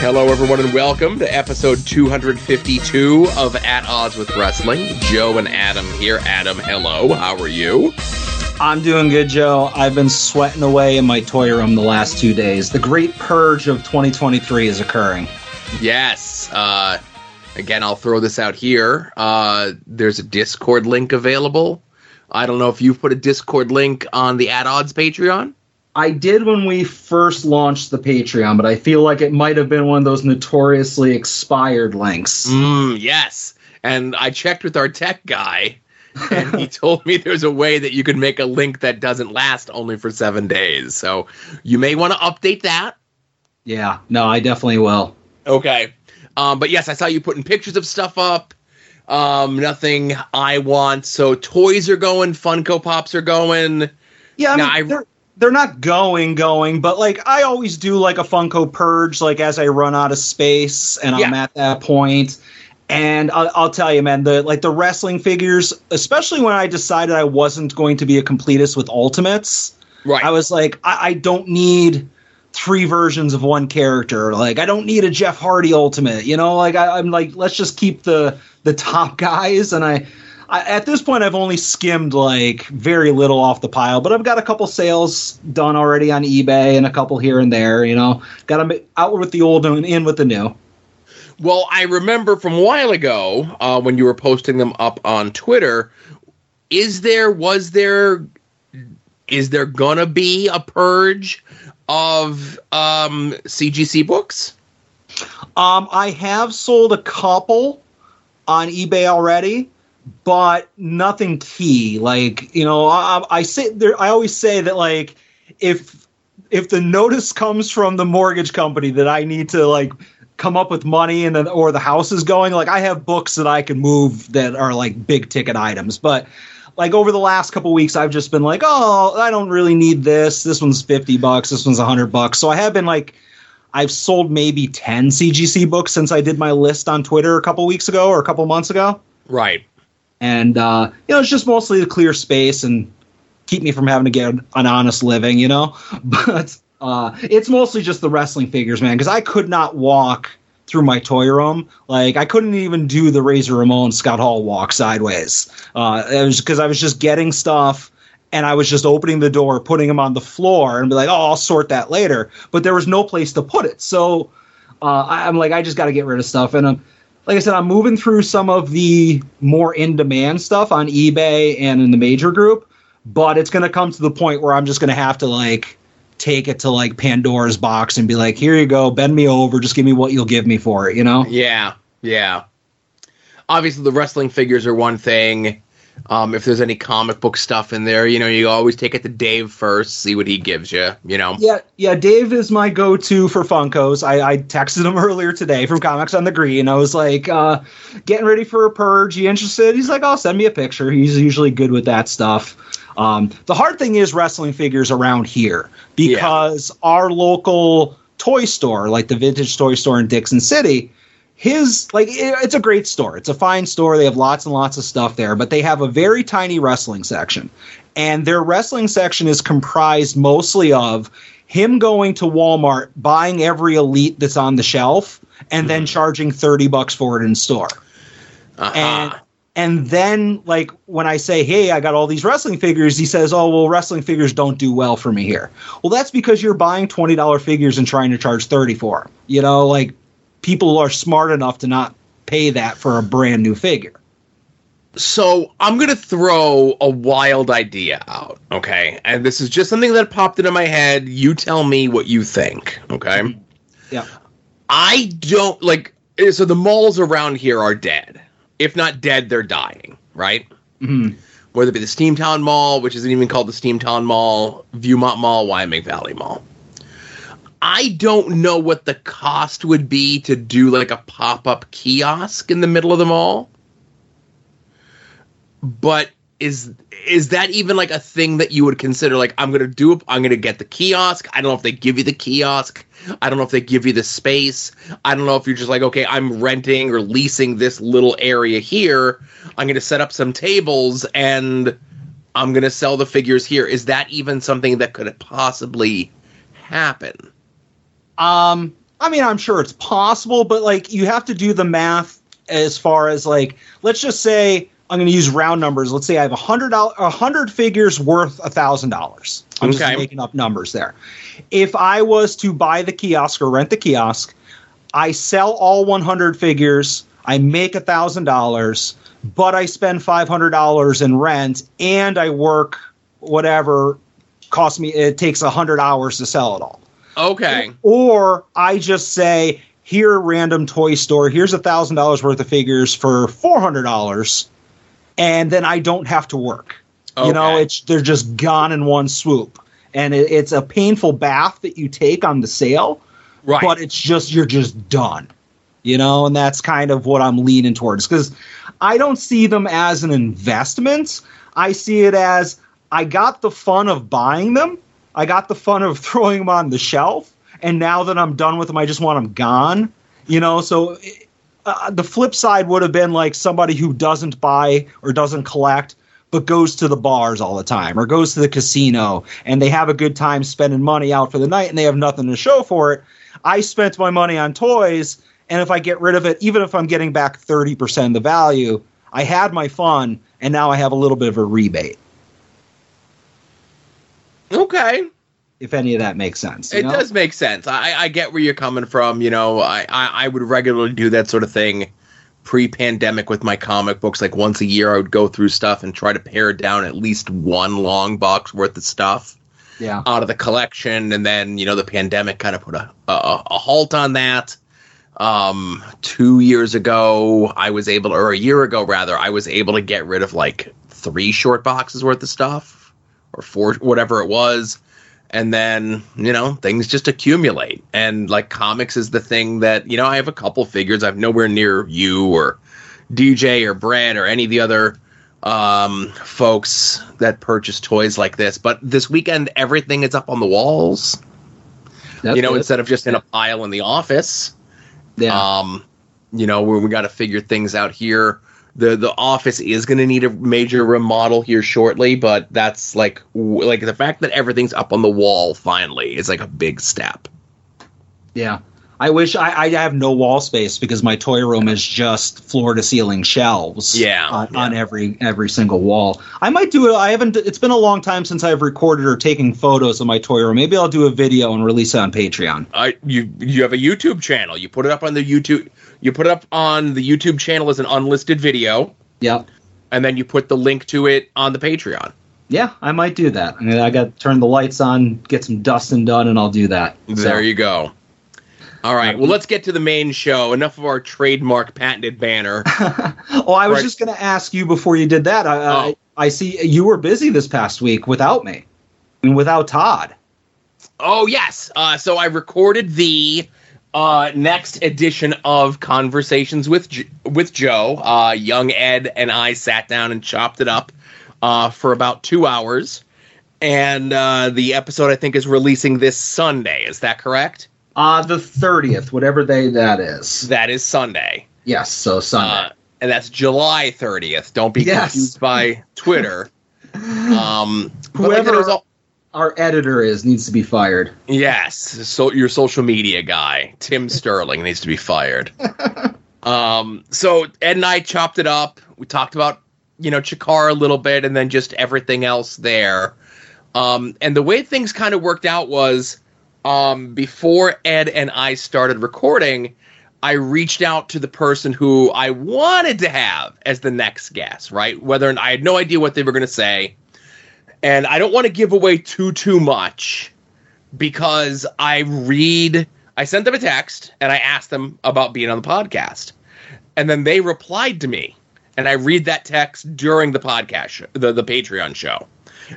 Hello, everyone, and welcome to episode 252 of At Odds with Wrestling. Joe and Adam here. Adam, hello. How are you? I'm doing good, Joe. I've been sweating away in my toy room the last two days. The great purge of 2023 is occurring. Yes. Uh, again, I'll throw this out here. Uh, there's a Discord link available. I don't know if you've put a Discord link on the At Odds Patreon. I did when we first launched the Patreon, but I feel like it might have been one of those notoriously expired links. Mm, yes. And I checked with our tech guy, and he told me there's a way that you can make a link that doesn't last only for seven days. So you may want to update that. Yeah, no, I definitely will. Okay. Um, but yes, I saw you putting pictures of stuff up. Um, nothing I want. So toys are going, Funko Pops are going. Yeah, I Now, mean, I- they're, not going, going, but like I always do like a Funko purge, like as I run out of space and I'm Yeah. at that point. And I'll, I'll tell you, man, the like the wrestling figures, especially when I decided I wasn't going to be a completist with Ultimates. Right. I was like, I, I don't need three versions of one character. Like, I don't need a Jeff Hardy Ultimate. You know, like I, I'm like, let's just keep the the top guys. And I, I, at this point, I've only skimmed like very little off the pile, but I've got a couple sales done already on eBay and a couple here and there. You know, got them out with the old and in with the new. Well, I remember from a while ago uh, when you were posting them up on Twitter. Is there, was there, is there gonna be a purge of um, CGC books? Um, I have sold a couple on eBay already, but nothing key. Like you know, I, I say there. I always say that like if if the notice comes from the mortgage company that I need to like come up with money and then or the house is going, like I have books that I can move that are like big ticket items, but. Like over the last couple weeks, I've just been like, oh, I don't really need this. This one's fifty bucks. This one's hundred bucks. So I have been like, I've sold maybe 10 CGC books since I did my list on Twitter a couple weeks ago or a couple months ago. Right. And, uh, you know, it's just mostly to clear space and keep me from having to get an honest living, you know? But uh, it's mostly just the wrestling figures, man, because I could not walk through my toy room. Like, I couldn't even do the Razor Ramon Scott Hall walk sideways. Uh, it was because I was just getting stuff and I was just opening the door, putting them on the floor, and be like, "Oh, I'll sort that later." But there was no place to put it, so uh, I, I'm like, I just got to get rid of stuff. And um, like I said, I'm moving through some of the more in-demand stuff on eBay and in the major group, but it's going to come to the point where I'm just going to have to like take it to like Pandora's box and be like, "Here you go, bend me over, just give me what you'll give me for it," you know? Yeah. Yeah. Obviously, the wrestling figures are one thing. Um, if there's any comic book stuff in there, you know, you always take it to Dave first, see what he gives you. You know. Yeah, yeah. Dave is my go-to for Funkos. I, I texted him earlier today from Comics on the Green. I was like, uh, getting ready for a purge. You interested? He's like, oh, send me a picture. He's usually good with that stuff. Um, the hard thing is wrestling figures around here because our local toy store, like the Vintage Toy Store in Dickson City, his like it- it's a great store. It's a fine store. They have lots and lots of stuff there, but they have a very tiny wrestling section. And their wrestling section is comprised mostly of him going to Walmart, buying every elite that's on the shelf, and then charging 30 bucks for it in store. Uh-huh. And and then like when I say, "Hey, I got all these wrestling figures," he says, "Oh, well, wrestling figures don't do well for me here." Well, that's because you're buying twenty dollar figures and trying to charge thirty for 'em. You know, like people are smart enough to not pay that for a brand new figure. So I'm gonna throw a wild idea out, okay? And this is just something that popped into my head. You tell me what you think, okay? Yeah. I don't like. So the malls around here are dead. If not dead, they're dying, right? hmm Whether it be the Steamtown Mall, which isn't even called the Steamtown Mall, Viewmont Mall, Wyoming Valley Mall. I don't know what the cost would be to do like a pop up kiosk in the middle of the mall. But is is that even like a thing that you would consider like I'm gonna do it I'm gonna get the kiosk. I don't know if they give you the kiosk. I don't know if they give you the space. I don't know if you're just like, okay, I'm renting or leasing this little area here. I'm gonna set up some tables and I'm gonna sell the figures here. Is that even something that could possibly happen? Um, I mean, I'm sure it's possible, but like you have to do the math as far as like let's just say I'm going to use round numbers. Let's say I have a hundred a hundred figures worth a thousand dollars. I'm Okay. just making up numbers there. If I was to buy the kiosk or rent the kiosk, I sell all 100 figures. I make a thousand dollars, but I spend five hundred dollars in rent, and I work whatever cost me. It takes a hundred hours to sell it all. Okay. Or I just say, here, random toy store, here's a thousand dollars worth of figures for four hundred dollars, and then I don't have to work. You know, it's they're just gone in one swoop, and it, it's a painful bath that you take on the sale, Right. but it's just you're just done. You know, and that's kind of what I'm leaning towards because I don't see them as an investment. I see it as I got the fun of buying them. I got the fun of throwing them on the shelf, and now that I'm done with them, I just want them gone. You know, so uh, the flip side would have been like somebody who doesn't buy or doesn't collect but goes to the bars all the time or goes to the casino and they have a good time spending money out for the night and they have nothing to show for it. I spent my money on toys and if I get rid of it even if I'm getting back 30% of the value, I had my fun and now I have a little bit of a rebate. Okay. If any of that makes sense. you It know? does make sense. I, I get where you're coming from. You know, I, I, I would regularly do that sort of thing pre-pandemic with my comic books. Like once a year, I would go through stuff and try to pare down at least one long box worth of stuff Yeah. out of the collection. And then you know the pandemic kind of put a, a, a halt on that. Um, two years ago, I was able, or a year ago rather, I was able to get rid of like three short boxes worth of stuff, or four, whatever it was. And then you know things just accumulate. And like comics is the thing that you know i have a couple figures. I'm nowhere near you or dj or brad or any of the other um folks that purchase toys like this. But this weekend everything is up on the walls. That's you know instead of just in a pile in the office. Yeah. um you know we got to figure things out here the the office is going to need a major remodel here shortly but that's like w- like the fact that everything's up on the wall finally is like a big step Yeah. I wish I, I have no wall space because my toy room is just floor to ceiling shelves. Yeah, on, yeah. on every every single wall. I might do it. I haven't. It's been a long time since I've recorded or taken photos of my toy room. Maybe I'll do a video and release it on Patreon. I you you have a YouTube channel. You put it up on the YouTube. You put it up on the YouTube channel as an unlisted video, Yeah. and then you put the link to it on the Patreon. Yeah, I might do that. I, mean, I got to turn the lights on, get some dusting done, and I'll do that. There you go. All right. Well, let's get to the main show. Enough of our trademark patented banner. oh, I was Right. just going to ask you before you did that. I, Oh. I, I see you were busy this past week without me, and without Todd. Oh yes. Uh, so I recorded the uh, next edition of Conversations with J- with Joe. Uh, young Ed and I sat down and chopped it up uh, for about two hours, and uh, the episode I think is releasing this Sunday. Is that correct? Uh, the thirtieth, whatever day that is. That is Sunday. Yes, so Sunday. Uh, and that's July 30th. Don't be Yes. confused by Twitter. Um, but like I said, Whoever- it was all- Our editor is needs to be fired. Yes, so your social media guy, Tim Sterling, needs to be fired. um, so Ed and I chopped it up. We talked about you know Chikara a little bit, and then just everything else there. Um, and the way things kind of worked out was um, before Ed and I started recording, I reached out to the person who I wanted to have as the next guest. Right, whether I had no idea what they were going to say, and I don't want to give away too too much because I read, I sent them a text and I asked them about being on the podcast. And then they replied to me. And I read that text during the podcast, the, the Patreon show.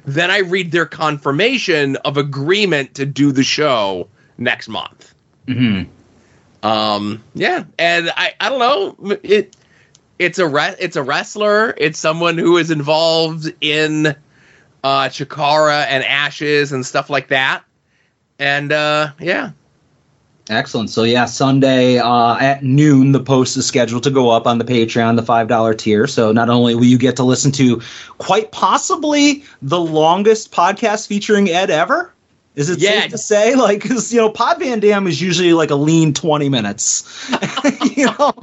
Then I read their confirmation of agreement to do the show next month. Mm-hmm. Um, yeah, and I, I don't know. It it's a re- it's a wrestler. It's someone who is involved in uh, Chikara and Ashes and stuff like that. And uh, yeah, Excellent. So yeah, Sunday uh, at noon, the post is scheduled to go up on the Patreon, the five dollar tier. So not only will you get to listen to quite possibly the longest podcast featuring Ed ever, Is it Yeah. safe to say? Like, because, you know, Pod Van Dam is usually like a lean 20 minutes. you know,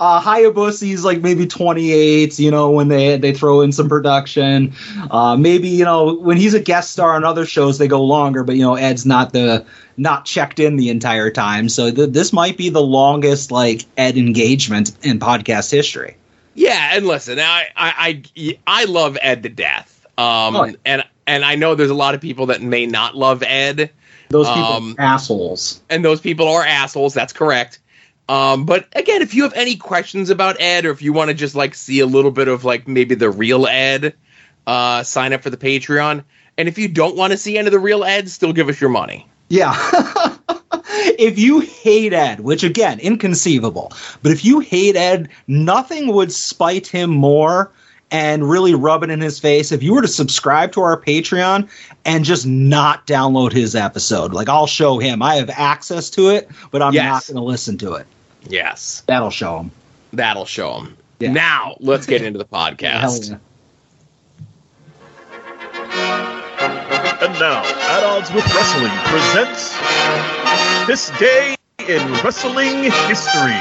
uh, Hayabussy's like maybe 28, you know, when they they throw in some production. Uh, maybe, you know, when he's a guest star on other shows, they go longer, but, you know, Ed's not the not checked in the entire time. So th- this might be the longest like Ed engagement in podcast history. Yeah, and listen, I I I, I love Ed to death. Um, Oh, yeah. and and I know there's a lot of people that may not love Ed, Those people Um, are assholes. and those people are assholes. That's correct. Um, but again, if you have any questions about Ed, or if you want to just like see a little bit of like maybe the real Ed, uh, sign up for the Patreon. And if you don't want to see any of the real Ed, still give us your money. Yeah. if you hate Ed, which again, inconceivable, but if you hate Ed, nothing would spite him more and really rub it in his face if you were to subscribe to our Patreon and just not download his episode. Like, I'll show him. I have access to it, but I'm Yes. not going to listen to it. Yes, That'll show him. that'll show him. Yeah. Now let's get into the podcast. yeah. And now, At Odds with Wrestling presents This Day in Wrestling History.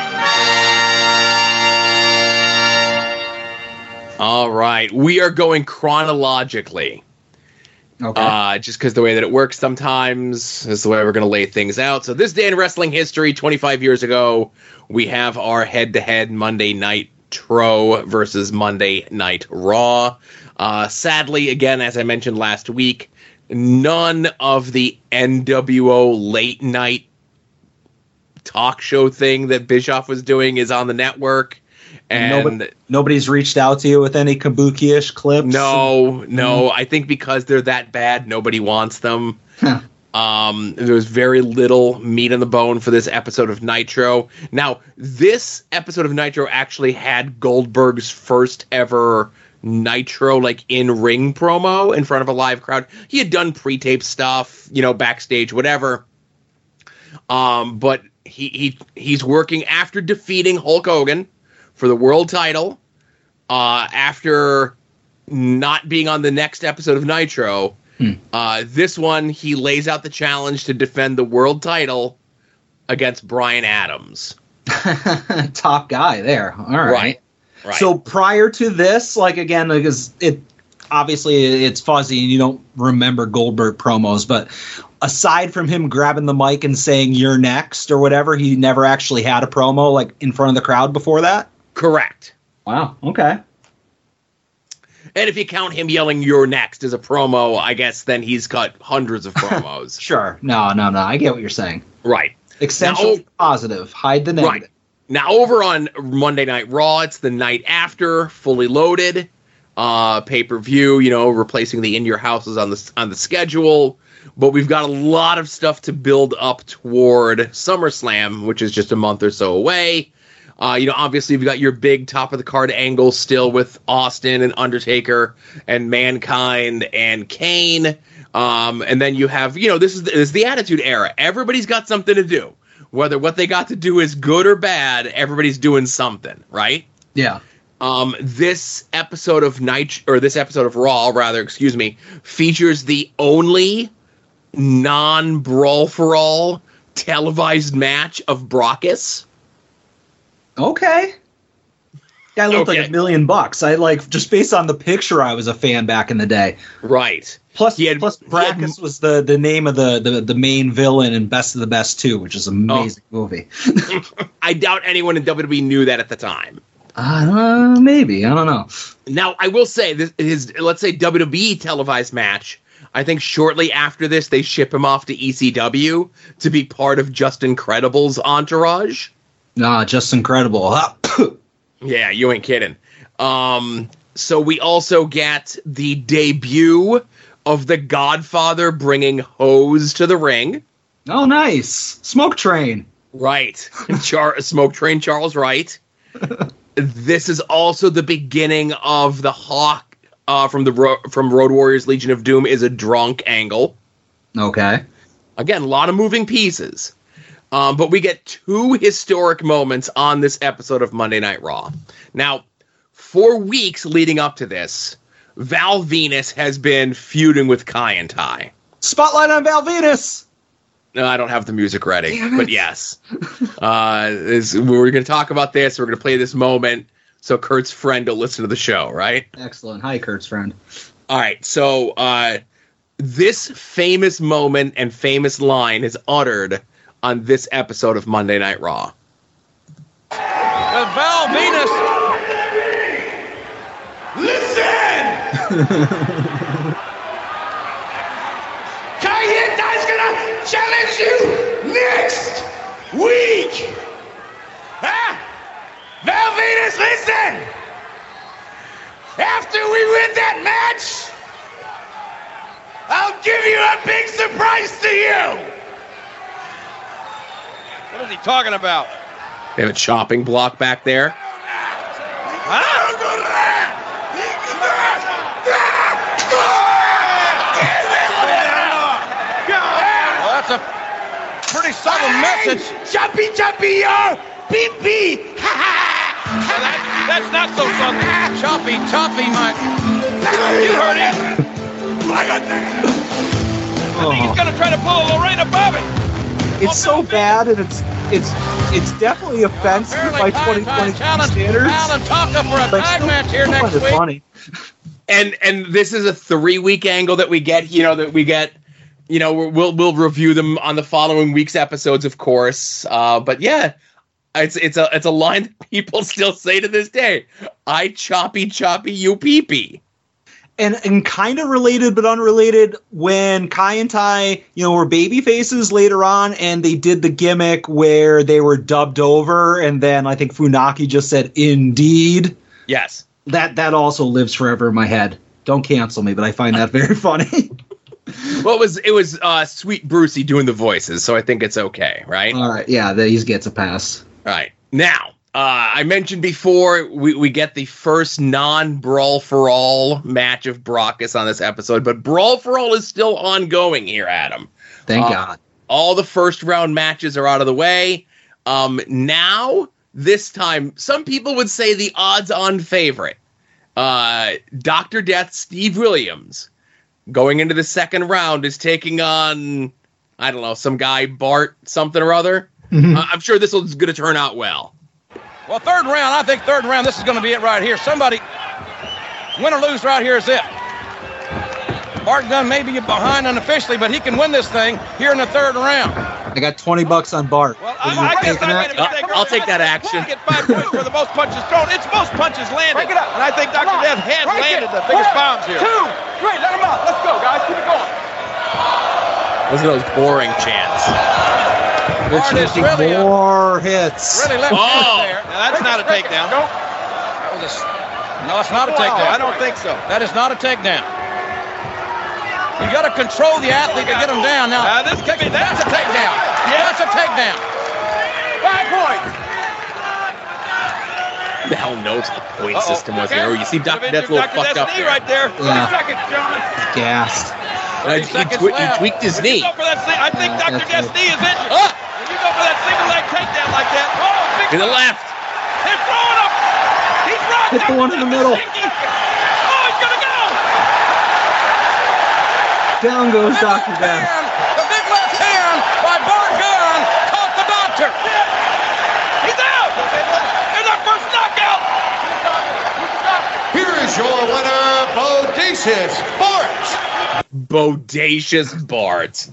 All right, we are going chronologically. Okay. Uh, just because the way that it works sometimes is the way we're going to lay things out. So, this day in wrestling history, 25 years ago, we have our head to head Monday Night Tro versus Monday Night Raw. Uh, sadly, again, as I mentioned last week, none of the NWO late night talk show thing that Bischoff was doing is on the network. And Nobody- Nobody's reached out to you with any kabuki-ish clips? no, no. I think because they're that bad, nobody wants them. Huh. Um, there was very little meat on the bone for this episode of Nitro. Now, this episode of Nitro actually had Goldberg's first ever Nitro like in ring promo in front of a live crowd. He had done pre-tape stuff, you know, backstage, whatever. Um, but he he he's working after defeating Hulk Hogan for the world title. Uh, after not being on the next episode of Nitro, Hmm. uh, this one he lays out the challenge to defend the world title against Brian Adams. Top guy there. All right. Right. Right. So prior to this, like again, because it obviously it's fuzzy and you don't remember Goldberg promos, but aside from him grabbing the mic and saying "You're next" or whatever, he never actually had a promo like in front of the crowd before that. Correct. Wow. Okay. And if you count him yelling "You're next" as a promo, I guess then he's cut hundreds of promos. Sure. No. No. No. I get what you're saying. right. Essentially Now- positive. Hide the negative. Right. Now over on Monday Night Raw, it's the night after, fully loaded, uh, pay per view. You know, replacing the in your houses on the on the schedule. But we've got a lot of stuff to build up toward SummerSlam, which is just a month or so away. Uh, you know, obviously you've got your big top of the card angle still with Austin and Undertaker and Mankind and Kane. Um, and then you have, you know, this is, the, this is the Attitude Era. Everybody's got something to do. Whether what they got to do is good or bad, everybody's doing something, right? Yeah. Um, this episode of Nitro this episode of Raw, rather, excuse me, features the only non-brawl for all televised match of Brakkus. Okay. Guy looked Okay. like a million bucks. I like just based on the picture. I was a fan back in the day. Right. Plus, He had- plus had- Brackus was the, the name of the, the, the main villain in Best of the Best 2, which is an amazing movie. I doubt anyone in WWE knew that at the time. Uh, maybe. I don't know. Now, I will say this his let's say WWE televised match. I think shortly after this, they ship him off to ECW to be part of Justin Credible's entourage. Nah, just incredible. Yeah, you ain't kidding. Um, so we also get the debut of the Godfather bringing hose to the ring. oh, nice. Smoke Train. Right. Char- Smoke Train Charles Wright. this is also the beginning of the Hawk uh, from the Ro- from Road Warriors Legion of Doom is a drunk angle. Okay. Again, a lot of moving pieces. Um, but we get two historic moments on this episode of Monday Night Raw. Now, for weeks leading up to this, Val Venis has been feuding with Kaientai. Spotlight on Val Venis. No, I don't have the music ready, but yes, uh, we're going to talk about this. We're going to play this moment so Kurt's friend will listen to the show, right? Excellent. Hi, Kurt's friend. All right, so uh, this famous moment and famous line is uttered on this episode of Monday Night Raw. With Val Venis. Kaientai's gonna challenge you next week. Huh? Val Venis, listen. After we win that match, I'll give you a big surprise to you. What is he talking about? They have a chopping block back there. Well, that's a pretty subtle message. Jumpy, jumpy, yo, beep, beep. Well, that- that's not so subtle. Choppy, choppy, Mike. You heard him. Oh. He's gonna try to pull a Lorena Bobbitt. It's so bad, and it's it's it's definitely offensive by 2020 challenge standards. Alan Tonka for a But tag match here next kinda week. funny. and and this is a three week angle that we get you know that we get you know we'll we'll, we'll review them on the following week's episodes of course uh but yeah it's it's a it's a line that people still say to this day i choppy choppy you pee pee and and kind of related but unrelated when Kaientai, you know, were baby faces later on and they did the gimmick where they were dubbed over and then I think Funaki just said indeed. yes That that also lives forever in my head. Don't cancel me, but I find that very funny. well it was it was uh sweet brucey doing the voices so i think it's okay right All right, yeah, that he gets a pass. All right. Now, uh, I mentioned before we, we get the first non Brawl for All match of Brakkus on this episode, but Brawl for All is still ongoing here, Adam. Thank Uh, God. All the first round matches are out of the way. Um, now, this time, some people would say the odds on favorite. Uh, Dr. Death Steve Williams going into the second round is taking on, I don't know, some guy, Bart, something or other. Mhm. Uh, I'm sure this is going to turn out well. Well, third round, I think third round, this is going to be it right here. Somebody, win or lose right here is it. Bart Gunn may be behind unofficially, but he can win this thing here in the third round. I got 20 bucks on Bart. Well, Are you I, I guess I that? made a mistake. I'll- I'll take that action. Get five points for the most punches thrown. It's most punches landed. Break it up. And I think Dr. Come. Death has Break landed it. the biggest One, bombs here. Two, three, let him out. Let's go, guys. Keep it going. Listen to those boring chants. They're Bart is taking really, uh, more hits. Really left Oh. there. Now, that's Break not it, a takedown. Don't. That was a s- no, it's not a takedown. I don't think so. That is not a takedown. You got to control the athlete to get him down. Now, Uh, this could be that's a takedown. Yeah. That's a takedown. Five points. The hell knows what the point Uh-oh. system was Okay. here? You see Dr. Death's a little Dr. fucked Death's up knee there. right there. Yeah. Three seconds, gentlemen. Gassed. Uh, he, seconds he tweaked his knee. You go for that thing. I think Yeah, Dr. that's Death's knee is injured. Ah! When you go for that single leg takedown like that, oh, big To the left. They're throwing him. He's rocked Hit the one in the middle. Oh, he's gonna go. Down goes Dr. left The big left hand by Bart Gunn caught the doctor. He's out. There's our first knockout. Here is your winner, Bodacious Bart. Bodacious Bart.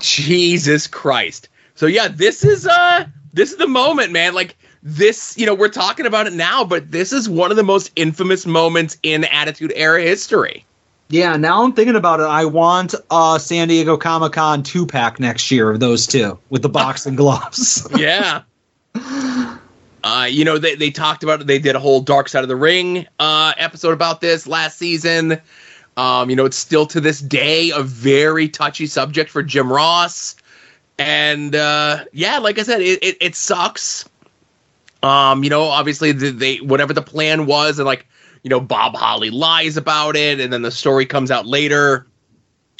Jesus Christ. So yeah, this is uh this is the moment, man. Like this, you know, we're talking about it now, but this is one of the most infamous moments in Attitude Era history. Yeah, now I'm thinking about it. I want uh San Diego Comic Con two pack next year of those two with the boxing gloves. yeah. Uh, you know, they, they talked about it. They did a whole Dark Side of the Ring uh, episode about this last season. Um, you know, it's still to this day a very touchy subject for Jim Ross. And uh, yeah, like I said, it, it, it sucks. Um, you know, obviously the, they whatever the plan was, and like you know, Bob Holly lies about it, and then the story comes out later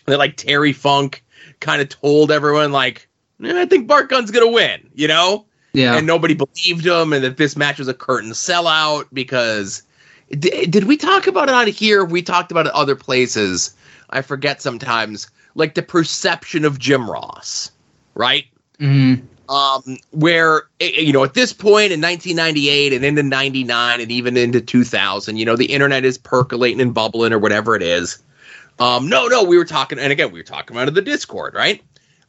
that like Terry Funk kind of told everyone like, "Eh, I think Bart Gunn's gonna win, you know, yeah. and nobody believed him, and that this match was a curtain sellout because d- did we talk about it on here? We talked about it other places. I forget sometimes, like the perception of Jim Ross, right? Mhm. um, where you know at this point in 1998 and into 99 and even into 2000 you know the internet is percolating and bubbling or whatever it is um, no no we were talking and again we were talking about the discord right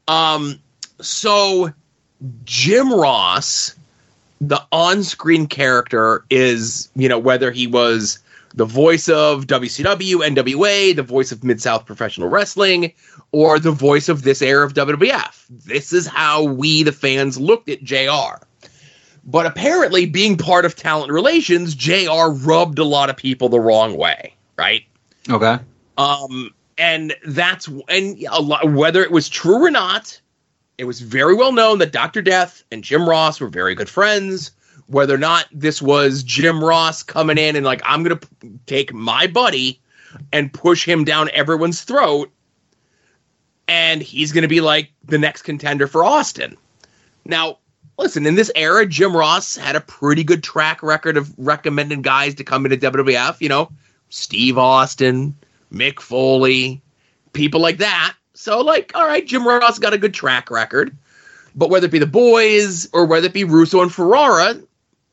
um, so jim ross the on-screen character is you know whether he was the voice of WCW, NWA, the voice of Mid South Professional Wrestling, or the voice of this era of WWF. This is how we, the fans, looked at JR. But apparently, being part of talent relations, JR rubbed a lot of people the wrong way, right? Okay. Um, and that's and a lot, whether it was true or not, it was very well known that Dr. Death and Jim Ross were very good friends. Whether or not this was Jim Ross coming in and like, I'm going to p- take my buddy and push him down everyone's throat, and he's going to be like the next contender for Austin. Now, listen, in this era, Jim Ross had a pretty good track record of recommending guys to come into WWF. You know, Steve Austin, Mick Foley, people like that. So, like, all right, Jim Ross got a good track record. But whether it be the boys or whether it be Russo and Ferrara,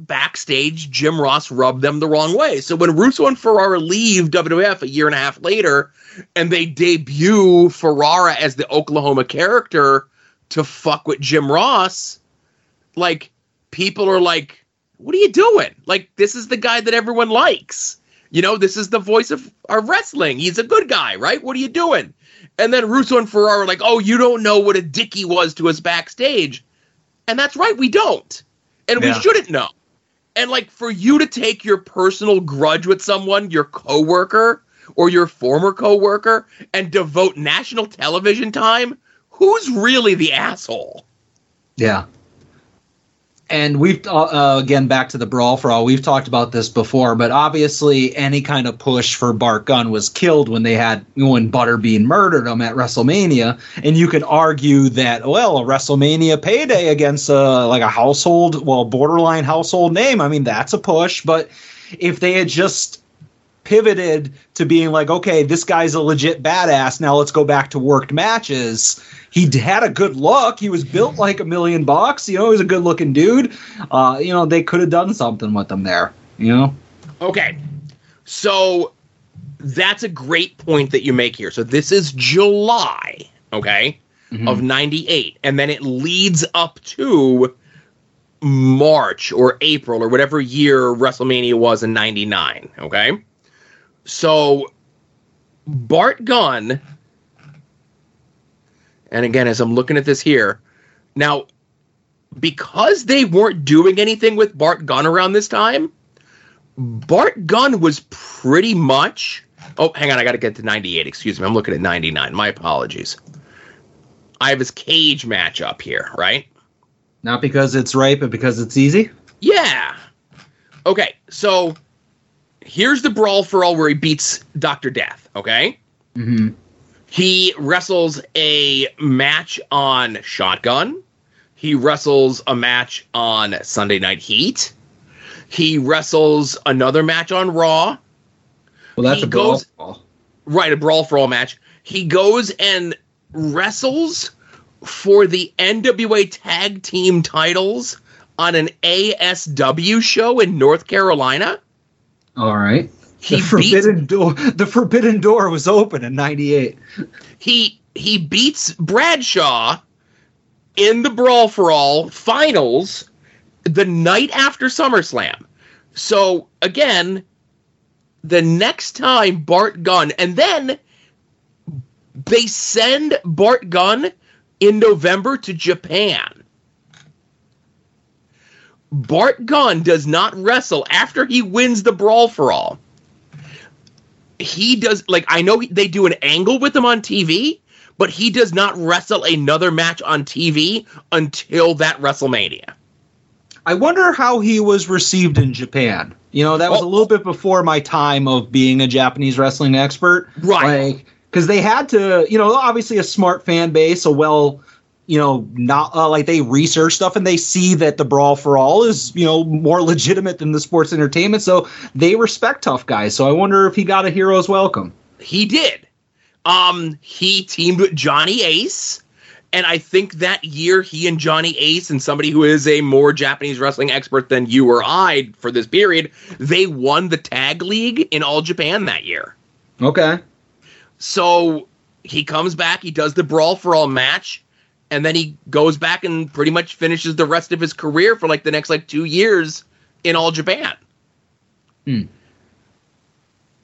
backstage, Jim Ross rubbed them the wrong way. So when Russo and Ferrara leave WWF a year and a half later and they debut Ferrara as the Oklahoma character to fuck with Jim Ross, like, people are like, what are you doing? Like, this is the guy that everyone likes. You know, this is the voice of our wrestling. He's a good guy, right? What are you doing? And then Russo and Ferrara are like, oh, you don't know what a dick he was to us backstage. And that's right, we don't. And we shouldn't know. And like for you to take your personal grudge with someone, your coworker or your former coworker, and devote national television time, who's really the asshole? Yeah. And we've uh, uh, again back to the brawl for all. We've talked about this before, but obviously any kind of push for Bart Gunn was killed when they had when Butterbean murdered him at WrestleMania. And you can argue that well, a WrestleMania payday against uh, like a household, well, borderline household name. I mean, that's a push. But if they had just pivoted to being like, okay, this guy's a legit badass. Now let's go back to worked matches. He had a good look. He was built like a million bucks. You know, he was a good looking dude. Uh, you know, they could have done something with him there. You know, Okay. So that's a great point that you make here. So this is July, okay, of 98. And then it leads up to March or April or whatever year WrestleMania was in 99, okay? So Bart Gunn, and again, as I'm looking at this here, now because they weren't doing anything with Bart Gunn around this time, Bart Gunn was pretty much. Oh, hang on, I got to get to 98. Excuse me, I'm looking at 99. My apologies. I have his cage match up here, right? not because it's right, but because it's easy. Yeah. Okay, so here's the brawl for all where he beats Dr. Death, okay? Mm-hmm. He wrestles a match on Shotgun. He wrestles a match on Sunday Night Heat. He wrestles another match on Raw. Well, that's He a brawl. goes- Right, a brawl for all match. He goes and wrestles for the NWA tag team titles on an ASW show in North Carolina. All right. He the beats forbidden door. The forbidden door was open in '98. he he beats Bradshaw in the Brawl for All finals the night after SummerSlam. So again, the next time Bart Gunn, and then they send Bart Gunn in November to Japan. Bart Gunn does not wrestle after he wins the Brawl for All. He does like I know they do an angle with him on TV, but he does not wrestle another match on TV until that WrestleMania. I wonder how he was received in Japan. You know, that was a Oh. little bit before my time of being a Japanese wrestling expert. Right. Like, because they had to, you know, obviously a smart fan base, a well, you know, not uh, like they research stuff and they see that the Brawl for All is, you know, more legitimate than the sports entertainment. So they respect tough guys. So I wonder if he got a hero's welcome. He did. Um, he teamed with Johnny Ace, and I think that year he and Johnny Ace and somebody who is a more Japanese wrestling expert than you or I for this period, they won the tag league in all Japan that year. Okay. So he comes back, he does the brawl for all match, and then he goes back and pretty much finishes the rest of his career for like the next like two years in all Japan.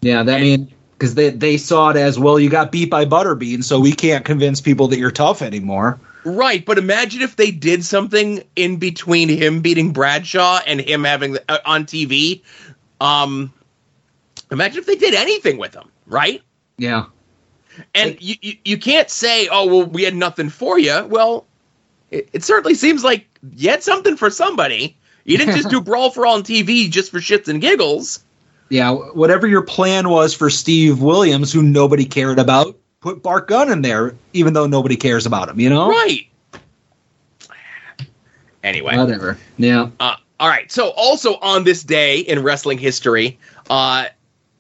Yeah, that And- mean because they they saw it as well. You got beat by Butterbean, so we can't convince people that you're tough anymore. Right, but imagine if they did something in between him beating Bradshaw and him having the, uh, on TV. Um, imagine if they did anything with him, right? Yeah. And you, you you can't say, "Oh, well, we had nothing for you." Well, it, it certainly seems like you had something for somebody. You didn't just do Brawl for All on TV just for shits and giggles. Yeah, whatever your plan was for Steve Williams, who nobody cared about, put Bart Gunn in there, even though nobody cares about him. You know, Right. Anyway. Whatever. Yeah. Uh, all right. So, also on this day in wrestling history, uh,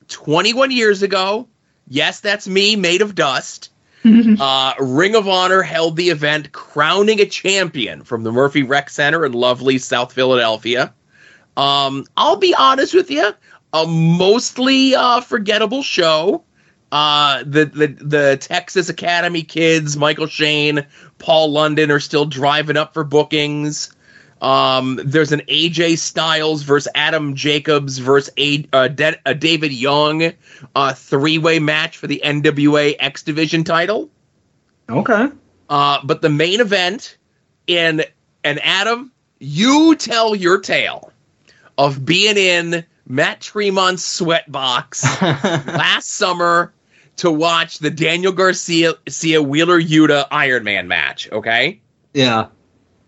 21 years ago, yes, that's me, made of dust. uh, Ring of Honor held the event crowning a champion from the Murphy Rec Center in lovely South Philadelphia. Um, I'll be honest with you, a mostly uh, forgettable show. Uh, the, the the Texas Academy kids, Michael Shane, Paul London, are still driving up for bookings. Um, there's an AJ Styles versus Adam Jacobs versus a, uh, De- a David Young uh, three way match for the NWA X Division title. Okay. Uh, but the main event in and Adam, you tell your tale of being in Matt Tremont's sweatbox last summer to watch the Daniel Garcia Garcia Wheeler Yuta Iron Man match. Okay yeah.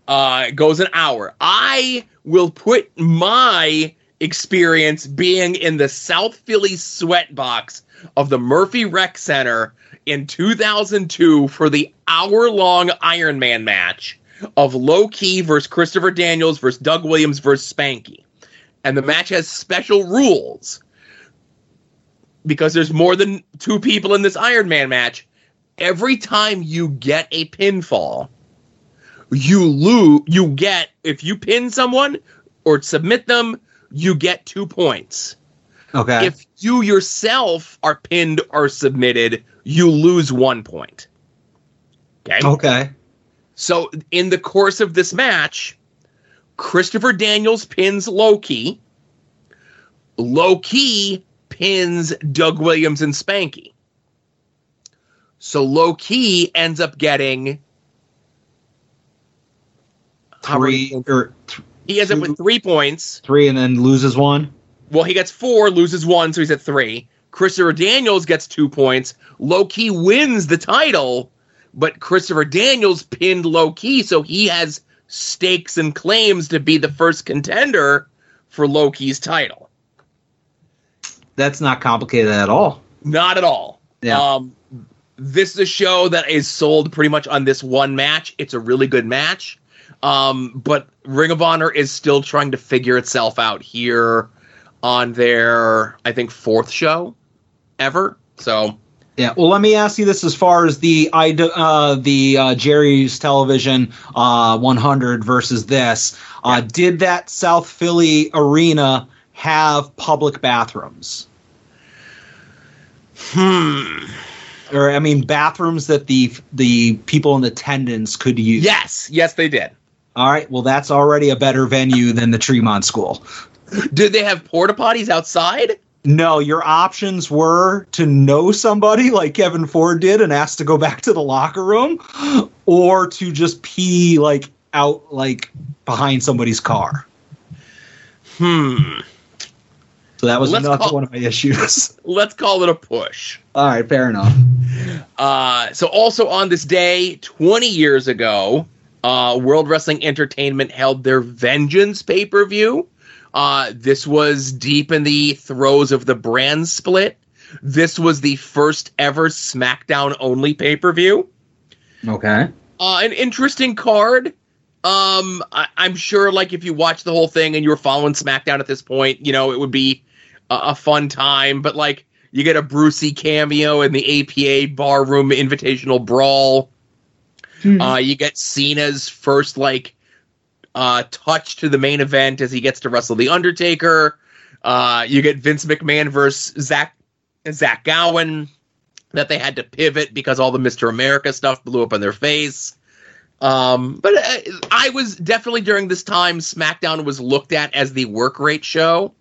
Uh, goes an hour. I will put my experience being in the South Philly sweat box of the Murphy Rec Center in 2002 for the hour long Iron Man match of Low Ki versus Christopher Daniels versus Doug Williams versus Spanky. And the match has special rules because there's more than two people in this Iron Man match. Every time you get a pinfall, you lose you get if you pin someone or submit them you get two points. Okay. if you yourself are pinned or submitted you lose one point. Okay? Okay. so in the course of this match christopher daniels pins Low Ki. Loki pins doug williams and spanky. So Low Ki ends up getting Three or th- He ends up with three points. three, and then loses one. Well, he gets four, loses one, so he's at three. Christopher Daniels gets two points. Low Ki wins the title, but Christopher Daniels pinned Low Ki, so he has stakes and claims to be the first contender for Low Ki's title. That's not complicated at all. Not at all. Yeah. Um, this is a show that is sold pretty much on this one match. It's a really good match. Um, but Ring of Honor is still trying to figure itself out here on their, I think, fourth show ever. So, Yeah. Well, let me ask you this: as far as the I uh, the uh, Jerry's Television uh, 100 versus this, uh, did that South Philly arena have public bathrooms? hmm. Or I mean, bathrooms that the the people in attendance could use. Yes, yes, they did. All right. Well, that's already a better venue than the Tremont School. Did they have porta potties outside? No, your options were to know somebody like Kevin Ford did and ask to go back to the locker room, or to just pee like out like behind somebody's car. Hmm. So that was another one of my issues. Let's call it a push. All right, fair enough. Uh, so also on this day, 20 years ago, uh, World Wrestling Entertainment held their Vengeance pay per view. Uh, this was deep in the throes of the brand split. This was the first ever SmackDown only pay per view. Okay. Uh, an interesting card. Um, I, I'm sure, like, if you watch the whole thing and you were following SmackDown at this point, you know, it would be a, a fun time. But, like, You get a Brucey cameo in the APA Barroom Invitational Brawl. Uh, you get Cena's first like uh, touch to the main event as he gets to wrestle the Undertaker. Uh, you get Vince McMahon versus Zach Zach Gowen that they had to pivot because all the Mr. America stuff blew up in their face. Um, but uh, I was definitely during this time SmackDown was looked at as the work rate show.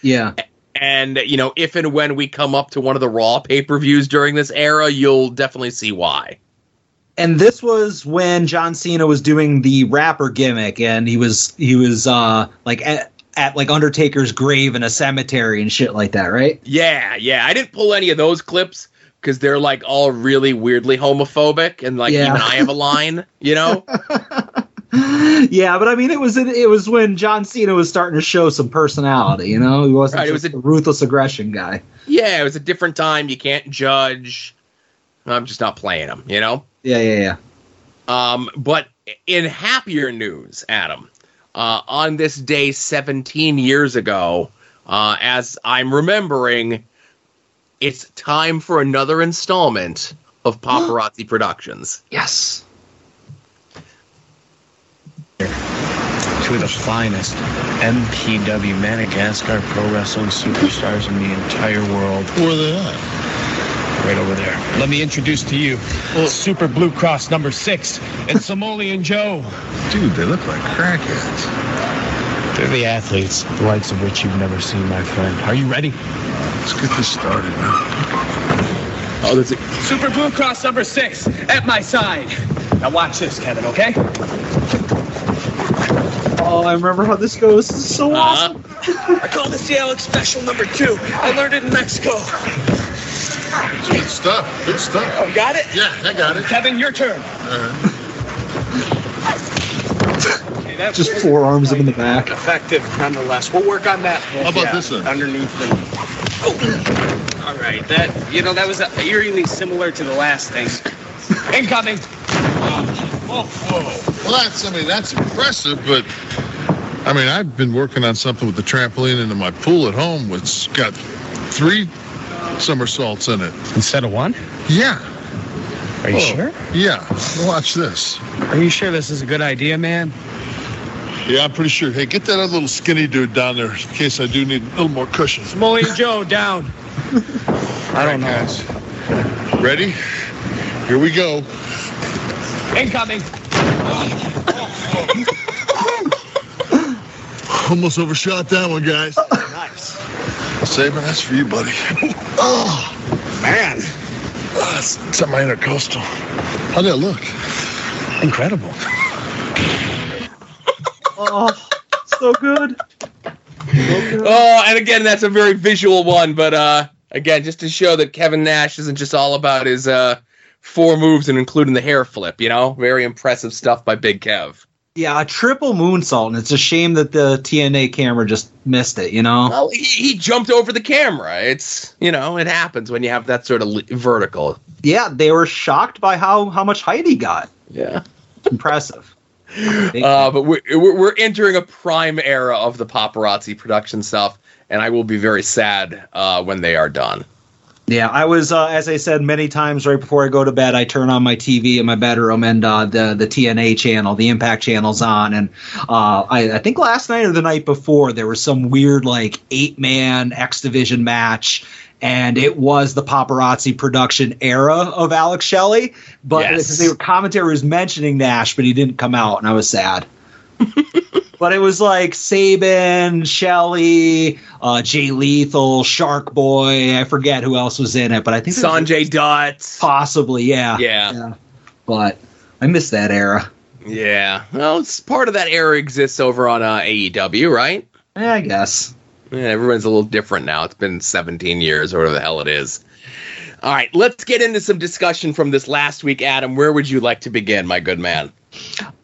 Yeah. And you know, if and when we come up to one of the Raw pay per views during this era, you'll definitely see why. and this was when John Cena was doing the rapper gimmick, and he was he was uh like at, at like Undertaker's grave in a cemetery and shit like that, right? Yeah, yeah. I didn't pull any of those clips because they're like all really weirdly homophobic, and like Yeah. even I have a line, you know. yeah, but I mean, it was it was when John Cena was starting to show some personality. You know, he wasn't Right, it was a ruthless aggression guy. yeah, it was a different time. You can't judge. I'm just not playing him. you know. Yeah, yeah, yeah. Um, but in happier news, Adam, uh, on this day 17 years ago, uh, as I'm remembering, it's time for another installment of Paparazzi Productions. Yes. Two of the finest MPW Madagascar pro wrestling superstars in the entire world. Where are they at? Right over there. Let me introduce to you Super Blue Cross number six and Somalian Joe. Dude, they look like crackheads. They're the athletes, the likes of which you've never seen, my friend. Are you ready? Let's get this started, man. Oh, there's a, Super Blue Cross number six at my side. Now watch this, Kevin, okay? Oh, I remember how this goes. This is so uh, awesome. I call this the Alex Special number two. I learned it in Mexico. Good stuff. Good stuff. Oh, got it? Yeah, I got it. Kevin, your turn. Uh, Okay, that Just was forearms him in the back. Effective, nonetheless. We'll work on that. How about this one? Underneath the. Oh. All right, that you know that was uh, eerily similar to the last thing. Incoming. Well, that's, I mean, that's impressive, but I mean, I've been working on something with the trampoline into my pool at home, which got three somersaults in it. Instead of one? Yeah. Are you Oh, sure? Yeah. Watch this. Are you sure this is a good idea, man? Yeah, I'm pretty sure. Hey, get that other little skinny dude down there in case I do need a little more cushion. Smoley Joe down. I don't know. Guys. Ready? Here we go. Incoming. Almost overshot that one, guys. Nice. Saving that's for you, buddy. Oh, Man, oh it's, it's at my intercostal. How did it look? incredible. Oh, so good. oh, and again, that's a very visual one, but uh, again, just to show that Kevin Nash isn't just all about his uh, four moves and including the hair flip, you know? Very impressive stuff by Big Kev. Yeah, a triple moonsault, and it's a shame that the TNA camera just missed it. You know. Well, he, he jumped over the camera. It's, you know, it happens when you have that sort of li- vertical. Yeah, they were shocked by how how much height he got. Yeah. Impressive. Uh, but we're, we're entering a prime era of the paparazzi production stuff, and I will be very sad uh, when they are done. Yeah, I was, uh, as I said many times right before I go to bed, I turn on my TV in my bedroom and uh, the the TNA channel, the Impact channel's on, and uh, I, I think last night or the night before there was some weird like eight man X Division match. And it was the paparazzi production era of Alex Shelley, but Yes. they were commentary was mentioning Nash, but he didn't come out, and I was sad. but it was like Sabin, Shelley, uh, Jay Lethal, Shark Boy. I forget who else was in it, but I think Sanjay Dutt. possibly, yeah, Yeah. But I miss that era. Yeah. Well, it's part of that era exists over on uh, AEW, right? Yeah, I guess. Yeah, everyone's a little different now. It's been 17 years or whatever the hell it is. All right, let's get into some discussion from this last week, Adam. Where would you like to begin, my good man?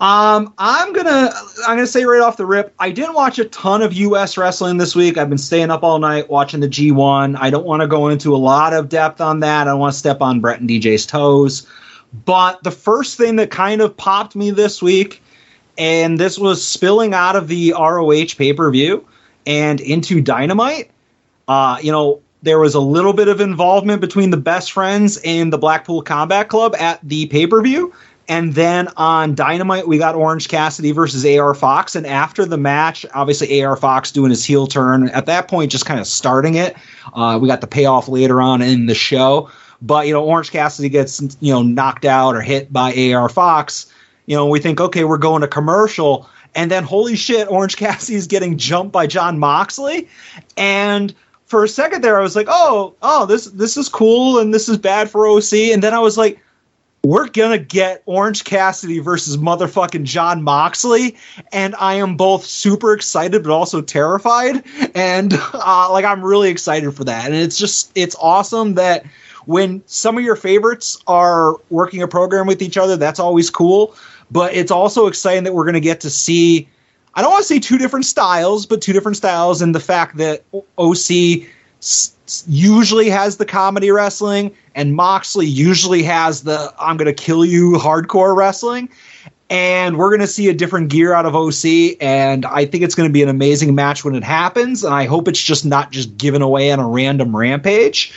Um, I'm gonna I'm gonna say right off the rip, I didn't watch a ton of U.S. wrestling this week. I've been staying up all night watching the G1. I don't want to go into a lot of depth on that. I don't want to step on Brett and DJ's toes. But the first thing that kind of popped me this week, and this was spilling out of the ROH pay per view and into Dynamite. Uh, you know, there was a little bit of involvement between the best friends and the Blackpool Combat Club at the pay per view. And then on Dynamite, we got Orange Cassidy versus AR Fox. And after the match, obviously AR Fox doing his heel turn. At that point, just kind of starting it. Uh, we got the payoff later on in the show. But, you know, Orange Cassidy gets, you know, knocked out or hit by AR Fox. You know, we think, okay, we're going to commercial. And then, holy shit, Orange Cassidy is getting jumped by Jon Moxley. And for a second there, I was like, oh, oh, this this is cool and this is bad for OC. And then I was like, we're gonna get Orange Cassidy versus motherfucking Jon Moxley, and I am both super excited but also terrified, and uh, like I'm really excited for that. And it's just it's awesome that when some of your favorites are working a program with each other, that's always cool. But it's also exciting that we're gonna get to see. I don't want to say two different styles, but two different styles, and the fact that OC usually has the comedy wrestling, and Moxley usually has the I'm going to kill you hardcore wrestling. And we're going to see a different gear out of OC, and I think it's going to be an amazing match when it happens. And I hope it's just not just given away on a random rampage.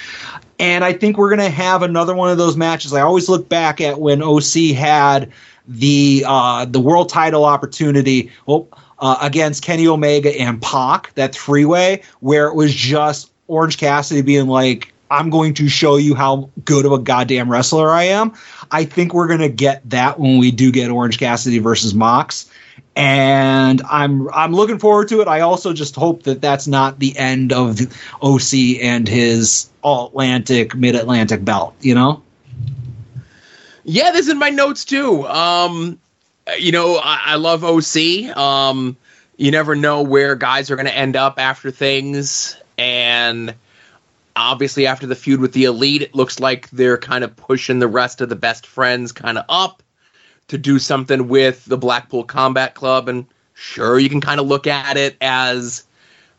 And I think we're going to have another one of those matches. I always look back at when OC had the uh, the world title opportunity. Well, uh, against Kenny Omega and Pac, that three way, where it was just Orange Cassidy being like, I'm going to show you how good of a goddamn wrestler I am. I think we're going to get that when we do get Orange Cassidy versus Mox. And I'm I'm looking forward to it. I also just hope that that's not the end of OC and his All Atlantic, Mid Atlantic belt. You know? Yeah, this is in my notes too. Um, you know, I, I love OC. Um, you never know where guys are going to end up after things, and obviously after the feud with the elite it looks like they're kind of pushing the rest of the best friends kind of up to do something with the blackpool combat club. And sure you can kind of look at it as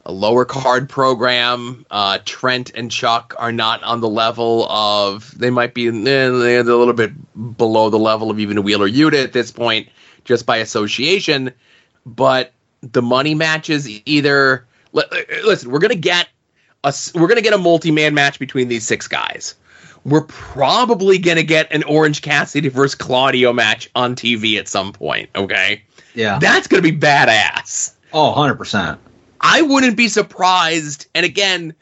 a lower card program. Uh, trent and chuck are not on the level of they might be eh, a little bit below the level of even wheeler yuta at this point just by association. But the money matches either listen, we're gonna get a we're gonna get a multi-man match between these six guys. We're probably gonna get an Orange Cassidy versus Claudio match on TV at some point. Okay, yeah, that's gonna be badass. Oh, 100 percent. I wouldn't be surprised. And again,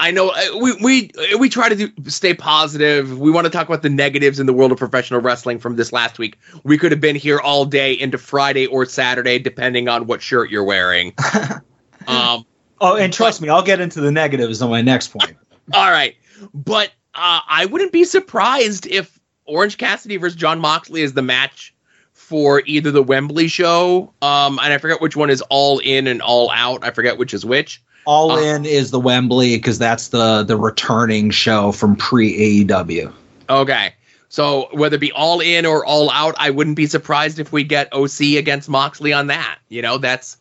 I know uh, we we we try to do, stay positive. We want to talk about the negatives in the world of professional wrestling from this last week. We could have been here all day into Friday or Saturday, depending on what shirt you're wearing. um, Oh, and trust but, me, I'll get into the negatives on my next point. all right, but uh, I wouldn't be surprised if Orange Cassidy versus Jon Moxley is the match for either the Wembley show, um, and I forget which one is All In and All Out. I forget which is which. All uh, In is the Wembley because that's the the returning show from pre AEW. Okay. So whether it be all in or all out, I wouldn't be surprised if we get OC against Moxley on that. You know, that's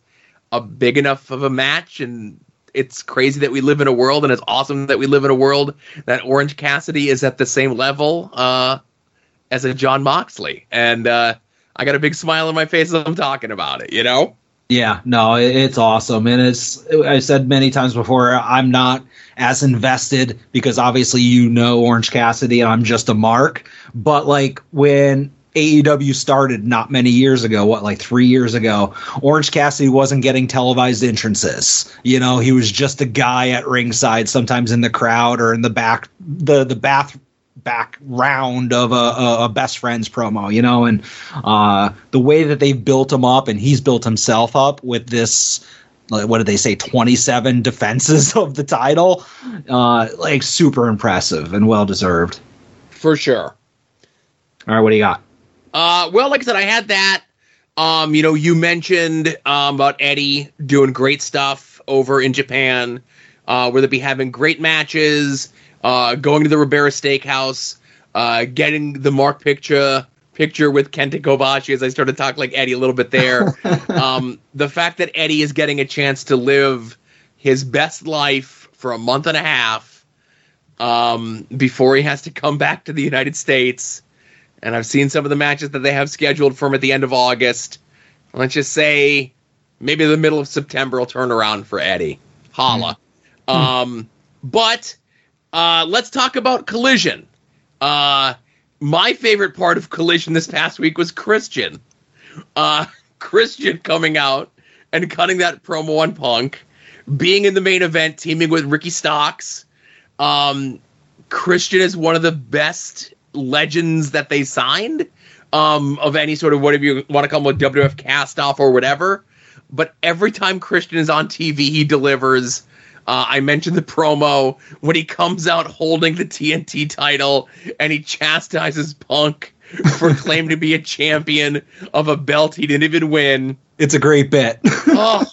a big enough of a match and it's crazy that we live in a world and it's awesome that we live in a world that Orange Cassidy is at the same level uh, as a Jon Moxley. And uh, I got a big smile on my face as I'm talking about it, you know? Yeah, no, it's awesome. And it's, I said many times before, I'm not as invested because obviously you know Orange Cassidy and I'm just a mark. But like when AEW started not many years ago, what like three years ago, Orange Cassidy wasn't getting televised entrances. You know, he was just a guy at ringside, sometimes in the crowd or in the back, the the bath background of a, a, a, best friends promo, you know, and uh, the way that they've built him up and he's built himself up with this. Like, what did they say? Twenty-seven defenses of the title, uh, like super impressive and well deserved, for sure. All right, what do you got? Uh, well, like I said, I had that. Um, you know, you mentioned um, about Eddie doing great stuff over in Japan, uh, where they'd be having great matches, uh, going to the Ribera Steakhouse, uh, getting the Mark picture picture with Kenta Kobashi as I started to talk like Eddie a little bit there. um, the fact that Eddie is getting a chance to live his best life for a month and a half um, before he has to come back to the United States and I've seen some of the matches that they have scheduled for him at the end of August. Let's just say maybe the middle of September will turn around for Eddie. Holla. Mm. Um, but Uh, let's talk about Collision. Uh, my favorite part of Collision this past week was Christian. Uh, Christian coming out and cutting that promo on Punk, being in the main event, teaming with Ricky Starks. Um, Christian is one of the best legends that they signed um, of any sort of whatever you want to call them, WWF cast off or whatever. But every time Christian is on TV, he delivers. Uh, I mentioned the promo when he comes out holding the TNT title and he chastises Punk for claiming to be a champion of a belt he didn't even win. It's a great bit. oh,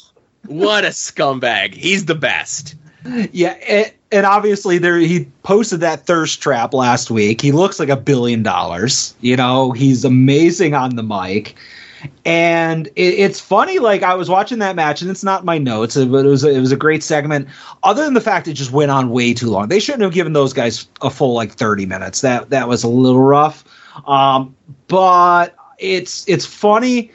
what a scumbag! He's the best. Yeah, and, and obviously there he posted that thirst trap last week. He looks like a billion dollars. You know, he's amazing on the mic. And it, it's funny, like I was watching that match, and it's not my notes, but it was a, it was a great segment. Other than the fact it just went on way too long, they shouldn't have given those guys a full like thirty minutes. That that was a little rough. Um, but it's it's funny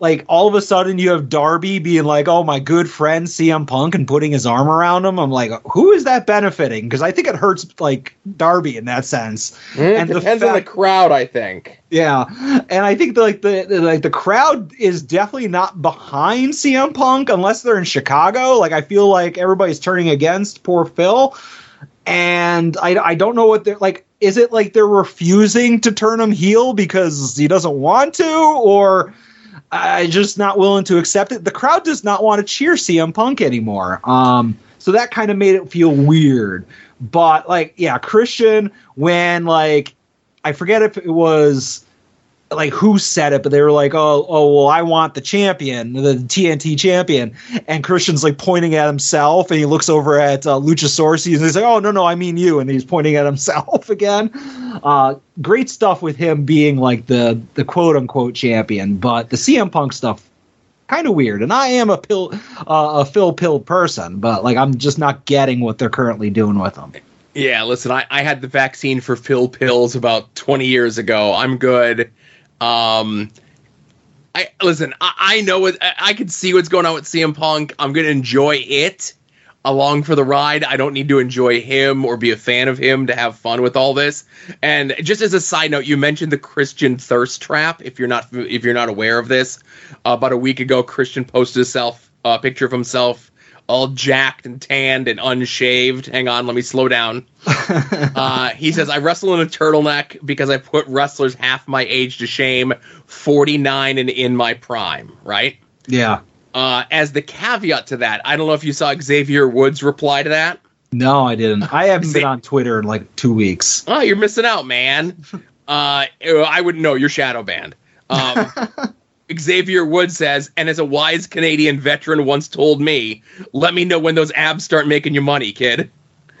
like all of a sudden you have Darby being like, "Oh, my good friend CM Punk," and putting his arm around him. I'm like, who is that benefiting? Because I think it hurts like Darby in that sense. Mm, and depends fact, on the crowd, I think. Yeah, and I think the, like the, the like the crowd is definitely not behind CM Punk unless they're in Chicago. Like I feel like everybody's turning against poor Phil, and I I don't know what they're like. Is it like they're refusing to turn him heel because he doesn't want to, or I just not willing to accept it. The crowd does not want to cheer CM Punk anymore. Um, so that kind of made it feel weird. But like, yeah, Christian when like I forget if it was like who said it, but they were like, "Oh, oh, well, I want the champion, the TNT champion," and Christian's like pointing at himself, and he looks over at uh, Luchasaurus, and he's like, "Oh, no, no, I mean you," and he's pointing at himself again. Uh, great stuff with him being like the the quote unquote champion, but the CM Punk stuff kind of weird. And I am a pill, uh, a Phil Pill person, but like I'm just not getting what they're currently doing with them. Yeah, listen, I, I had the vaccine for Phil pills about 20 years ago. I'm good. Um, I listen. I, I know what I, I can see what's going on with CM Punk. I'm gonna enjoy it along for the ride. I don't need to enjoy him or be a fan of him to have fun with all this. And just as a side note, you mentioned the Christian thirst trap. If you're not if you're not aware of this, uh, about a week ago, Christian posted a self a picture of himself all jacked and tanned and unshaved. Hang on, let me slow down. uh, he says, I wrestle in a turtleneck because I put wrestlers half my age to shame, 49 and in my prime, right? Yeah. Uh, as the caveat to that, I don't know if you saw Xavier Woods reply to that. No, I didn't. I haven't been on Twitter in like two weeks. Oh, you're missing out, man. uh, I wouldn't know. You're shadow banned. Um, Xavier Wood says, and as a wise Canadian veteran once told me, let me know when those abs start making you money, kid.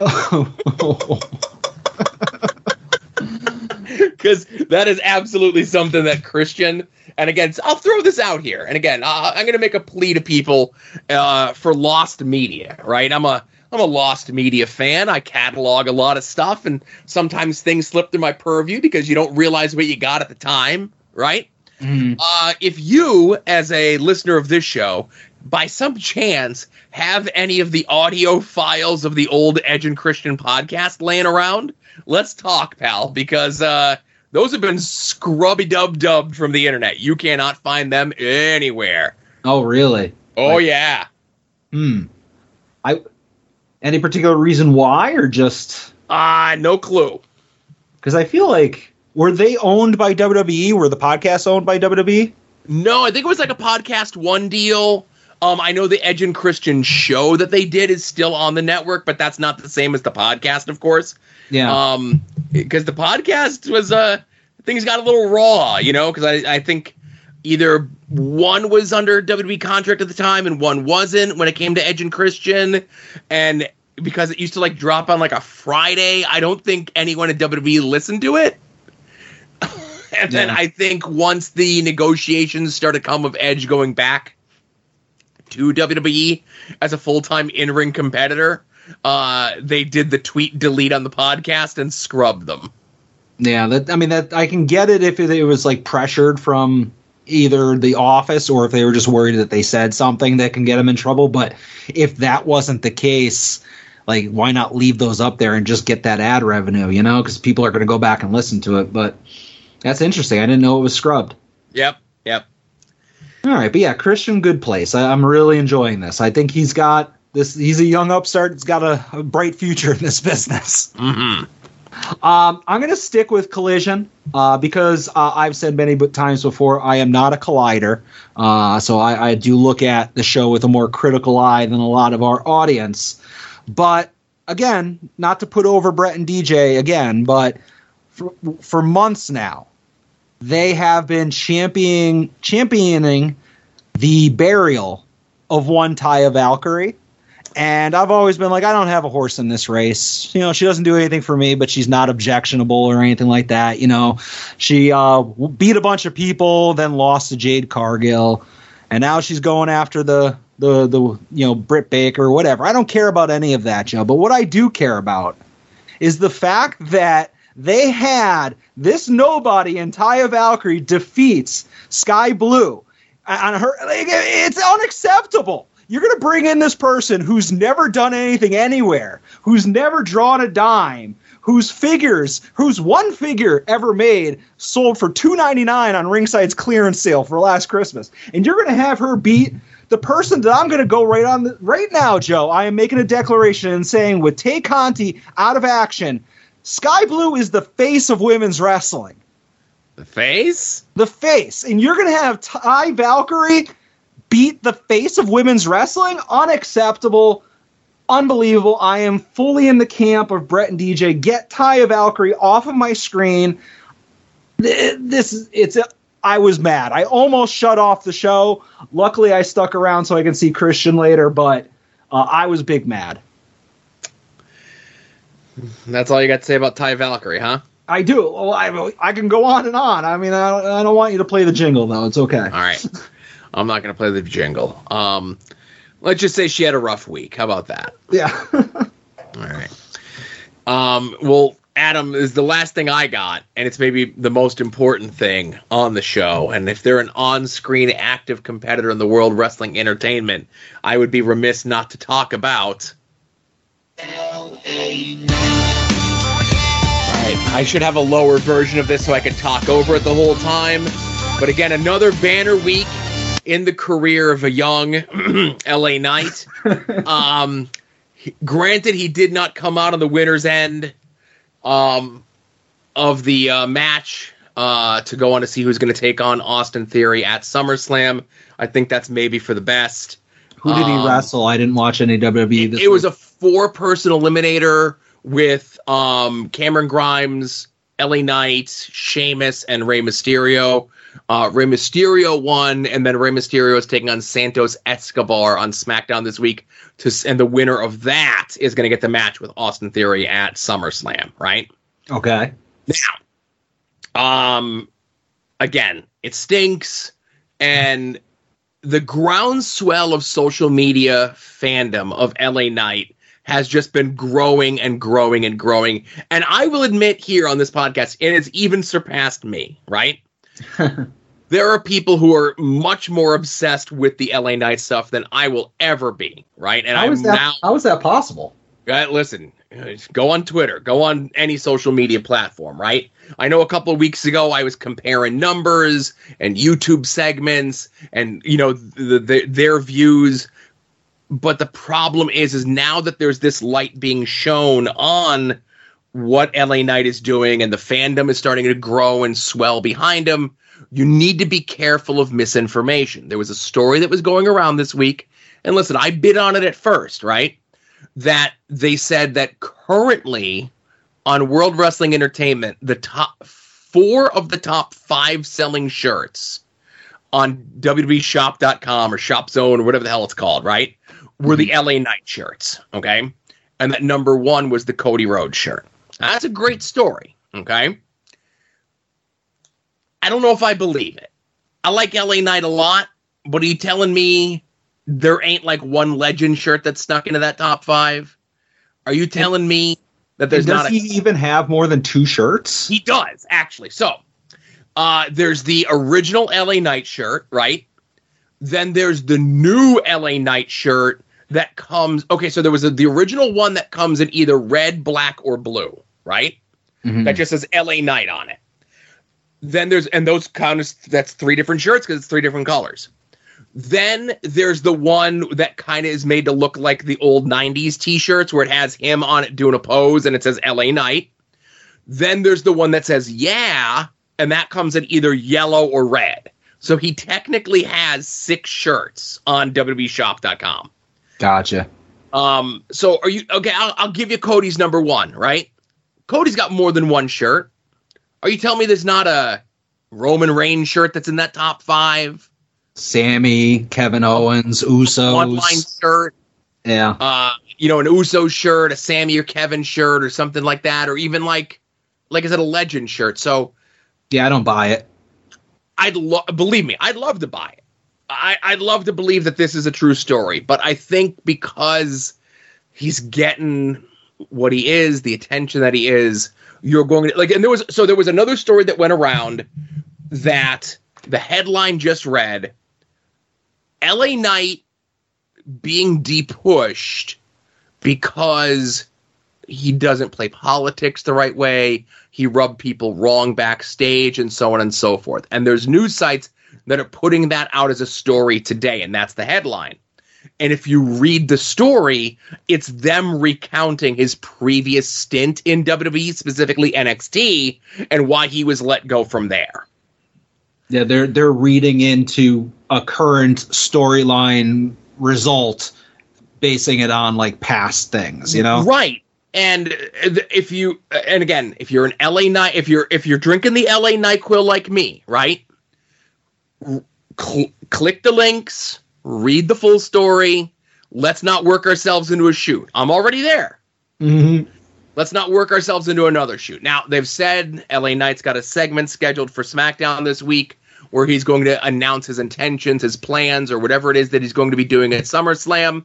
Because that is absolutely something that Christian, and again, I'll throw this out here. And again, uh, I'm going to make a plea to people uh, for lost media, right? I'm a I'm a lost media fan. I catalog a lot of stuff, and sometimes things slip through my purview because you don't realize what you got at the time, right? Mm. Uh, if you, as a listener of this show, by some chance have any of the audio files of the old Edge and Christian podcast laying around, let's talk, pal, because uh, those have been scrubby dub dubbed from the internet. You cannot find them anywhere. Oh, really? Oh, like, yeah. Hmm. I. Any particular reason why, or just? Ah, uh, no clue. Because I feel like were they owned by WWE? Were the podcasts owned by WWE? No, I think it was like a podcast one deal. Um, I know the Edge and Christian show that they did is still on the network, but that's not the same as the podcast, of course. Yeah. Um, because the podcast was uh things got a little raw, you know, because I I think either one was under WWE contract at the time and one wasn't when it came to Edge and Christian, and because it used to like drop on like a Friday, I don't think anyone at WWE listened to it. And then yeah. I think once the negotiations started come of Edge going back to WWE as a full time in ring competitor, uh, they did the tweet delete on the podcast and scrubbed them. Yeah, that I mean that I can get it if it, it was like pressured from either the office or if they were just worried that they said something that can get them in trouble. But if that wasn't the case, like why not leave those up there and just get that ad revenue, you know? Because people are going to go back and listen to it. But that's interesting. I didn't know it was scrubbed. Yep, yep. All right, but yeah, Christian, good place. I, I'm really enjoying this. I think he's got this. He's a young upstart. He's got a, a bright future in this business. Mm-hmm. Um, I'm going to stick with Collision uh, because uh, I've said many times before I am not a collider. Uh, so I, I do look at the show with a more critical eye than a lot of our audience. But again, not to put over Brett and DJ again, but for, for months now, they have been championing championing the burial of one Taya Valkyrie. And I've always been like, I don't have a horse in this race. You know, she doesn't do anything for me, but she's not objectionable or anything like that. You know, she uh, beat a bunch of people, then lost to Jade Cargill, and now she's going after the the the you know Britt Baker whatever. I don't care about any of that, Joe. But what I do care about is the fact that they had this nobody in Taya Valkyrie defeats Skye Blue on her. Like, it's unacceptable. You're going to bring in this person who's never done anything anywhere, who's never drawn a dime, whose figures, whose one figure ever made sold for two ninety nine on Ringside's clearance sale for last Christmas, and you're going to have her beat the person that I'm going to go right on the, right now, Joe. I am making a declaration and saying with Tay Conti out of action, Skye Blue is the face of women's wrestling. The face? The face. And you're going to have Ty Valkyrie beat the face of women's wrestling? Unacceptable. Unbelievable. I am fully in the camp of Brett and DJ. Get Ty Valkyrie off of my screen. This is it's a, I was mad. I almost shut off the show. Luckily, I stuck around so I can see Christian later, but uh, I was big mad. That's all you got to say about Ty Valkyrie, huh? I do. Well, I, I can go on and on. I mean, I don't, I don't want you to play the jingle though. It's okay. All right. I'm not going to play the jingle. Um, let's just say she had a rough week. How about that? Yeah. All right. Um, well, Adam is the last thing I got, and it's maybe the most important thing on the show. And if they're an on-screen active competitor in the world wrestling entertainment, I would be remiss not to talk about. Right. I should have a lower version of this so I can talk over it the whole time. But again, another banner week in the career of a young LA Knight. um, granted, he did not come out on the winner's end um, of the uh, match uh, to go on to see who's going to take on Austin Theory at SummerSlam. I think that's maybe for the best. Who did he Um, wrestle? I didn't watch any WWE. This it was a week. four-person eliminator with um, Cameron Grimes, LA Knight, Sheamus, and Rey Mysterio. Uh, Rey Mysterio won, and then Rey Mysterio is taking on Santos Escobar on SmackDown this week. To and the winner of that is going to get the match with Austin Theory at SummerSlam, right? okay. Now, um again it stinks and the groundswell of social media fandom of la knight has just been growing and growing and growing and i will admit here on this podcast it has even surpassed me right there are people who are much more obsessed with the la knight stuff than i will ever be right and How i'm that? now How is that possible? uh, listen, go on Twitter, go on any social media platform, right? I know a couple of weeks ago I was comparing numbers and YouTube segments and you know the, the, their views, but the problem is, is now that there's this light being shown on what LA Knight is doing and the fandom is starting to grow and swell behind him, you need to be careful of misinformation. There was a story that was going around this week, and listen, I bid on it at first, right? that they said that currently on World Wrestling Entertainment, the top four of the top five selling shirts on WWEshop.com or Shop Zone or whatever the hell it's called, right? Were the LA Knight shirts, okay? And that number one was the Cody Rhodes shirt. That's a great story, okay? I don't know if I believe it. I like LA Knight a lot, but are you telling me there ain't like one legend shirt that's snuck into that top five? Are you telling me that there's Does not a he even have more than two shirts? he does actually. So, uh, there's the original LA Knight shirt, right? Then there's the new LA Knight shirt that comes. Okay, so there was a, the original one that comes in either red, black, or blue, right? Mhm. That just says LA Knight on it. Then there's and those count as that's three different shirts because it's three different colors. Then there's the one that kind of is made to look like the old 90s t-shirts where it has him on it doing a pose and it says LA Knight. Then there's the one that says yeah, and that comes in either yellow or red. So he technically has six shirts on WWEshop.com. Gotcha. Um, so are you okay? I'll, I'll give you Cody's number one, right? Cody's got more than one shirt. Are you telling me there's not a Roman Reigns shirt that's in that top five? Sammy, Kevin Owens, Usos. One line shirt, Yeah. uh, you know, an Uso shirt, a Sammy or Kevin shirt, or something like that, or even like, like I said, a Legend shirt. So Yeah, I don't buy it. I'd love, believe me, I'd love to buy it. I, I'd love to believe that this is a true story, but I think because he's getting what he is, the attention that he is, you're going to like. And there was so there was another story that went around that the headline just read: L.A. Knight being depushed because he doesn't play politics the right way. He rubbed people wrong backstage and so on and so forth. And there's news sites that are putting that out as a story today, and that's the headline. And if you read the story, it's them recounting his previous stint in WWE, specifically NXT, and why he was let go from there. Yeah, they're they're reading into a current storyline result, basing it on like past things. You know. right and uh, if you and again if you're an la knight if you're if you're drinking the la nyquil like me right? Cl- click the links read the full story. Let's not work ourselves into a shoot. I'm already there. Mm-hmm. let's not work ourselves into another shoot. Now they've said la knight's got a segment scheduled for smackdown this week where he's going to announce his intentions his plans or whatever it is that he's going to be doing at summerslam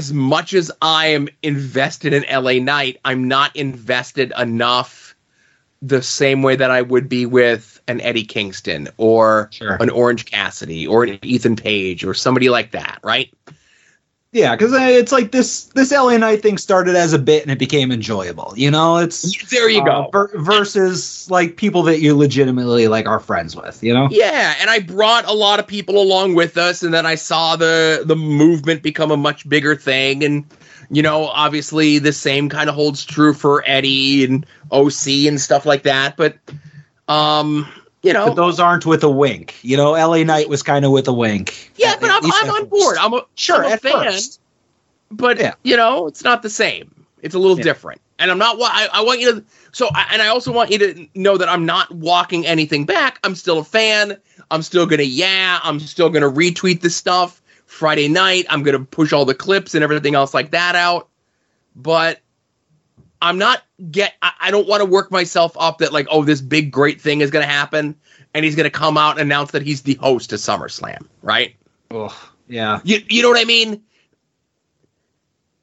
as much as I am invested in LA Knight, I'm not invested enough the same way that I would be with an Eddie Kingston or Sure. an Orange Cassidy or an Ethan Page or somebody like that, right? Yeah, because it's like this this LA Knight thing started as a bit and it became enjoyable. You know, it's There you uh, go. ver- versus like people that you legitimately like are friends with. You know. Yeah, and I brought a lot of people along with us, and then I saw the the movement become a much bigger thing, and you know, obviously the same kind of holds true for Eddie and OC and stuff like that. But, um, you know, But those aren't with a wink. You know, LA Knight was kind of with a wink. Yeah, At- but at I'm, I'm on board. I'm a Sure, I'm a fan, first. but Yeah. you know, it's not the same. It's a little Yeah. different, and I'm not. I, I want you to. So, and I also want you to know that I'm not walking anything back. I'm still a fan. I'm still gonna yeah. I'm still gonna retweet the stuff Friday night. I'm gonna push all the clips and everything else like that out. But I'm not get. I, I don't want to work myself up that like, oh, this big great thing is gonna happen, and he's gonna come out and announce that he's the host of SummerSlam, right? Ugh, yeah. You you know what I mean?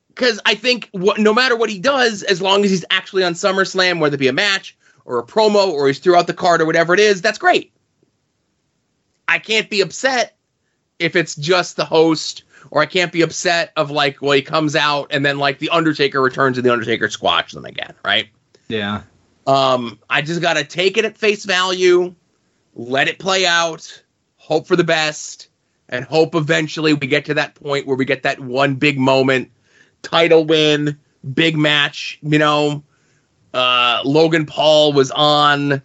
Because I think what, no matter what he does, as long as he's actually on SummerSlam, whether it be a match or a promo or he's throughout the card or whatever it is, that's great. I can't be upset if it's just the host, or I can't be upset of like, well, he comes out and then like the Undertaker returns and the Undertaker squash them again, right? Yeah. Um, I just gotta take it at face value, let it play out, hope for the best, and hope eventually we get to that point where we get that one big moment, title win, big match. You know, uh, Logan Paul was on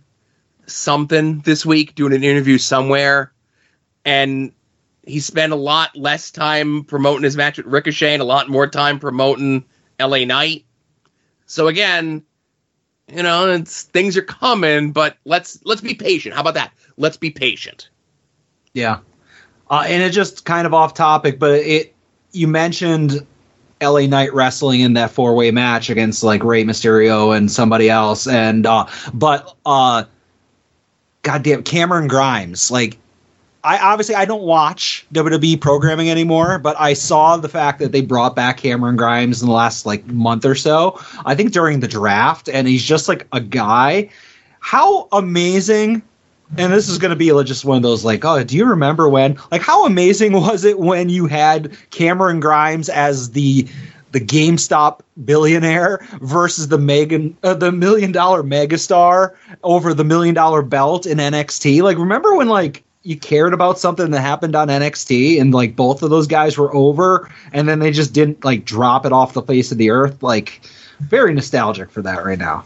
something this week doing an interview somewhere, and he spent a lot less time promoting his match with Ricochet and a lot more time promoting LA Knight. So again, you know, it's things are coming, but let's let's be patient. How about that? Let's be patient. Yeah. Uh, and it just kind of off topic, but it you mentioned LA Knight wrestling in that four way match against like Rey Mysterio and somebody else, and uh, but uh, goddamn Cameron Grimes, like I obviously I don't watch WWE programming anymore, but I saw the fact that they brought back Cameron Grimes in the last like month or so. I think during the draft, and he's just like a guy. How amazing and this is going to be just one of those like, oh, do you remember when? Like, how amazing was it when you had Cameron Grimes as the the GameStop billionaire versus the Megan uh, the million dollar megastar over the million dollar belt in NXT? Like, remember when like you cared about something that happened on NXT and like both of those guys were over and then they just didn't like drop it off the face of the earth? Like, very nostalgic for that right now.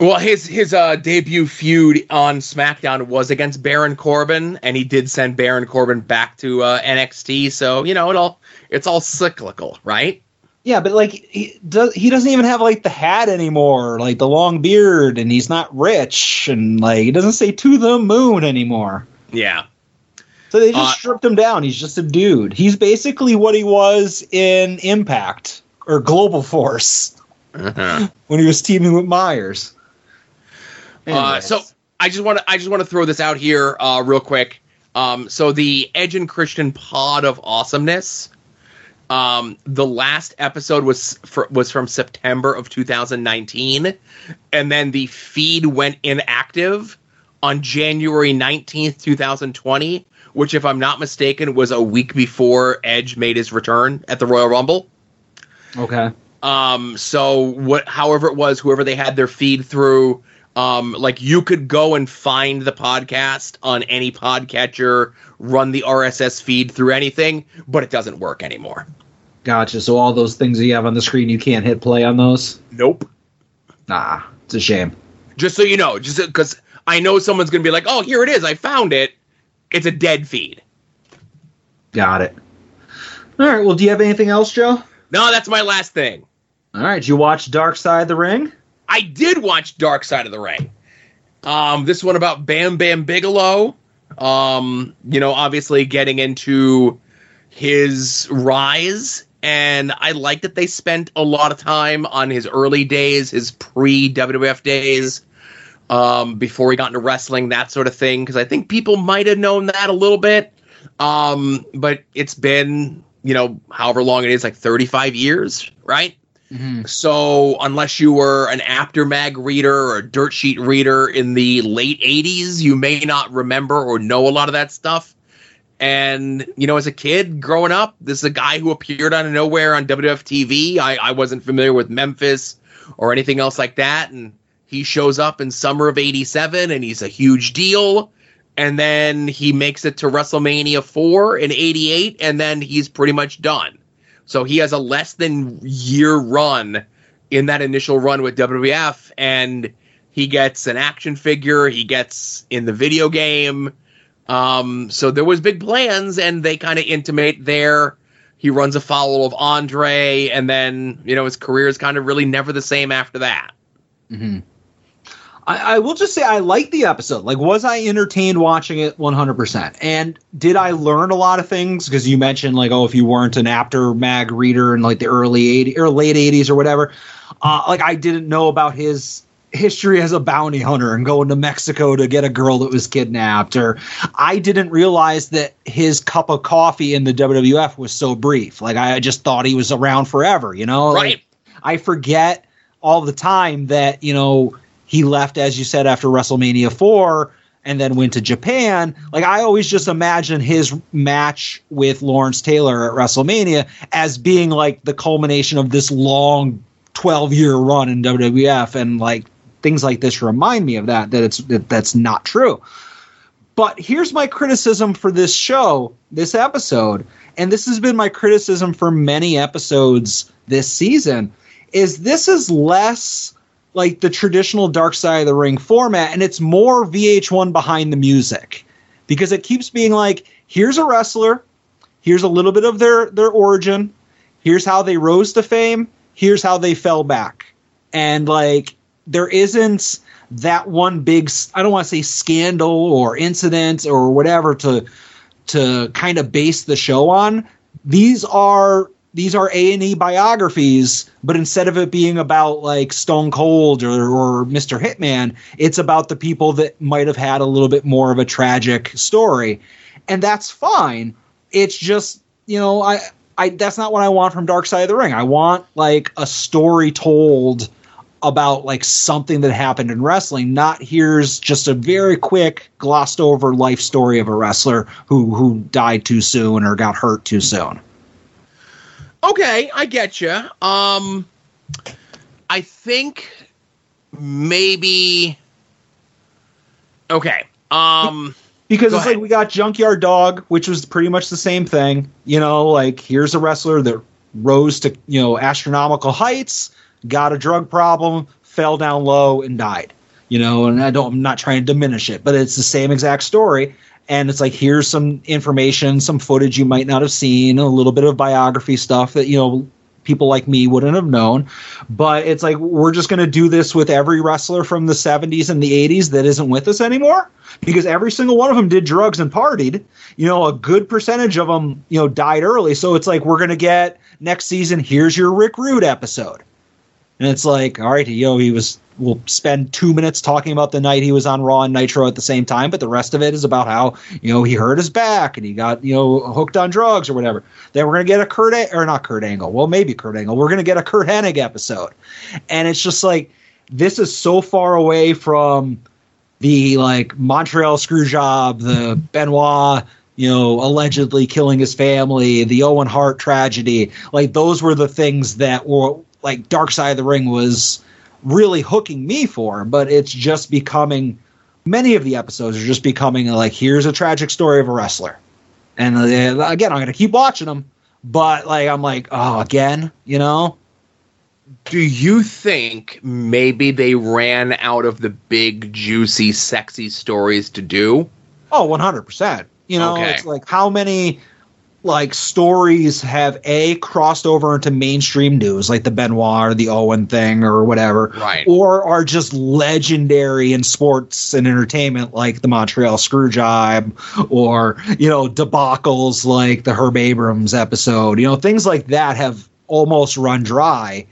Well, his his uh, debut feud on SmackDown was against Baron Corbin, and he did send Baron Corbin back to uh, NXT. So you know it all it's all cyclical, right? Yeah, but like he does he doesn't even have like the hat anymore, like the long beard, and he's not rich, and like he doesn't say to the moon anymore. Yeah. So they just Uh, stripped him down. He's just a dude. He's basically what he was in Impact or Global Force Uh-huh. when he was teaming with Myers. Uh, so I just want to I just want to throw this out here uh, real quick. Um, so the Edge and Christian pod of awesomeness. Um, the last episode was fr- was from September of 2019, and then the feed went inactive on January 19th, 2020, which, if I'm not mistaken, was a week before Edge made his return at the Royal Rumble. okay. Um, so what, however it was, whoever they had their feed through, um, like you could go and find the podcast on any podcatcher, run the RSS feed through anything, but it doesn't work anymore. Gotcha. So all those things that you have on the screen, you can't hit play on those? Nope. Nah, it's a shame. Just so you know, just because I know someone's gonna be like, "Oh, here it is, I found it." It's a dead feed. Got it. All right. Well, do you have anything else, Joe? No, that's my last thing. All right. Did you watch Dark Side of the Ring? I did watch Dark Side of the Ring. Um, this one about Bam Bam Bigelow. Um, you know, obviously getting into his rise, and I like that they spent a lot of time on his early days, his pre WWF days, um, before he got into wrestling, that sort of thing. Because I think people might have known that a little bit, um, but it's been you know however long it is, like thirty five years, right? Mm-hmm. So unless you were an Apter mag reader or a dirt sheet reader in the late 80s, you may not remember or know a lot of that stuff. And, you know, as a kid growing up, this is a guy who appeared out of nowhere on WWF TV. I, I wasn't familiar with Memphis or anything else like that. And he shows up in summer of 87 and he's a huge deal. And then he makes it to WrestleMania 4 in 88 and then he's pretty much done. So he has a less than year run in that initial run with WWF, and he gets an action figure. He gets in the video game. Um, so there was big plans, and they kind of intimate there. He runs a afoul of Andre, and then you know his career is kind of really never the same after that. Mm-hmm. I, I will just say I liked the episode. Like, was I entertained watching it 100%? And did I learn a lot of things? Because you mentioned, like, oh, if you weren't an Apter mag reader in like the early 80s or late 80s or whatever, uh, like, I didn't know about his history as a bounty hunter and going to Mexico to get a girl that was kidnapped. Or I didn't realize that his cup of coffee in the WWF was so brief. Like, I just thought he was around forever, you know? Right. Like, I forget all the time that, you know, he left, as you said, after WrestleMania 4 and then went to Japan. Like, I always just imagine his match with Lawrence Taylor at WrestleMania as being like the culmination of this long 12 year run in WWF. And like things like this remind me of that, that it's that that's not true. But here's my criticism for this show, this episode, and this has been my criticism for many episodes this season, is this is less like the traditional Dark Side of the Ring format, and it's more VH1 behind the music because it keeps being like, here's a wrestler, here's a little bit of their their origin, here's how they rose to fame, here's how they fell back, and like there isn't that one big I don't want to say scandal or incident or whatever to to kind of base the show on. These are these are A and E biographies, but instead of it being about like Stone Cold or, or Mr. Hitman, it's about the people that might have had a little bit more of a tragic story, and that's fine. It's just you know I I that's not what I want from Dark Side of the Ring. I want like a story told about like something that happened in wrestling. Not here's just a very quick glossed over life story of a wrestler who who died too soon or got hurt too soon. Okay, I get you. Um, I think maybe. Okay. Um, because Go it's ahead. like we got Junkyard Dog, which was pretty much the same thing. You know, like here's a wrestler that rose to you know astronomical heights, got a drug problem, fell down low, and died. You know, and I don't, I'm not trying to diminish it, but it's the same exact story. And it's like here's some information, some footage you might not have seen, a little bit of biography stuff that you know people like me wouldn't have known. But it's like we're just going to do this with every wrestler from the 70s and the 80s that isn't with us anymore because every single one of them did drugs and partied. You know, a good percentage of them, you know, died early. So it's like we're going to get next season here's your Rick Rude episode. And it's like, all right, know, he was we'll spend 2 minutes talking about the night he was on Raw and Nitro at the same time, but the rest of it is about how, you know, he hurt his back and he got, you know, hooked on drugs or whatever. Then we're to get a Kurt A- or not Kurt Angle. Well, maybe Kurt Angle. We're to get a Curt Hennig episode. And it's just like this is so far away from the like Montreal screw job, the Benoit, you know, allegedly killing his family, the Owen Hart tragedy. Like those were the things that were like Dark Side of the Ring was really hooking me for, but it's just becoming many of the episodes are just becoming like here's a tragic story of a wrestler. And uh, again, I'm going to keep watching them, but like I'm like, oh, again, you know? do you think maybe they ran out of the big, juicy, sexy stories to do? Oh, 100%. You know, Okay. it's like how many like stories have a crossed over into mainstream news like the Benoit or the Owen thing or whatever Right. or are just legendary in sports and entertainment like the Montreal Screwjob or you know debacles like the Herb Abrams episode you know things like that have almost run dry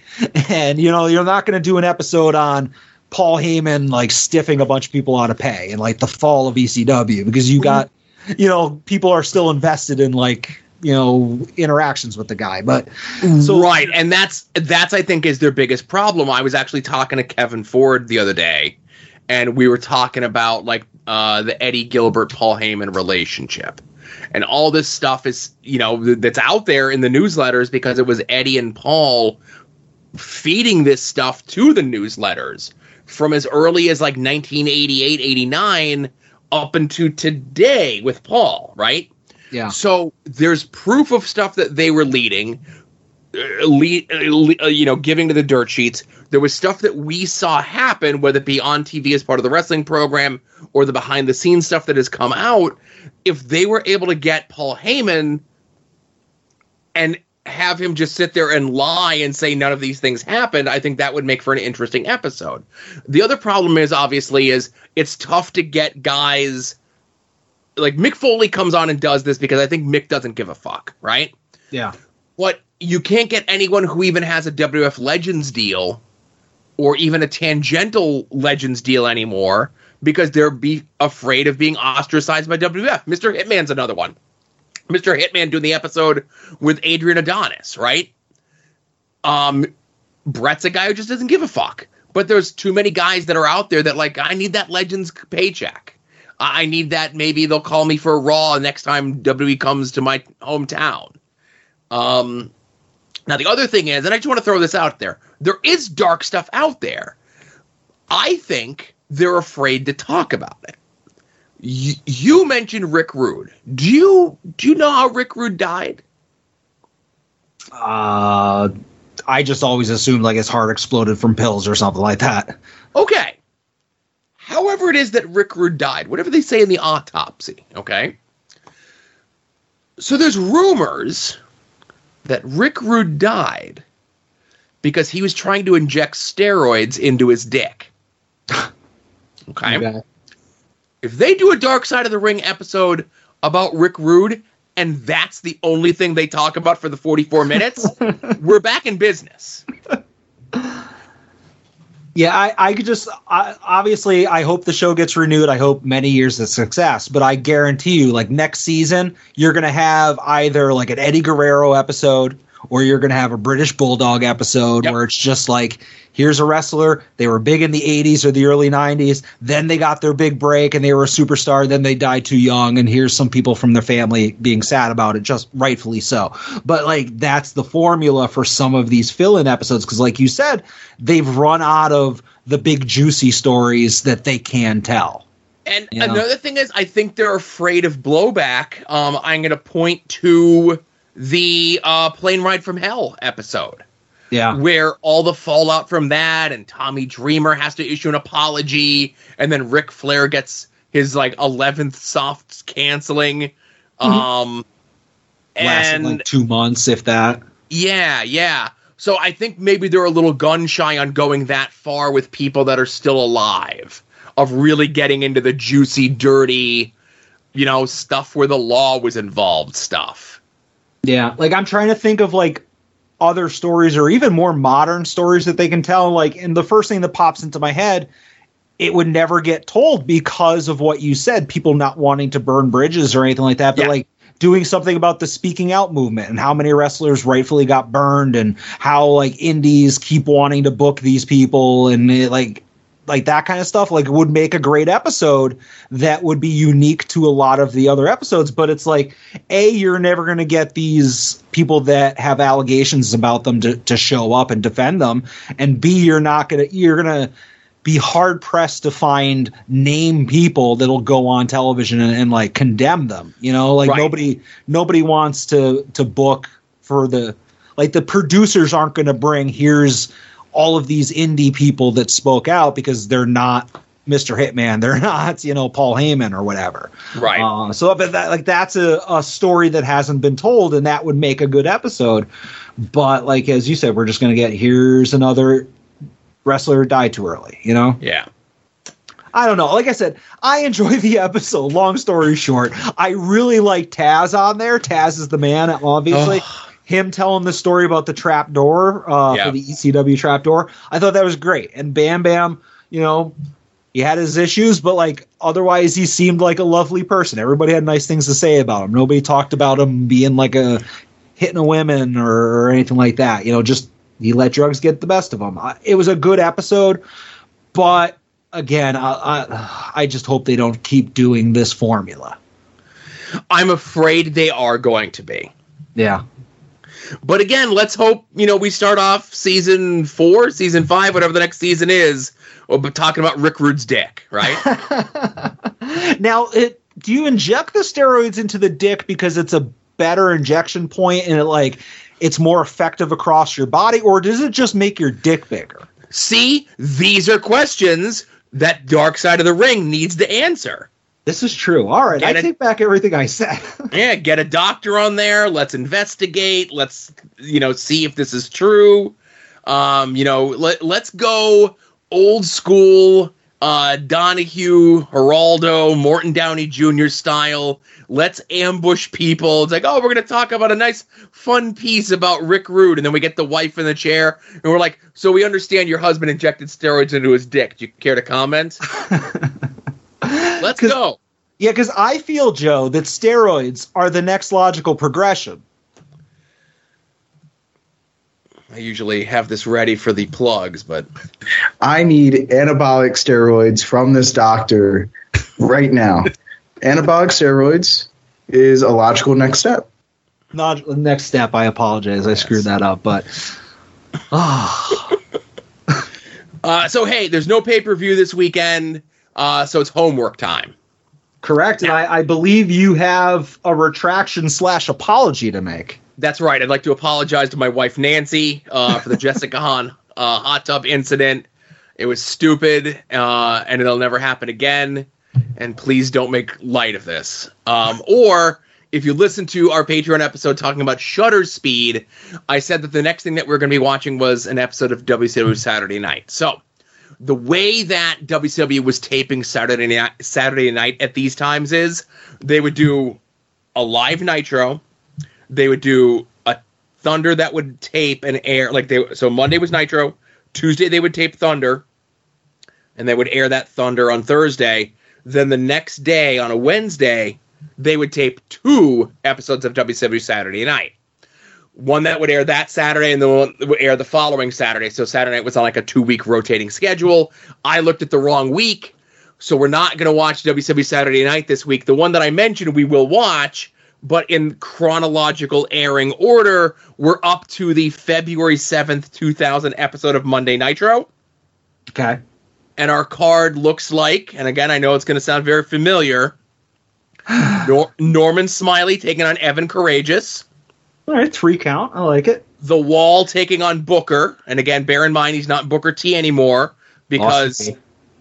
and you know you're not going to do an episode on Paul Heyman like stiffing a bunch of people out of pay and like the fall of ECW because you got you know people are still invested in like you know interactions with the guy but so right, and that's that's I think is their biggest problem. I was actually talking to Kevin Ford the other day, and we were talking about like uh, the Eddie Gilbert Paul Heyman relationship, and all this stuff is you know th- that's out there in the newsletters because it was Eddie and Paul feeding this stuff to the newsletters from as early as like 1988 89 up into today with Paul, right? yeah So there's proof of stuff that they were leading, uh, lead, uh, uh, you know, giving to the dirt sheets. There was stuff that we saw happen, whether it be on TV as part of the wrestling program or the behind the scenes stuff that has come out. If they were able to get Paul Heyman and have him just sit there and lie and say none of these things happened, I think that would make for an interesting episode. The other problem is obviously is it's tough to get guys like Mick Foley comes on and does this because I think Mick doesn't give a fuck, right? yeah But you can't get anyone who even has a WF Legends deal or even a tangential Legends deal anymore because they're be afraid of being ostracized by WF. Mr. Hitman's another one. Mr. Hitman doing the episode with Adrian Adonis, right? Um, Bret's a guy who just doesn't give a fuck. But there's too many guys that are out there that like I need that Legends paycheck. I need that. Maybe they'll call me for a Raw next time WWE comes to my hometown. Um, now the other thing is, and I just want to throw this out there: there is dark stuff out there. I think they're afraid to talk about it. You, you mentioned Rick Rude. Do you do you know how Rick Rude died? uh I just always assumed like his heart exploded from pills or something like that. Okay. However, it is that Rick Rude died, whatever they say in the autopsy, okay? So there's rumors that Rick Rude died because he was trying to inject steroids into his dick. okay? If they do a Dark Side of the Ring episode about Rick Rude, and that's the only thing they talk about for the 44 minutes, we're back in business. Yeah, I, I could just I, obviously I hope the show gets renewed. I hope many years of success, but I guarantee you, like next season, you're gonna have either like an Eddie Guerrero episode or you're going to have a British Bulldog episode Yep. where it's just like, here's a wrestler. They were big in the 80s or the early 90s. Then they got their big break and they were a superstar. Then they died too young. And here's some people from their family being sad about it, just rightfully so. But like, that's the formula for some of these fill in episodes. Cause like you said, they've run out of the big juicy stories that they can tell. And You know? another thing is, I think they're afraid of blowback. Um, I'm going to point to the uh, plane ride from hell episode. Yeah. where all the fallout from that and Tommy Dreamer has to issue an apology and then Ric Flair gets his like 11th soft canceling um Lasted and like two months, if that. yeah yeah so I think maybe they're a little gun shy on going that far with people that are still alive of really getting into the juicy dirty you know stuff where the law was involved stuff Yeah, like I'm trying to think of like other stories or even more modern stories that they can tell. Like, and the first thing that pops into my head, it would never get told because of what you said, people not wanting to burn bridges or anything like that. But Yeah. like doing something about the speaking out movement and how many wrestlers rightfully got burned and how like indies keep wanting to book these people and it, like like that kind of stuff like would make a great episode that would be unique to a lot of the other episodes. But it's like a you're never going to get these people that have allegations about them to, to show up and defend them. And b you're not going to you're going to be hard pressed to find name people that'll go on television and, and like condemn them you know? Like Right. nobody nobody wants to to book for the like the producers aren't going to bring here's all of these indie people that spoke out because they're not Mr. Hitman, they're not you know Paul Heyman or whatever. right Uh, so but that, like that's a, a story that hasn't been told, and that would make a good episode. But like as you said, we're just going to get here's another wrestler died too early. You know, yeah I don't know. Like I said, I enjoy the episode. Long story short, I really like Taz on there. Taz is the man, obviously. Him telling the story about the trap door uh, Yeah. for the ECW trap door. I thought that was great. And Bam Bam, you know, he had his issues, but like otherwise, he seemed like a lovely person. Everybody had nice things to say about him. Nobody talked about him being like a hitting a women or, or anything like that. You know, just he let drugs get the best of him. I, it was a good episode, but again, I, I I just hope they don't keep doing this formula. I'm afraid they are going to be Yeah. But again, let's hope you know we start off season four, season five, whatever the next season is, or but talking about Rick Rude's dick, right? Now, it do you inject the steroids into the dick because it's a better injection point and it like it's more effective across your body, or does it just make your dick bigger? See, these are questions that Dark Side of the Ring needs to answer. This is true. All right, Get I take back everything I said. Yeah, get a doctor on there. Let's investigate. Let's you know see if this is true. Um, you know, let let's go old school. Uh, Donahue, Geraldo, Morton Downey Jr. style. Let's ambush people. It's like, oh, we're gonna talk about a nice, fun piece about Rick Rude, and then we get the wife in the chair, and we're like, so we understand your husband injected steroids into his dick. Do you care to comment? Let's go. Yeah, because I feel Joe that steroids are the next logical progression. I usually have this ready for the plugs, but I need anabolic steroids from this doctor right now. anabolic steroids is a logical next step. Not next step. I apologize. I screwed that up, but ah, Uh, so hey, there's no pay per view this weekend, uh, so it's homework time. Correct. And I, I believe you have a retraction slash apology to make. That's right. I'd like to apologize to my wife Nancy uh, for the Jessica Hahn uh, hot tub incident. It was stupid, uh, and it'll never happen again. And please don't make light of this. Um, or if you listen to our Patreon episode talking about shutter speed, I said that the next thing that we are going to be watching was an episode of WCW Saturday Night. So the way that WCW was taping Saturday night, Saturday night at these times is they would do a live Nitro, they would do a Thunder that would tape and air like they so Monday was Nitro, Tuesday they would tape Thunder, and they would air that Thunder on Thursday. Then the next day on a Wednesday, they would tape two episodes of WCW Saturday Night. One that would air that Saturday and the one that would air the following Saturday. So Saturday night was on like a two week rotating schedule. I looked at the wrong week, so we're not going to watch WCW Saturday night this week. The one that I mentioned we will watch, but in chronological airing order, we're up to the February 7th, 2000 episode of Monday Nitro. Okay. And our card looks like, and again, I know it's going to sound very familiar. Nor- Norman Smiley taking on Evan Karagias. All right, three count. I like it. The Wall taking on Booker, and again, bear in mind he's not Booker T anymore because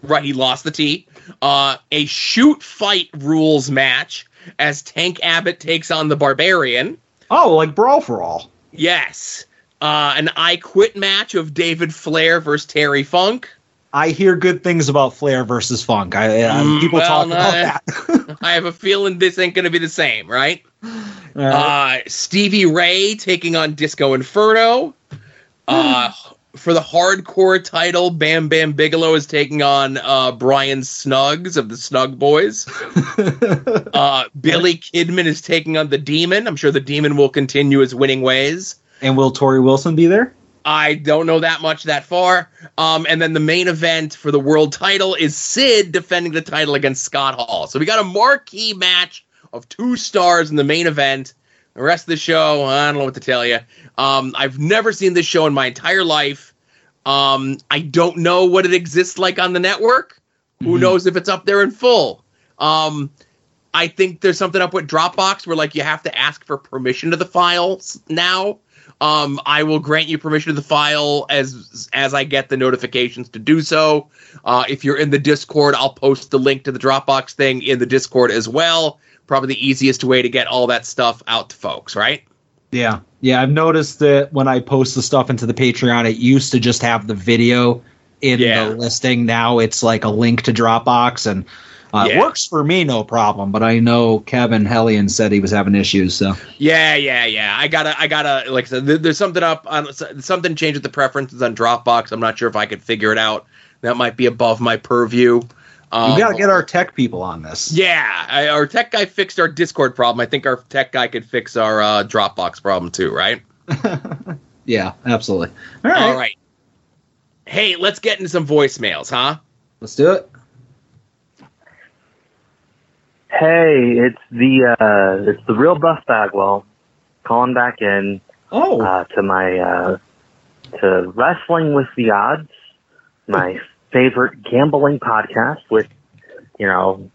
right he lost the T. Uh, a shoot fight rules match as Tank Abbott takes on the Barbarian. Oh, like brawl for all. Yes, uh, an I Quit match of David Flair versus Terry Funk. I hear good things about Flair versus Funk. I, Mm, people well, talk no, about that. I have a feeling this ain't going to be the same, right. Uh, Stevie Ray taking on Disco Inferno. Uh, for the hardcore title, Bam Bam Bigelow is taking on uh, Brian Snugs of the Snug Boys. uh, Billy Kidman is taking on the Demon. I'm sure the Demon will continue his winning ways. and will Torrie Wilson be there? I don't know that much that far. Um, and then the main event for the world title is Sid defending the title against Scott Hall. So we got a marquee match of two stars in the main event. The rest of the show, I don't know what to tell you. Um, I've never seen this show in my entire life. Um, I don't know what it exists like on the network. Who knows if it's up there in full? Um, I think there's something up with Dropbox where like you have to ask for permission to the files now. Um, I will grant you permission to the file as as I get the notifications to do so. Uh, if you're in the Discord, I'll post the link to the Dropbox thing in the Discord as well. Probably the easiest way to get all that stuff out to folks, right? Yeah. Yeah, I've noticed that when I post the stuff into the Patreon, it used to just have the video in Yeah. the listing. Now it's like a link to Dropbox, and uh, it Yeah. works for me, no problem. But I know Kevin Hellion said he was having issues. So Yeah, yeah, yeah. I gotta, I gotta. Like I said, there- there's something up on something changed with the preferences on Dropbox. I'm not sure if I could figure it out. That might be above my purview. Um, we got to get our tech people on this. Yeah, I, our tech guy fixed our Discord problem. I think our tech guy could fix our uh, Dropbox problem too, right? Yeah, absolutely. All right, All right. Hey, let's get into some voicemails, huh? let's do it. Hey, it's the uh, it's the real Buff Bagwell calling back in Oh, uh, to my uh, to Wrestling with the Odds, my favorite gambling podcast with you know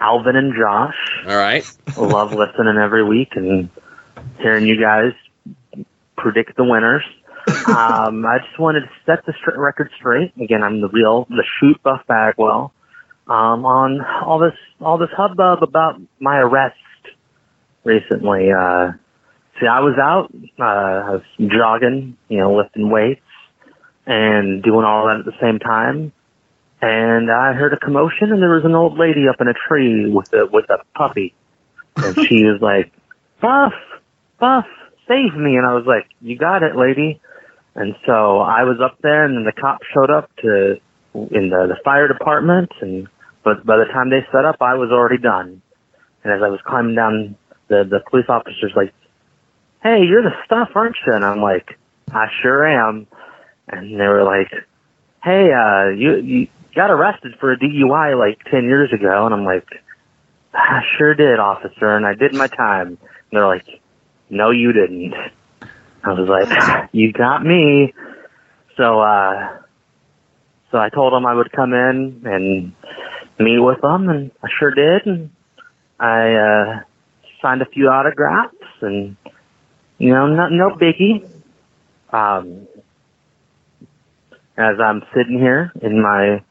Alvin and Josh. All right. Love listening every week and hearing you guys predict the winners. um, I just wanted to set the str- record straight. Again, I'm the real, the shoot Buff Bagwell. Um, on all this, all this hubbub about my arrest recently. Uh, see, I was out, uh, I was jogging, you know, lifting weights and doing all that at the same time. And I heard a commotion and there was an old lady up in a tree with a, with a puppy. And she was like, Buff, Buff, save me. And I was like, you got it, lady. And so I was up there and then the cops showed up to, in the, the fire department and, but by the time they set up, I was already done. And as I was climbing down, the, the police officer's like, hey, you're the stuff, aren't you? And I'm like, I sure am. And they were like, hey, uh, you, you got arrested for a DUI like 10 years ago. And I'm like, I sure did, officer, and I did my time. And they're like, no, you didn't. I was like, you got me. So, uh, so I told them I would come in and meet with them, and I sure did. And I, uh, signed a few autographs and, you know, no, no biggie. Um, as I'm sitting here in my,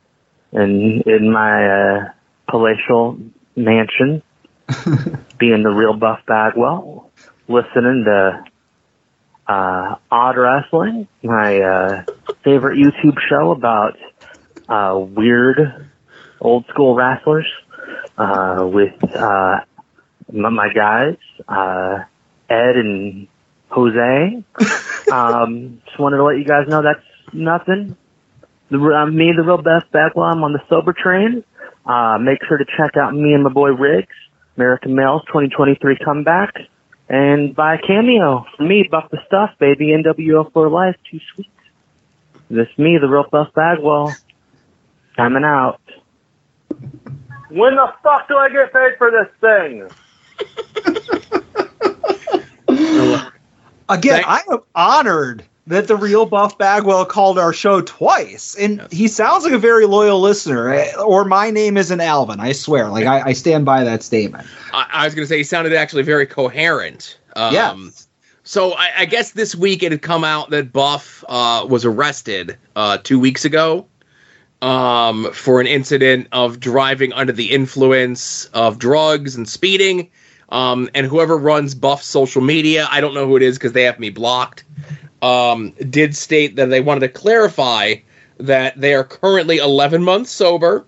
in, in my, uh, palatial mansion, being the real Buff Bagwell, listening to uh, Odd Wrestling, my uh, favorite YouTube show about uh, weird old school wrestlers, uh, with uh, my, my guys, uh, Ed and Jose. um, just wanted to let you guys know that's nothing. The, I'm me, the real Buff Bagwell. I'm on the sober train. Uh, make sure to check out me and my boy Riggs, American Males 2023 comeback. and buy a cameo for me, Buff the Stuff, baby, NWO for life, too sweet. This me, the real Buff Bagwell, coming out. When the fuck do I get paid for this thing? Again, I am honored that the real Buff Bagwell called our show twice, and he sounds like a very loyal listener. eh, Or my name isn't Alvin. I swear, like I, I stand by that statement. I, I was going to say he sounded actually very coherent. Um, Yeah. So I, I guess this week it had come out that Buff uh, was arrested uh, two weeks ago um, for an incident of driving under the influence of drugs and speeding. Um, and whoever runs Buff's social media, I don't know who it is because they have me blocked, um, did state that they wanted to clarify that they are currently 11 months sober.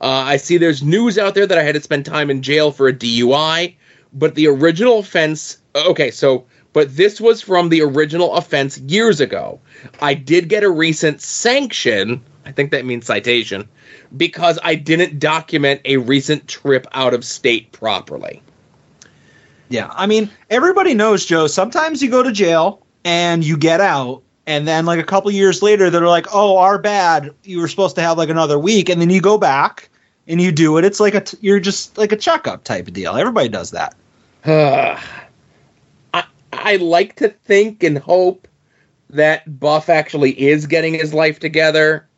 Uh, I see there's news out there that I had to spend time in jail for a DUI, but the original offense. Okay, so but this was from the original offense years ago. I did get a recent sanction. I think that means citation because I didn't document a recent trip out of state properly. Yeah, I mean, everybody knows, Joe. Sometimes you go to jail and you get out, and then like a couple years later, they're like, "Oh, our bad. You were supposed to have like another week," and then you go back and you do it. It's like a t- you're just like a checkup type of deal. Everybody does that. I I like to think and hope that Buff actually is getting his life together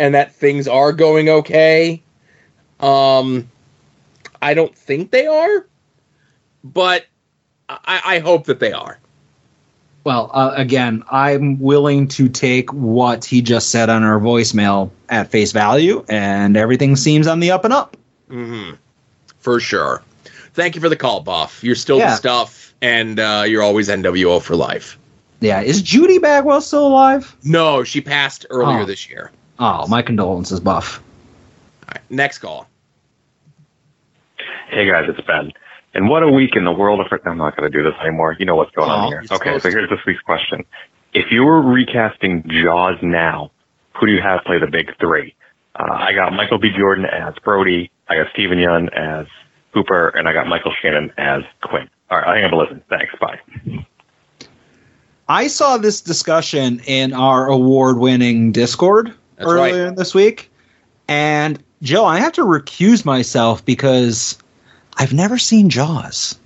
and that things are going okay. Um I don't think they are, but I, I hope that they are. Well, uh, again, I'm willing to take what he just said on our voicemail at face value, and everything seems on the up and up. Mm-hmm. For sure. Thank you for the call, Buff. You're still the stuff, and uh, you're always NWO for life. Yeah, is Judy Bagwell still alive? No, she passed earlier Oh. this year. Oh, my condolences, Buff. All right, next call. Hey guys, it's Ben. And what a week in the world of. I'm not going to do this anymore. You know what's going Oh, on here. Okay, so here's this week's question: If you were recasting Jaws now, who do you have play the big three? Uh, I got Michael B. Jordan as Brody. I got Steven Yeun as Hooper, and I got Michael Shannon as Quint. All right, I'll hang up and listen. Thanks. Bye. I saw this discussion in our award-winning Discord That's earlier right. this week, and Joe, I have to recuse myself because I've never seen Jaws.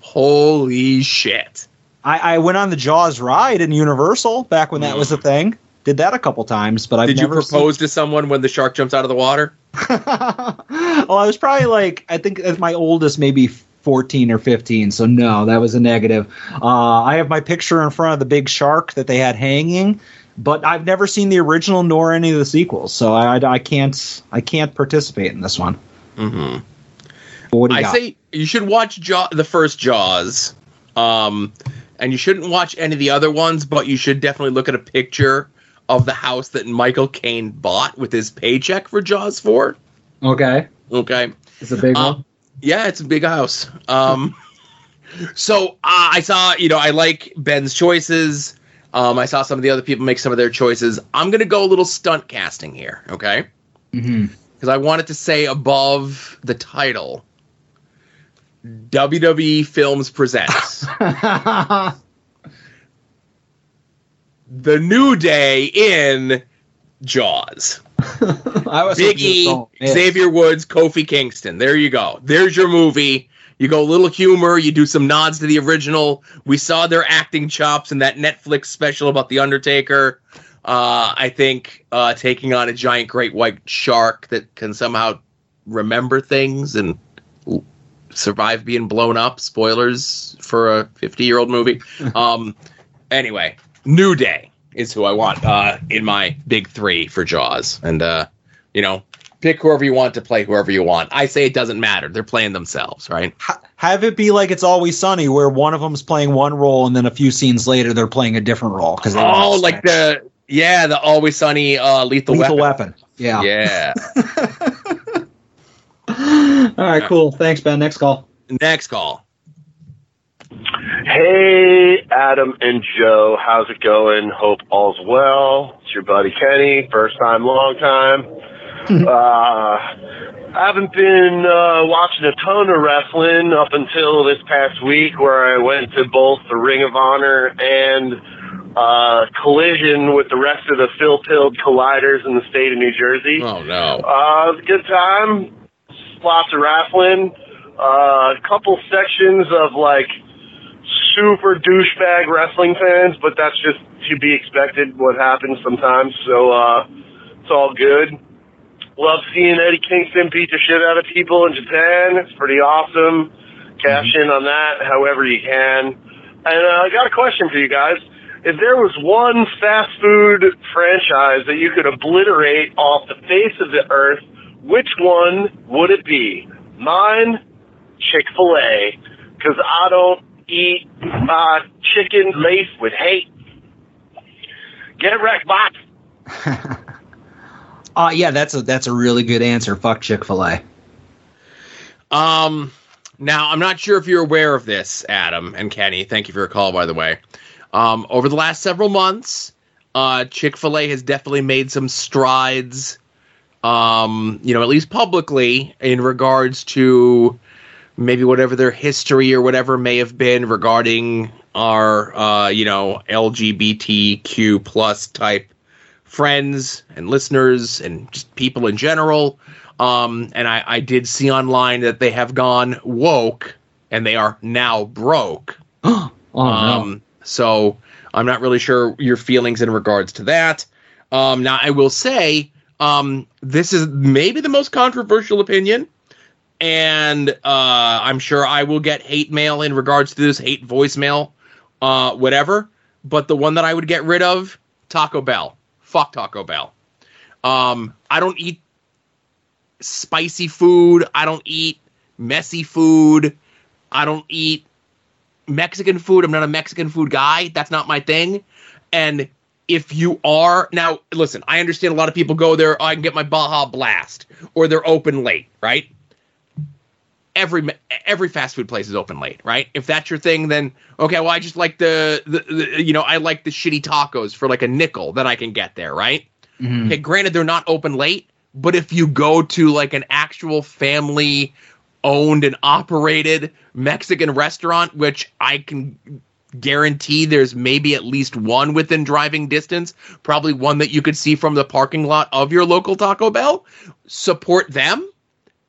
Holy shit. I, I went on the Jaws ride in Universal back when that was a thing. Did that a couple times, but I've Did you propose to someone when the shark jumps out of the water? Well, I was probably like I think as my oldest, maybe fourteen or fifteen. So no, that was a negative. Uh, I have my picture in front of the big shark that they had hanging, but I've never seen the original nor any of the sequels. So I, I, I can't I can't participate in this one. Mm-hmm. What do you I got? say you should watch Jaw- the first Jaws, um, and you shouldn't watch any of the other ones, but you should definitely look at a picture of the house that Michael Caine bought with his paycheck for Jaws 4. okay, Okay. it's a big Uh, one. Yeah, it's a big house. Um, so uh, I saw, you know, I like Ben's choices. Um, I saw some of the other people make some of their choices. I'm gonna go a little stunt casting here, okay? hmm Because I wanted to say above the title, WWE Films presents the New Day in Jaws. I was Big E, Xavier Woods, Kofi Kingston. There you go. There's your movie. You go a little humor. You do some nods to the original. We saw their acting chops in that Netflix special about the Undertaker. Uh, I think uh, taking on a giant great white shark that can somehow remember things and survive being blown up. Spoilers for a 50 year old movie. Um, anyway, New Day is who I want uh, in my big three for Jaws. And, uh, you know, pick whoever you want to play whoever you want. I say it doesn't matter. They're playing themselves, right? Have it be like it's always sunny, where one of them's playing one role, and then a few scenes later they're playing a different role because Oh, like the, yeah, the Always Sunny uh, Lethal, lethal Weapon. weapon. Yeah. Yeah. All right, cool. Thanks, Ben. Next call. Next call. Hey, Adam and Joe, how's it going? Hope all's well. It's your buddy Kenny, first time, long time. Uh, I haven't been uh, watching a ton of wrestling up until this past week, where I went to both the Ring of Honor and uh, Collision with the rest of the Phil Pilled Colliders in the state of New Jersey. Oh no! Uh, it was a good time. Lots of wrestling. Uh, a couple sections of like super douchebag wrestling fans, but that's just to be expected. What happens sometimes. So uh, it's all good. Love seeing Eddie Kingston beat the shit out of people in Japan. It's pretty awesome. Cash in on that however you can. And uh, I got a question for you guys. If there was one fast food franchise that you could obliterate off the face of the earth, which one would it be? Mine, Chick fil A. Because I don't eat my chicken laced with hate. Get it wrecked, bot. Uh, yeah, that's a that's a really good answer. Fuck Chick Fil A. Um, now I'm not sure if you're aware of this, Adam and Kenny. Thank you for your call, by the way. Um, over the last several months, uh, Chick Fil A has definitely made some strides. Um, you know, at least publicly, in regards to maybe whatever their history or whatever may have been regarding our, uh, you know, LGBTQ plus type friends and listeners and just people in general. Um, and I, I did see online that they have gone woke and they are now broke. oh um, So I'm not really sure your feelings in regards to that. Um, now I will say um, this is maybe the most controversial opinion, and uh, I'm sure I will get hate mail in regards to this, hate voicemail, uh, whatever. But the one that I would get rid of, Taco Bell. Fuck Taco Bell. Um, I don't eat spicy food. I don't eat messy food. I don't eat Mexican food. I'm not a Mexican food guy. That's not my thing. And if you are now, listen, I understand a lot of people go there. Oh, I can get my Baja Blast, or they're open late, right? Every every fast food place is open late, right? If that's your thing, then okay. Well, I just like the, the, the you know I like the shitty tacos for like a nickel that I can get there, right? Mhm. Okay, granted they're not open late, but if you go to like an actual family owned and operated Mexican restaurant, which I can guarantee there's maybe at least one within driving distance, probably one that you could see from the parking lot of your local Taco Bell, support them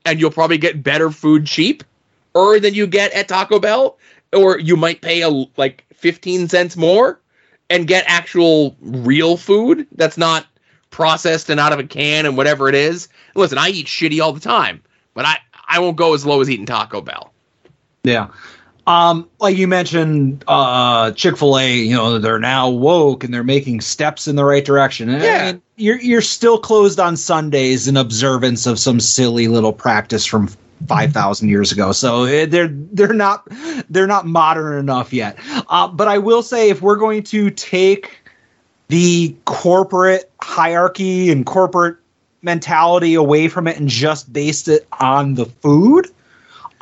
and you'll probably get better food cheap or than you get at Taco Bell or you might pay a like 15 cents more and get actual real food that's not processed and out of a can and whatever it is. Listen, I eat shitty all the time, but I I won't go as low as eating Taco Bell. Yeah. Um, like you mentioned, uh, Chick Fil A, you know, they're now woke and they're making steps in the right direction. And, Yeah. and you're you're still closed on Sundays in observance of some silly little practice from five thousand years ago. So eh, they're they're not they're not modern enough yet. Uh, but I will say, if we're going to take the corporate hierarchy and corporate mentality away from it and just based it on the food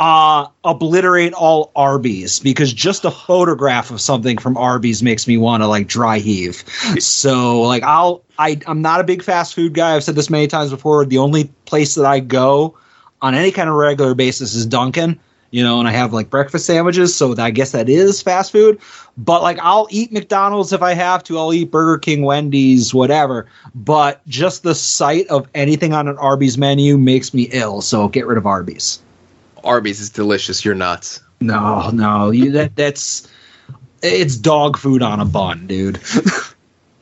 uh obliterate all arby's because just a photograph of something from arby's makes me want to like dry heave. So like i'll i i'm not a big fast food guy. I've said this many times before. The only place that i go on any kind of regular basis is dunkin you know and i have like breakfast sandwiches so i guess that is fast food. But like i'll eat mcdonald's if i have to. I'll eat burger king wendy's whatever. But just the sight of anything on an arby's menu makes me ill so get rid of arby's Arby's is delicious. You're nuts. no, no, you that that's it's dog food on a bun, dude.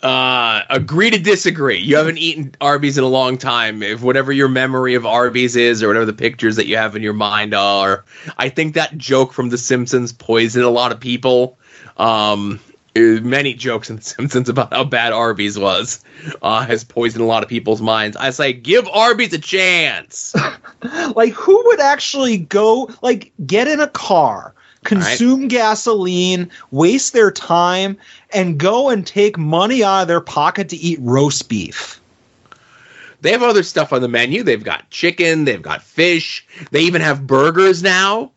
Uh, agree to disagree. You haven't eaten Arby's in a long time. If whatever your memory of Arby's is, or whatever the pictures that you have in your mind are, I think that joke from The Simpsons poisoned a lot of people. Um, many jokes in The Simpsons about how bad Arby's was uh, has poisoned a lot of people's minds. I say, give Arby's a chance. like who would actually go like get in a car, consume gasoline, waste their time, and go and take money out of their pocket to eat roast beef? They have other stuff on the menu. They've got chicken. They've got fish. They even have burgers now.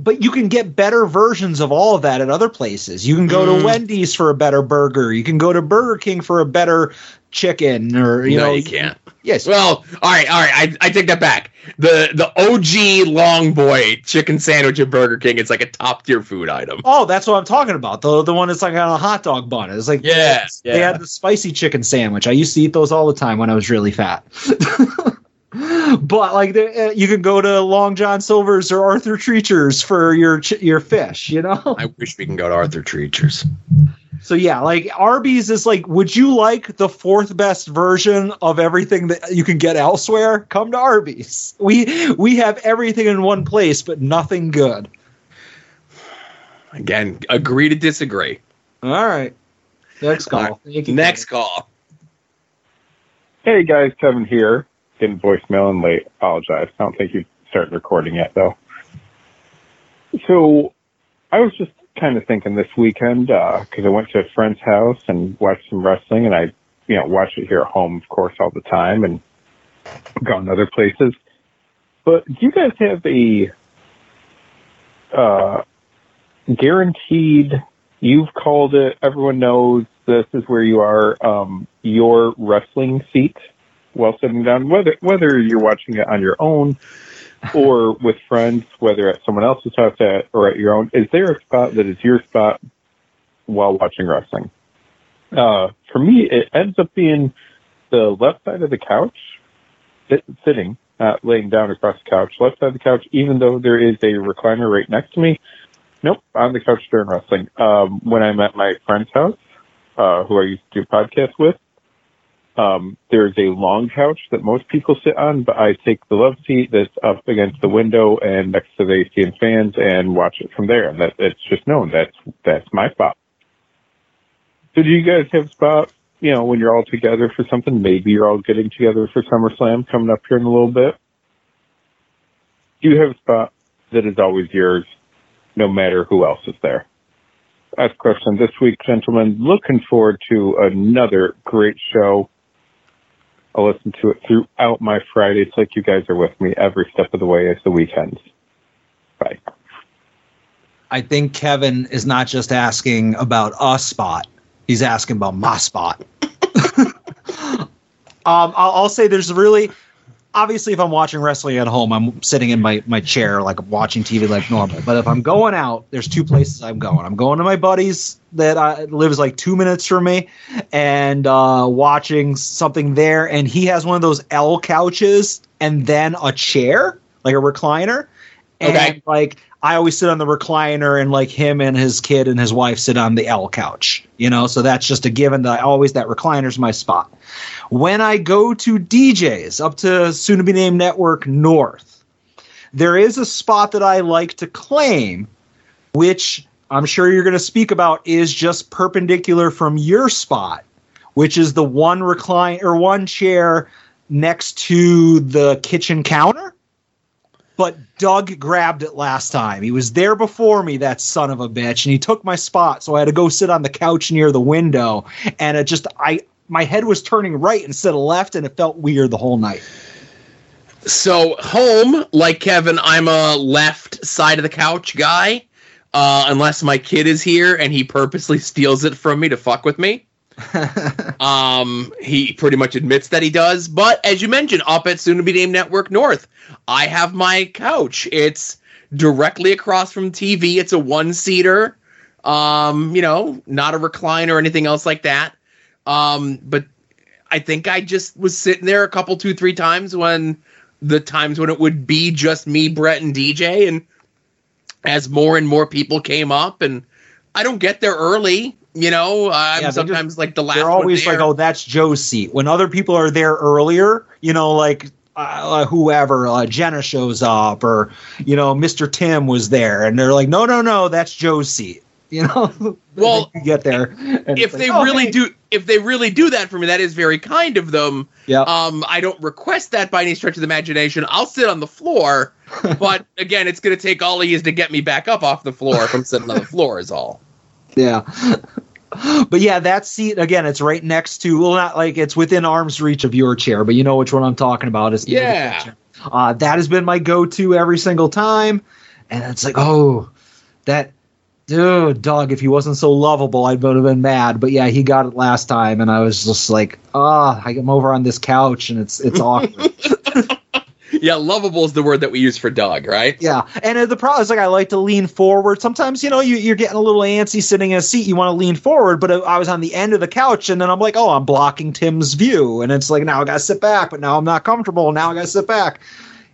But you can get better versions of all of that at other places. You can go Mm. to Wendy's for a better burger. You can go to Burger King for a better chicken, or you no, know, you can't. Yes. Well, all right, all right. I, I take that back. The the OG long boy chicken sandwich at Burger King is like a top tier food item. Oh, that's what I'm talking about. The the one that's like on a hot dog bun. It's like Yeah, they yeah. had the spicy chicken sandwich. I used to eat those all the time when I was really fat. but like the, uh, you can go to Long John Silver's or Arthur Treacher's for your ch- your fish, you know? I wish we can go to Arthur Treacher's. So yeah, like Arby's is like would you like the fourth best version of everything that you can get elsewhere? Come to Arby's. We we have everything in one place but nothing good. Again, agree to disagree. All right. Next call. All right, Thank you. Next call. Hey guys, Kevin here. Getting voicemail and late. Apologize. I don't think you started recording yet though. So I was just kind of thinking this weekend because I went to a friend's house and watched some wrestling, and I, you know, watch it here at home, of course, all the time, and gone other places. But do you guys have a uh, guaranteed? You've called it. Everyone knows this is where you are. Um, your wrestling seat while sitting down, whether whether you're watching it on your own or with friends, whether at someone else's house at, or at your own, is there a spot that is your spot while watching wrestling? Uh, for me, it ends up being the left side of the couch, sit, sitting, not laying down across the couch, left side of the couch, even though there is a recliner right next to me. Nope, on the couch during wrestling. Um, when I'm at my friend's house, uh, who I used to do podcasts with, um, there's a long couch that most people sit on, but I take the love seat that's up against the window and next to the AC and fans and watch it from there. And that it's just known that's that's my spot. So do you guys have a spot? You know, when you're all together for something, maybe you're all getting together for SummerSlam coming up here in a little bit. Do you have a spot that is always yours, no matter who else is there? Last question this week, gentlemen. Looking forward to another great show. I'll listen to it throughout my Fridays like you guys are with me every step of the way as the weekends. Bye. I think Kevin is not just asking about a spot; he's asking about my spot. um, I'll, I'll say there's really, obviously, if I'm watching wrestling at home, I'm sitting in my my chair like watching TV like normal. But if I'm going out, there's two places I'm going. I'm going to my buddies that uh, lives like two minutes from me, and uh, watching something there. And he has one of those L couches, and then a chair, like a recliner. And Okay. like I always sit on the recliner and like him and his kid and his wife sit on the L couch. You know, so that's just a given that I always that recliner's my spot. When I go to DJs up to soon to be named Network North, there is a spot that I like to claim, which I'm sure you're going to speak about is just perpendicular from your spot, which is the one recline or one chair next to the kitchen counter but Doug grabbed it last time. He was there before me, that son of a bitch, and he took my spot, so I had to go sit on the couch near the window, and it just I my head was turning right instead of left, and it felt weird the whole night. So home, like Kevin, I'm a left side of the couch guy. Uh, unless my kid is here and he purposely steals it from me to fuck with me. um, he pretty much admits that he does. But as you mentioned, up at soon to be named Network North, I have my couch. It's directly across from TV. It's a one seater. Um, you know, not a recliner or anything else like that. Um, but I think I just was sitting there a couple, two, three times when the times when it would be just me, Brett, and DJ, and as more and more people came up, and I don't get there early. You know, I'm Yeah, sometimes just- like the last. They're always like, "Oh, that's Joe's seat." When other people are there earlier, you know, like uh, whoever, uh, Jenna shows up, or you know, Mr. Tim was there, and they're like, "No, no, no, that's Joe's seat." You know, Well, you get there, if it's they "Oh, really hey." do if they really do that for me that is very kind of them Yeah. um i don't request that by any stretch of the imagination i'll sit on the floor but again it's going to take all he is to get me back up off the floor if i'm sitting on the floor is all Yeah. But yeah, that seat again, it's right next to well, not like it's within arm's reach of your chair, but you know which one I'm talking about. is Yeah. Uh, that has been my go-to every single time, and it's like, oh, that Dude, Doug, if he wasn't so lovable, I would have been mad. But yeah, he got it last time, and I was just like, ah, I am over on this couch, and it's it's awkward. Yeah, lovable is the word that we use for Doug, right? yeah, and the problem is like I like to lean forward. Sometimes you know you, you're getting a little antsy sitting in a seat, you want to lean forward, but I was on the end of the couch, and then I'm like, oh, I'm blocking Tim's view, and it's like now I gotta sit back, but now I'm not comfortable. Now I gotta sit back.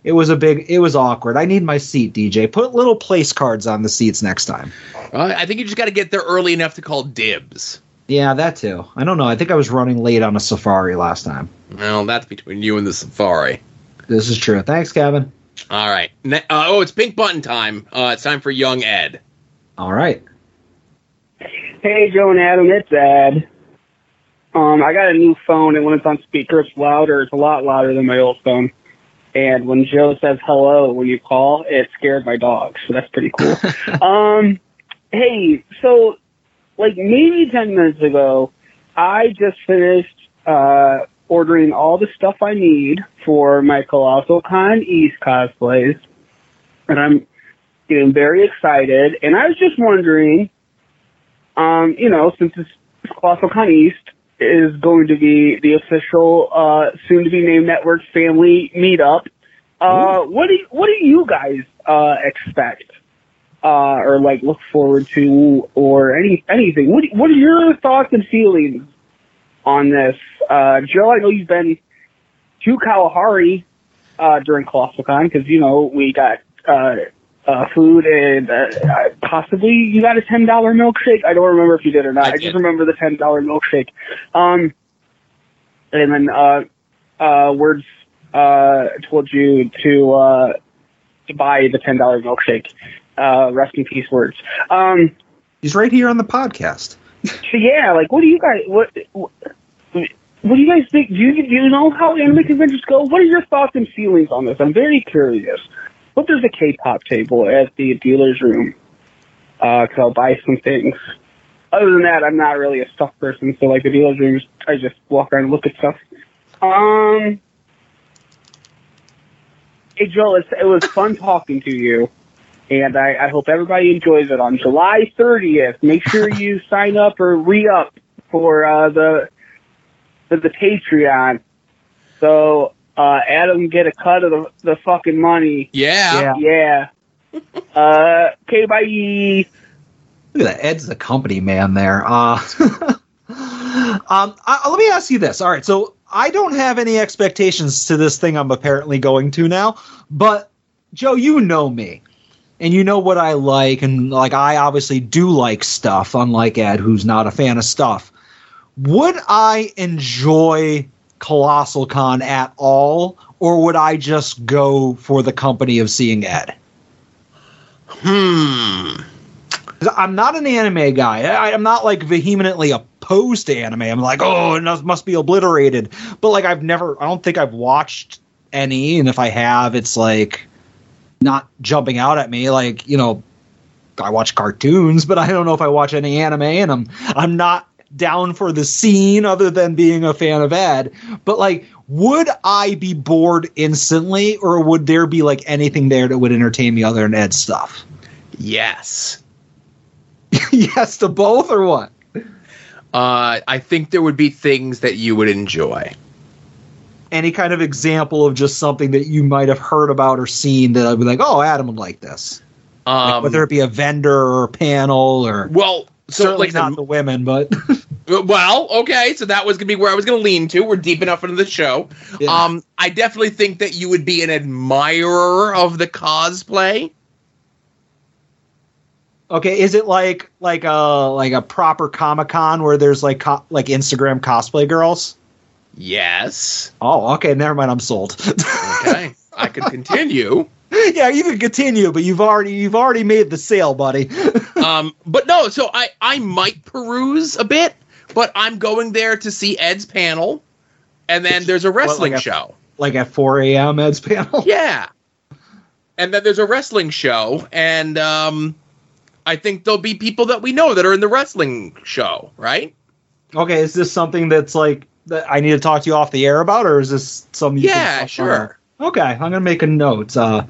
It was a big, it was awkward. I need my seat, DJ. Put little place cards on the seats next time. Uh, I think you just got to get there early enough to call dibs. Yeah, that too. I don't know. I think I was running late on a safari last time. Well, that's between you and the safari. This is true. Thanks, Kevin. All right. Ne- uh, oh, it's pink button time. Uh, it's time for young Ed. All right. Hey, Joe and Adam, it's Ed. Um, I got a new phone, and when it's on speaker, it's louder. It's a lot louder than my old phone. And when Joe says hello when you call, it scared my dog, so that's pretty cool. um, hey, so like maybe ten minutes ago, I just finished uh, ordering all the stuff I need for my Colossal Con East cosplays, and I'm getting very excited. And I was just wondering, um, you know, since it's Colossal Con East is going to be the official, uh, soon to be named network family meetup. Uh, what do you, what do you guys, uh, expect? Uh, or like look forward to, or any, anything. What, what are your thoughts and feelings on this? Uh, Joe, I know you've been to Kalahari, uh, during Colossal Con, cause, you know, we got, uh, food and uh, uh, possibly you got a ten dollar milkshake. I don't remember if you did or not. I, just remember the ten dollar milkshake. Um, and then uh, uh, words uh, told you to uh, to buy the ten dollar milkshake. Uh, rest in peace, words. Um, He's right here on the podcast. so yeah, like what do you guys what? what what do you guys think? Do you, do you know how anime conventions go? What are your thoughts and feelings on this? I'm very curious. What there's a K-pop table at the dealer's room, uh, cause I'll buy some things. Other than that, I'm not really a stuff person, so like the dealer's room, I just walk around and look at stuff. Um, hey Joel, it's, it was fun talking to you, and I, I hope everybody enjoys it on July 30th. Make sure you sign up or re-up for uh, the for the Patreon. So uh, Adam get a cut of the, the fucking money. Yeah. Yeah. uh, okay, bye. Look at that. Ed's the company man there. Uh, um, I, let me ask you this. All right, so I don't have any expectations to this thing I'm apparently going to now, but Joe, you know me. And you know what I like, and like I obviously do like stuff, unlike Ed, who's not a fan of stuff. Would I enjoy Colossal Con at all, or would I just go for the company of seeing Ed? Hmm. I'm not an anime guy. I, I'm not like vehemently opposed to anime. I'm like, oh, it must- must be obliterated. But like, I've never. I don't think I've watched any, and if I have, it's like not jumping out at me. Like you know, I watch cartoons, but I don't know if I watch any anime, and I'm I'm not down for the scene other than being a fan of Ed. But like, would I be bored instantly, or would there be like anything there that would entertain me other than Ed's stuff? Yes. yes to both, or what? Uh, I think there would be things that you would enjoy. Any kind of example of just something that you might have heard about or seen that I'd be like, oh, Adam would like this. Like, Um, whether it be a vendor or a panel or well, so certainly like not the women, but well, okay, so that was gonna be where I was gonna lean to. We're deep enough into the show. Um, I definitely think that you would be an admirer of the cosplay. Okay, is it like like a like a proper Comic Con where there's like co- like Instagram cosplay girls? Yes. Oh, okay. Never mind. I'm sold. Okay, I could continue. yeah, you can continue, but you've already you've already made the sale, buddy. um, but no, so I I might peruse a bit, but I'm going there to see Ed's panel, and then there's a wrestling like a- show. like at 4 a.m. Ed's panel. Yeah. And then there's a wrestling show, and um, I think there'll be people that we know that are in the wrestling show, right? Okay, is this something that's like that I need to talk to you off the air about, or is this something? You Yeah, sure. Okay, I'm gonna make a note. Uh,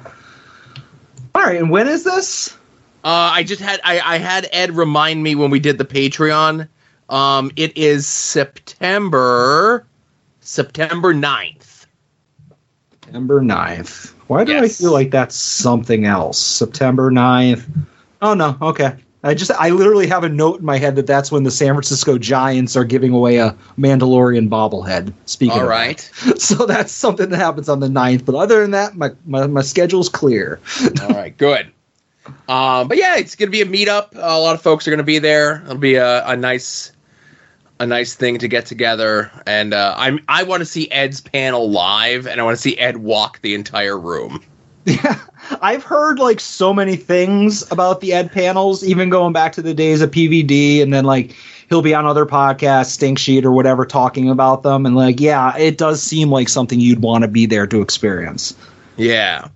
all right, and when is this? Uh, I just had I, I had Ed remind me when we did the Patreon. Um, it is September September 9th. September 9th. Why do I feel like that's something else? September 9th. Oh no, okay. I just I literally have a note in my head that that's when the San Francisco Giants are giving away a Mandalorian bobblehead. Speaking All of right. so that's something that happens on the 9th. But other than that, my my, my schedule's clear. All right, good. Um, but yeah, it's gonna be a meetup. a lot of folks are gonna be there. It'll be a, a nice, a nice thing to get together. And uh, I'm I want to see Ed's panel live, and I want to see Ed walk the entire room. I've heard like so many things about the Ed panels, even going back to the days of PVD, and then like he'll be on other podcasts, Stink Sheet or whatever, talking about them. And like, yeah, it does seem like something you'd want to be there to experience. Yeah.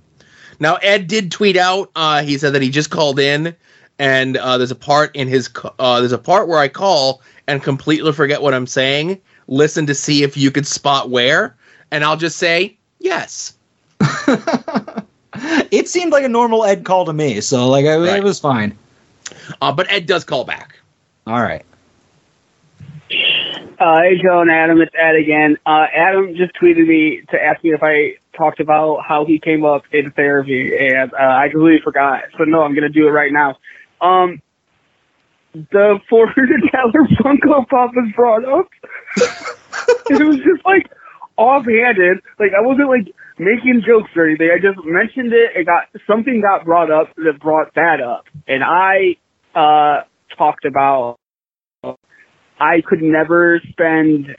Now Ed did tweet out. Uh, he said that he just called in, and uh, there's a part in his uh, there's a part where I call and completely forget what I'm saying. Listen to see if you could spot where, and I'll just say yes. It seemed like a normal Ed call to me, so like I, Right. it was fine. Uh, but Ed does call back. All right. Uh, hey, Joe and Adam, it's Ed again. Uh, Adam just tweeted me to ask me if I talked about how he came up in therapy, and uh, I completely forgot. So no, I'm gonna do it right now. Um, the four hundred dollar Funko Pop was brought up. it was just like offhanded. Like I wasn't like making jokes or anything. I just mentioned it. It got something got brought up that brought that up, and I uh talked about I could never spend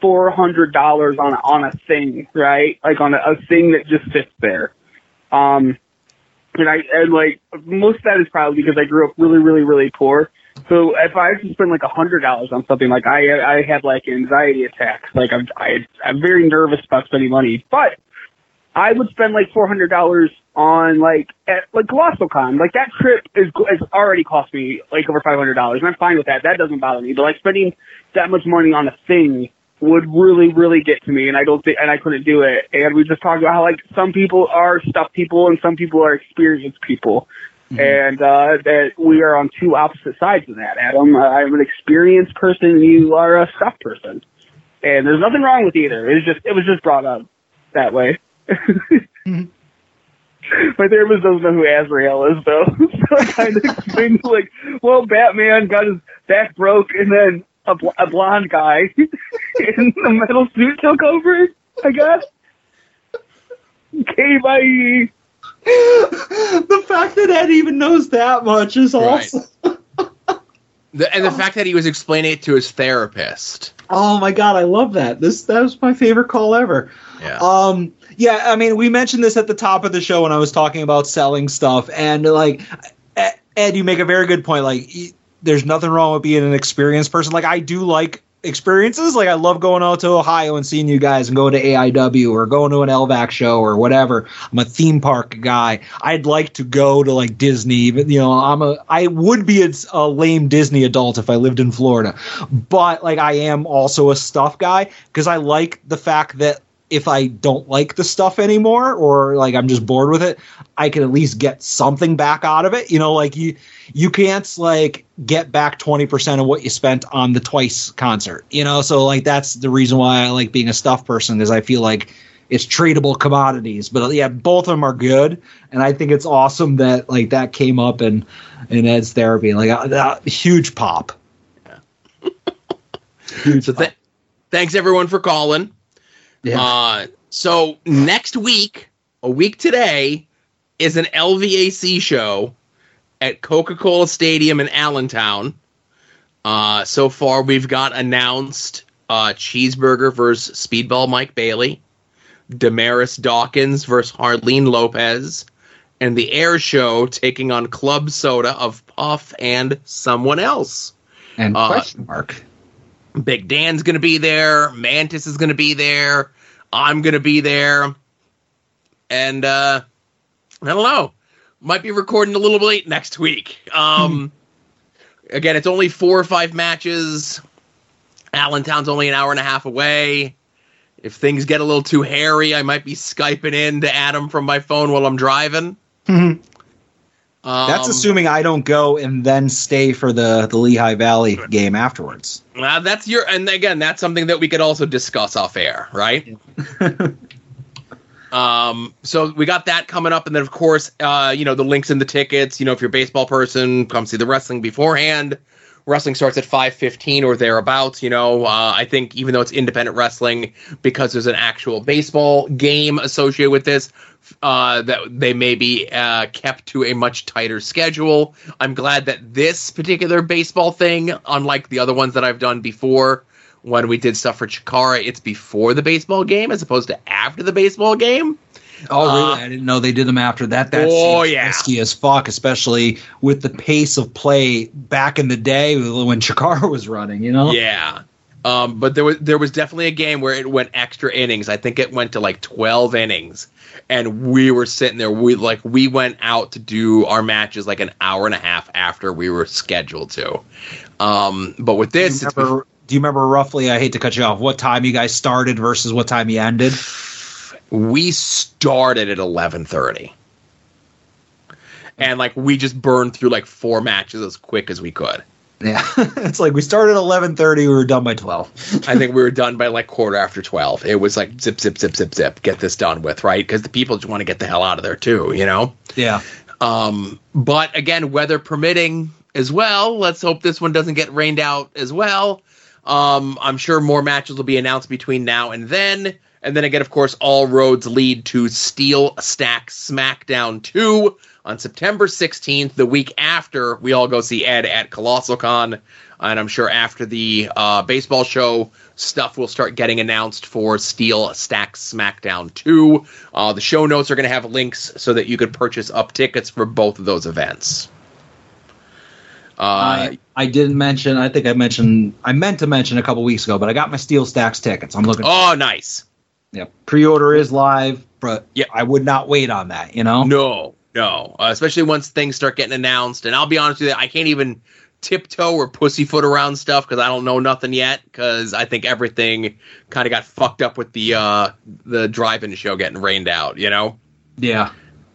four hundred dollars on on a thing, right? Like on a, a thing that just sits there. Um, and I and like most of that is probably because I grew up really, really, really poor. So if I have to spend like a hundred dollars on something, like I I have like anxiety attacks. Like I'm I, I'm very nervous about spending money, but I would spend like four hundred dollars on like at, like ColossalCon. Like that trip is has already cost me like over five hundred dollars, and I'm fine with that. That doesn't bother me. But like spending that much money on a thing would really, really get to me, and I don't think, and I couldn't do it. And we just talked about how like some people are stuff people, and some people are experienced people. And uh, that we are on two opposite sides of that, Adam. Uh, I'm an experienced person, you are a stuff person, and there's nothing wrong with either. It was just it was just brought up that way. My therapist doesn't know who Azrael is, though. so I kind of explained, like, well, Batman got his back broke, and then a, bl- a blonde guy in a metal suit took over, I guess. Okay, bye. The fact that Ed even knows that much is Right. awesome. The, and the fact that he was explaining it to his therapist. Oh my god, I love that. This that was my favorite call ever. Yeah. Um yeah, I mean, we mentioned this at the top of the show when I was talking about selling stuff and like Ed, you make a very good point like there's nothing wrong with being an experienced person. Like I do like experiences. Like I love going out to Ohio and seeing you guys and going to AIW or going to an LVAC show or whatever. I'm a theme park guy. I'd like to go to like Disney. But, you know, I'm a I would be a, a lame Disney adult if I lived in Florida, but like I am also a stuff guy because I like the fact that if I don't like the stuff anymore or like I'm just bored with it, I can at least get something back out of it. You know, like you you can't like get back 20% of what you spent on the twice concert. You know, so like that's the reason why I like being a stuff person is I feel like it's tradable commodities. But yeah, both of them are good and I think it's awesome that like that came up in in Ed's therapy. Like a, a huge pop. so th- thanks everyone for calling. Uh, so next week, a week today, is an LVAC show at Coca Cola Stadium in Allentown. Uh, so far, we've got announced uh, Cheeseburger versus Speedball Mike Bailey, Damaris Dawkins versus Harleen Lopez, and the Air Show taking on Club Soda of Puff and someone else. And Uh, question mark. Big Dan's gonna be there. Mantis is gonna be there. I'm gonna be there. And uh I don't know. Might be recording a little late next week. Um again, it's only four or five matches. Allentown's only an hour and a half away. If things get a little too hairy, I might be Skyping in to Adam from my phone while I'm driving. Um, That's assuming I don't go and then stay for the the Lehigh Valley game afterwards. Uh, that's your, and again, that's something that we could also discuss off air, right? um, so we got that coming up, and then of course, uh, you know, the links in the tickets. You know, if you're a baseball person, come see the wrestling beforehand. Wrestling starts at five fifteen or thereabouts. You know, uh, I think even though it's independent wrestling, because there's an actual baseball game associated with this, uh, that they may be uh, kept to a much tighter schedule. I'm glad that this particular baseball thing, unlike the other ones that I've done before, when we did stuff for Chikara, it's before the baseball game as opposed to after the baseball game. Oh, really? Uh, I didn't know they did them after that. That Oh, yeah. risky as fuck, especially with the pace of play back in the day when Chikara was running. You know? Yeah. Um, but there was there was definitely a game where it went extra innings. I think it went to like twelve innings, and we were sitting there. We like we went out to do our matches like an hour and a half after we were scheduled to. Um, but with this, do, you remember, do you remember roughly? I hate to cut you off. What time you guys started versus what time you ended? We started at eleven thirty, and like we just burned through like four matches as quick as we could. Yeah, it's like we started at eleven thirty. We were done by twelve. I think we were done by like quarter after 12. It was like zip, zip, zip, zip, zip, get this done with, right? Because the people just want to get the hell out of there too, you know? Yeah. Um, but again, weather permitting as well. Let's hope this one doesn't get rained out as well. Um, I'm sure more matches will be announced between now and then. And then again, of course, all roads lead to Steel Stack SmackDown 2 on September 16th, the week after we all go see Ed at Colossal Con. And I'm sure after the uh, baseball show, stuff will start getting announced for Steel Stack SmackDown 2. Uh, the show notes are going to have links so that you could purchase up tickets for both of those events. Uh, I, I didn't mention. I think I mentioned. I meant to mention a couple weeks ago, but I got my Steel Stacks tickets. I'm looking. oh, nice. Yep. Pre-order is live, but yeah, I would not wait on that. You know. No, no. Uh, especially once things start getting announced. And I'll be honest with you, I can't even tiptoe or pussyfoot around stuff because I don't know nothing yet. Because I think everything kind of got fucked up with the uh, the drive-in show getting rained out. You know. Yeah.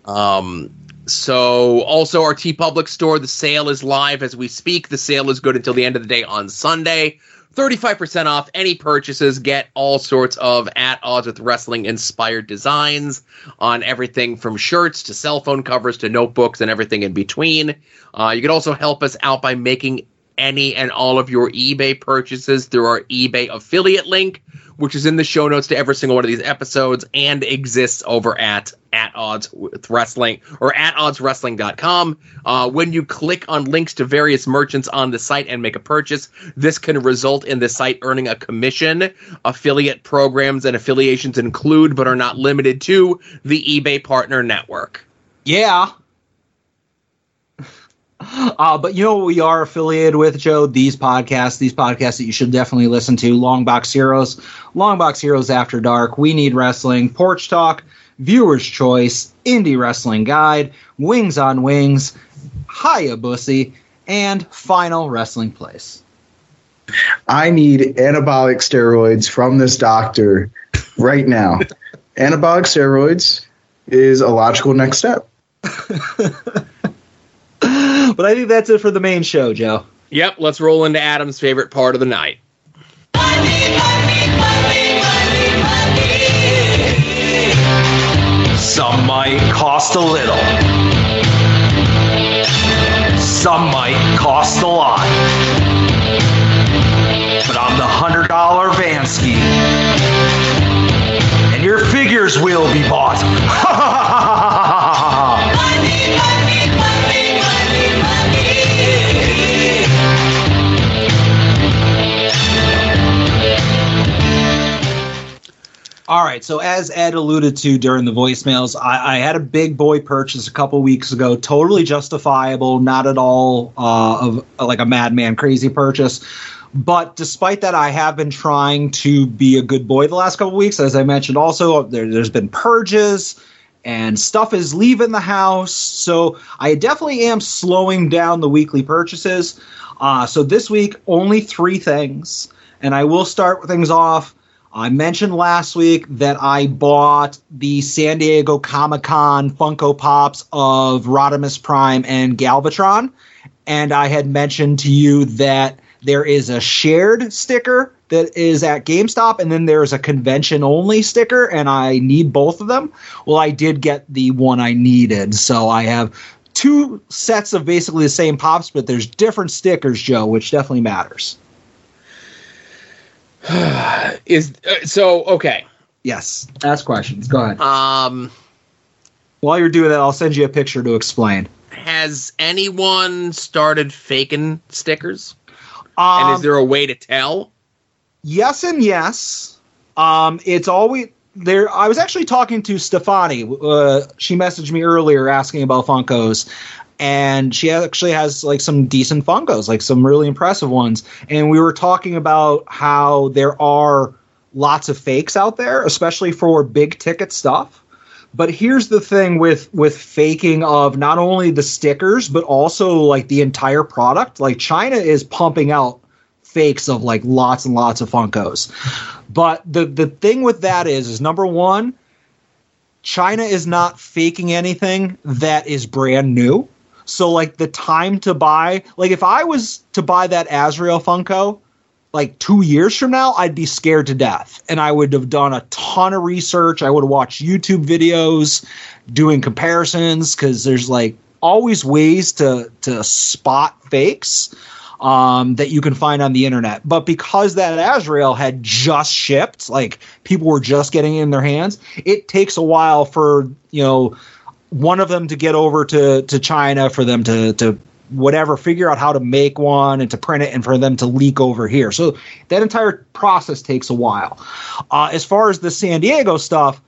Um. So also our TeePublic store, the sale is live as we speak. The sale is good until the end of the day on Sunday. 35% off any purchases. Get all sorts of at odds with wrestling inspired designs on everything from shirts to cell phone covers to notebooks and everything in between. Uh, you can also help us out by making any and all of your eBay purchases through our eBay affiliate link, which is in the show notes to every single one of these episodes and exists over at at odds with wrestling or at oddswrestling.com. Uh, when you click on links to various merchants on the site and make a purchase, this can result in the site earning a commission. Affiliate programs and affiliations include, but are not limited to, the eBay Partner Network. Yeah. Uh, but you know what we are affiliated with, Joe? These podcasts, these podcasts that you should definitely listen to. Longbox Heroes, Longbox Heroes After Dark, We Need Wrestling, Porch Talk, Viewer's Choice, Indie Wrestling Guide, Wings on Wings, Hayabussy, and Final Wrestling Place. I need anabolic steroids from this doctor right now. anabolic steroids is a logical next step. But I think that's it for the main show, Joe. Yep, let's roll into Adam's favorite part of the night. Some might cost a little. Some might cost a lot. But I'm the hundred dollar Vansky. And your figures will be bought. All right. So as Ed alluded to during the voicemails, I, I had a big boy purchase a couple weeks ago. Totally justifiable, not at all uh, of like a madman crazy purchase. But despite that, I have been trying to be a good boy the last couple weeks. As I mentioned, also there, there's been purges and stuff is leaving the house. So I definitely am slowing down the weekly purchases. Uh, so this week, only three things, and I will start things off I mentioned last week that I bought the San Diego Comic Con Funko Pops of Rodimus Prime and Galvatron. And I had mentioned to you that there is a shared sticker that is at GameStop, and then there's a convention only sticker, and I need both of them. Well, I did get the one I needed. So I have two sets of basically the same pops, but there's different stickers, Joe, which definitely matters. Is uh, so okay. Yes. Ask questions. Go ahead. Um, While you're doing that, I'll send you a picture to explain. has anyone started faking stickers? Um, and is there a way to tell? yes and yes. Um, it's always there. I was actually talking to Stefani. Uh, she messaged me earlier asking about Funkos, and she actually has like some decent Funkos, like some really impressive ones. And we were talking about how there are lots of fakes out there, especially for big ticket stuff. But here's the thing with with faking of not only the stickers but also like the entire product. Like China is pumping out fakes of like lots and lots of Funkos. But the the thing with that is is number 1 China is not faking anything that is brand new. So like the time to buy, like if I was to buy that Azrael Funko, like two years from now, I'd be scared to death. And I would have done a ton of research. I would have watched YouTube videos doing comparisons because there's like always ways to to spot fakes um, that you can find on the internet. But because that Azrael had just shipped, like people were just getting it in their hands, it takes a while for you know one of them to get over to to China for them to to whatever figure out how to make one and to print it and for them to leak over here. So that entire process takes a while. Uh, as far as the San Diego stuff,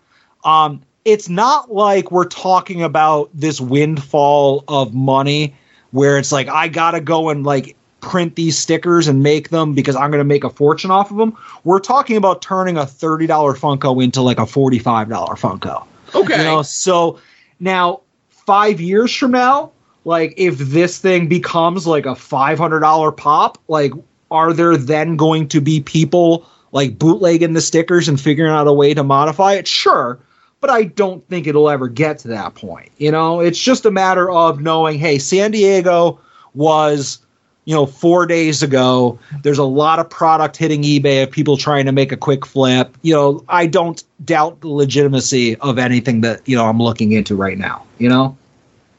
um, it's not like we're talking about this windfall of money where it's like I gotta go and like print these stickers and make them because I'm going to make a fortune off of them. We're talking about turning a $30 Funko into like a $45 Funko. Okay. You know, so now 5 years from now, like if this thing becomes like a $500 pop, like are there then going to be people like bootlegging the stickers and figuring out a way to modify it? Sure. But I don't think it'll ever get to that point. You know, it's just a matter of knowing, hey, San Diego was you know, four days ago. There's a lot of product hitting eBay of people trying to make a quick flip. You know, I don't doubt the legitimacy of anything that you know I'm looking into right now. You know,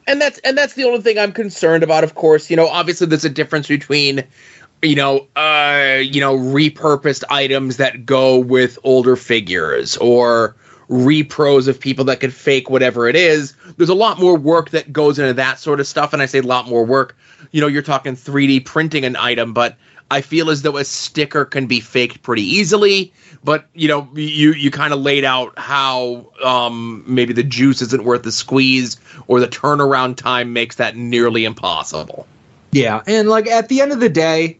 and that's and that's the only thing I'm concerned about. Of course, you know, obviously there's a difference between, you know, uh, you know, repurposed items that go with older figures or repros of people that could fake whatever it is. There's a lot more work that goes into that sort of stuff, and I say a lot more work. You know, you're talking 3D printing an item, but I feel as though a sticker can be faked pretty easily. But you know, you you kind of laid out how um, maybe the juice isn't worth the squeeze, or the turnaround time makes that nearly impossible. Yeah, and like at the end of the day,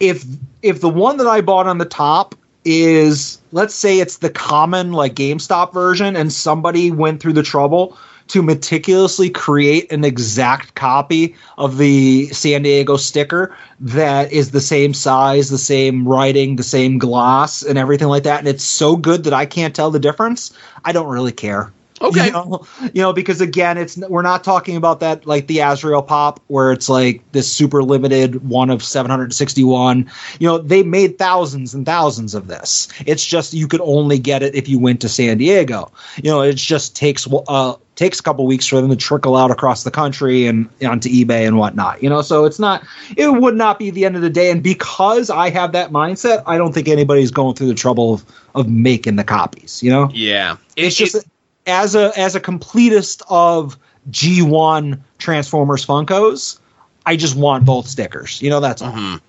if if the one that I bought on the top is let's say it's the common like GameStop version and somebody went through the trouble to meticulously create an exact copy of the San Diego sticker that is the same size, the same writing, the same gloss and everything like that and it's so good that I can't tell the difference, I don't really care. Okay. You know, you know, because again, it's we're not talking about that like the Azrael pop where it's like this super limited one of 761. You know, they made thousands and thousands of this. It's just you could only get it if you went to San Diego. You know, it just takes uh takes a couple weeks for them to trickle out across the country and onto eBay and whatnot. You know, so it's not it would not be the end of the day. And because I have that mindset, I don't think anybody's going through the trouble of of making the copies. You know, Yeah, it's just as a as a completist of G1 Transformers Funkos, I just want both stickers. You know, that's all.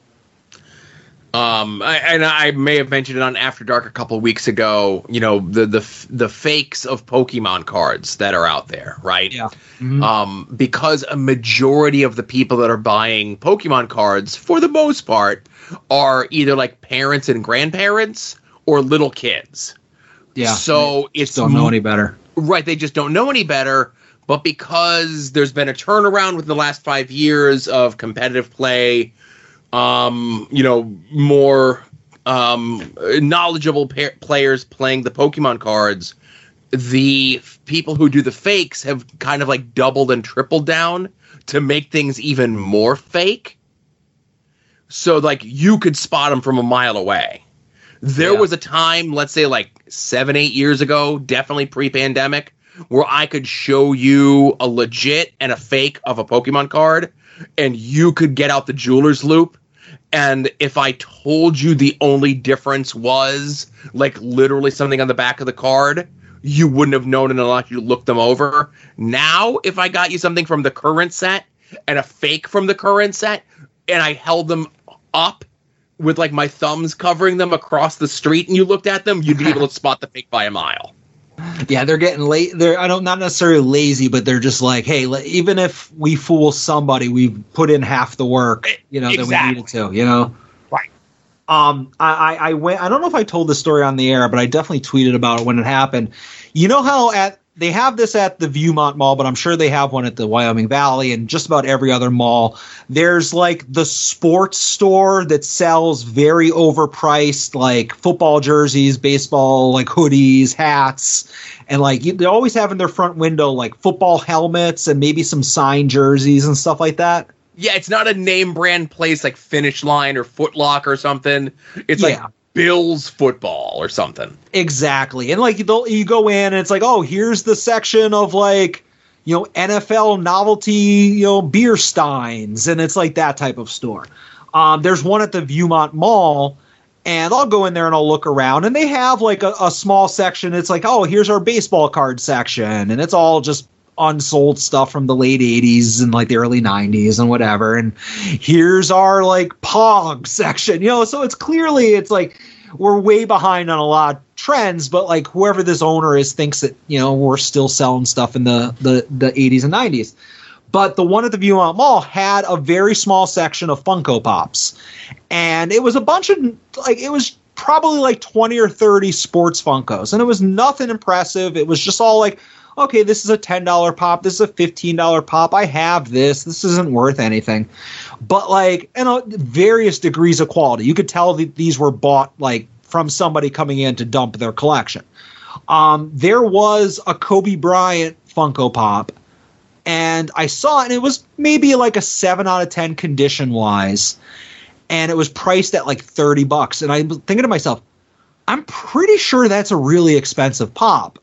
Um, I, and I may have mentioned it on After Dark a couple weeks ago. You know, the the the fakes of Pokemon cards that are out there, right? Yeah. Um, because a majority of the people that are buying Pokemon cards, for the most part, are either like parents and grandparents or little kids. Yeah. So it's don't know any better. Right, they just don't know any better. But because there's been a turnaround within the last five years of competitive play, um, you know, more um, knowledgeable pa- players playing the Pokemon cards, the f- people who do the fakes have kind of like doubled and tripled down to make things even more fake. So like you could spot them from a mile away. There Yeah. was a time, let's say like seven, eight years ago, definitely pre-pandemic, where I could show you a legit and a fake of a Pokemon card, and you could get out the jeweler's loupe. And if I told you the only difference was like literally something on the back of the card, you wouldn't have known it unless you looked them over. Now, if I got you something from the current set and a fake from the current set, and I held them up with like my thumbs covering them across the street and you looked at them, you'd be able to spot the fake by a mile. Yeah, they're getting late. They're I don't not necessarily lazy, but they're just like, hey, even if we fool somebody, we've put in half the work, you know, that we needed to. You know, Right. Um, I, I I went. I don't know if I told the story on the air, but I definitely tweeted about it when it happened. You know how at they have this at the Viewmont Mall, but I'm sure they have one at the Wyoming Valley and just about every other mall. There's like the sports store that sells very overpriced like football jerseys, baseball like hoodies, hats, and like they always have in their front window like football helmets and maybe some signed jerseys and stuff like that. Yeah, it's not a name brand place like Finish Line or Foot Locker or something. It's Yeah. like Bills football or something. Exactly. And like you go in and it's like, oh, here's the section of like, you know, NFL novelty, you know, beer steins. And it's like that type of store. Um, there's one at the Viewmont Mall. And I'll go in there and I'll look around, and they have like a, a small section. It's like, oh, here's our baseball card section, and it's all just unsold stuff from the late 80s and like the early 90s and whatever. And here's our like Pog section, you know. So it's clearly it's like we're way behind on a lot of trends, but like whoever this owner is thinks that you know we're still selling stuff in the the the 80s and 90s. But the one at the Viewmont Mall had a very small section of Funko Pops, and it was a bunch of like it was probably like 20 or 30 sports Funkos, and it was nothing impressive. It was just all like, okay, this is a $10 pop, this is a $15 pop. I have this. This isn't worth anything. But like, and uh, various degrees of quality. You could tell that these were bought like from somebody coming in to dump their collection. Um, there was a Kobe Bryant Funko Pop, and I saw it, and it was maybe like a seven out of ten condition wise, and it was priced at like thirty bucks. And I was thinking to myself, I'm pretty sure that's a really expensive pop.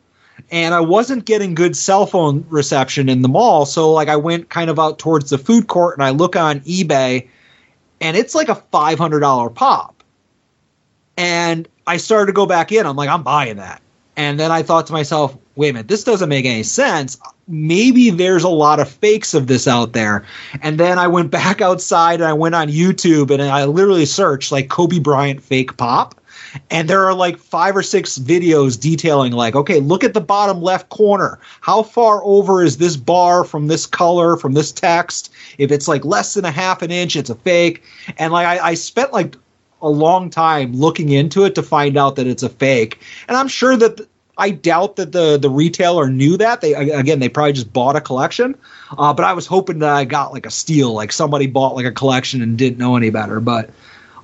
And I wasn't getting good cell phone reception in the mall, so like I went kind of out towards the food court and I look on eBay, and it's like a five hundred dollar pop. And I started to go back in. I'm like, I'm buying that. And then I thought to myself, wait a minute, this doesn't make any sense. Maybe there's a lot of fakes of this out there. And then I went back outside and I went on YouTube and I literally searched like Kobe Bryant fake pop. And there are like five or six videos detailing, like, okay, look at the bottom left corner. How far over is this bar from this color, from this text? If it's like less than a half an inch, it's a fake. And like, I, I spent like a long time looking into it to find out that it's a fake. And I'm sure that th- I doubt that the the retailer knew that. They again, they probably just bought a collection. Uh, but I was hoping that I got like a steal, like somebody bought like a collection and didn't know any better. But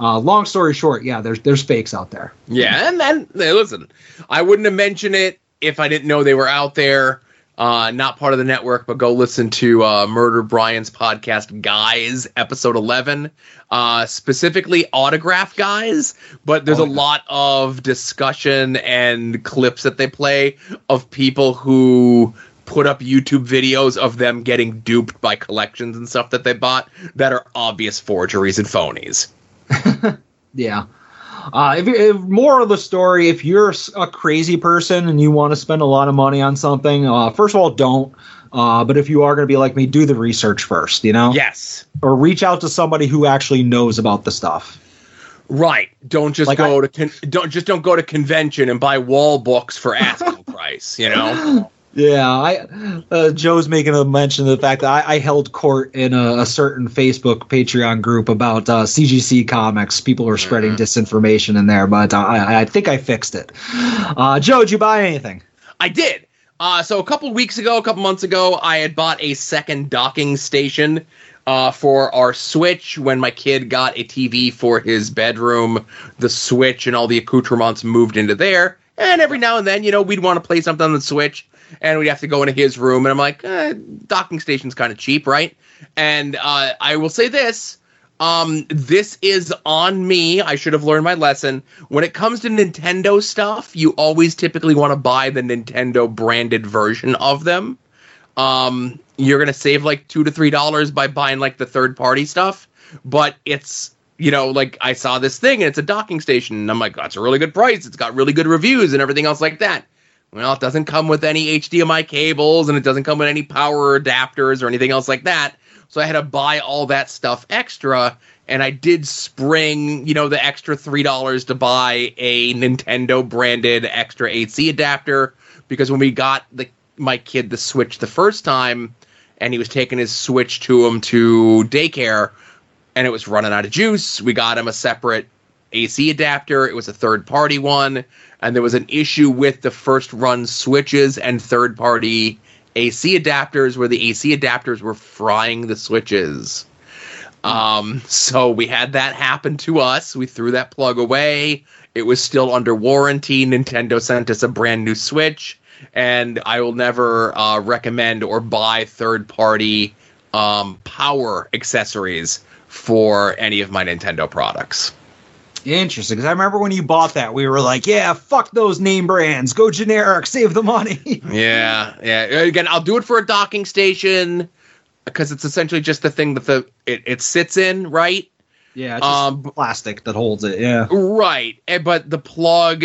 uh, long story short, yeah, there's there's fakes out there. Yeah, and then listen, I wouldn't have mentioned it if I didn't know they were out there. Uh, not part of the network, but go listen to uh, Murder Brian's podcast, Guys, episode 11, uh, specifically autograph guys. But there's a lot of discussion and clips that they play of people who put up YouTube videos of them getting duped by collections and stuff that they bought that are obvious forgeries and phonies. Yeah. Uh, if, if more of the story, if you're a crazy person and you want to spend a lot of money on something, uh, first of all, don't. Uh, but if you are going to be like me, do the research first. You know. Yes. Or reach out to somebody who actually knows about the stuff. Right. Don't just Like go to con- don't just don't go to convention and buy wall books for asking price. You know. Yeah, I uh, Joe's making a mention of the fact that I, I held court in a, a certain Facebook Patreon group about uh, CGC comics. People are spreading disinformation in there, but uh, I, I think I fixed it. Uh, Joe, did you buy anything? I did. Uh, so a couple weeks ago, a couple months ago, I had bought a second docking station Uh, for our Switch, when my kid got a TV for his bedroom, the Switch and all the accoutrements moved into there. And every now and then, you know, we'd want to play something on the Switch, and we'd have to go into his room. And I'm like, eh, docking station's kind of cheap, right? And uh, I will say this: um, this is on me. I should have learned my lesson. When it comes to Nintendo stuff, you always typically want to buy the Nintendo branded version of them. Um, you're gonna save like two to three dollars by buying like the third party stuff, but it's you know like I saw this thing and it's a docking station, and I'm like, that's a really good price. It's got really good reviews and everything else like that. Well, it doesn't come with any HDMI cables and it doesn't come with any power adapters or anything else like that. So I had to buy all that stuff extra. And I did spring, you know, the extra $3 to buy a Nintendo branded extra AC adapter because when we got the my kid the Switch the first time and he was taking his Switch to him to daycare and it was running out of juice, we got him a separate AC adapter. It was a third party one, and there was an issue with the first run switches and third party AC adapters where the AC adapters were frying the switches. Um, so we had that happen to us. We threw that plug away. It was still under warranty. Nintendo sent us a brand new Switch, and I will never uh, recommend or buy third party um, power accessories for any of my Nintendo products. Interesting, because I remember when you bought that, we were like, "Yeah, fuck those name brands, go generic, save the money." Yeah, yeah. Again, I'll do it for a docking station because it's essentially just the thing that the it, it sits in, right? Yeah, it's just Um, plastic that holds it. Yeah, Right. eh, But the plug,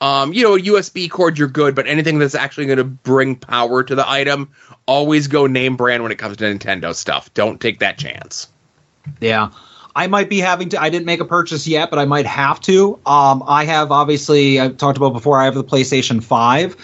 um, you know, a USB cord, you're good. But anything that's actually going to bring power to the item, always go name brand when it comes to Nintendo stuff. Don't take that chance. Yeah. I might be having to. I didn't make a purchase yet, but I might have to. Um, I have obviously I've talked about before. I have the PlayStation Five,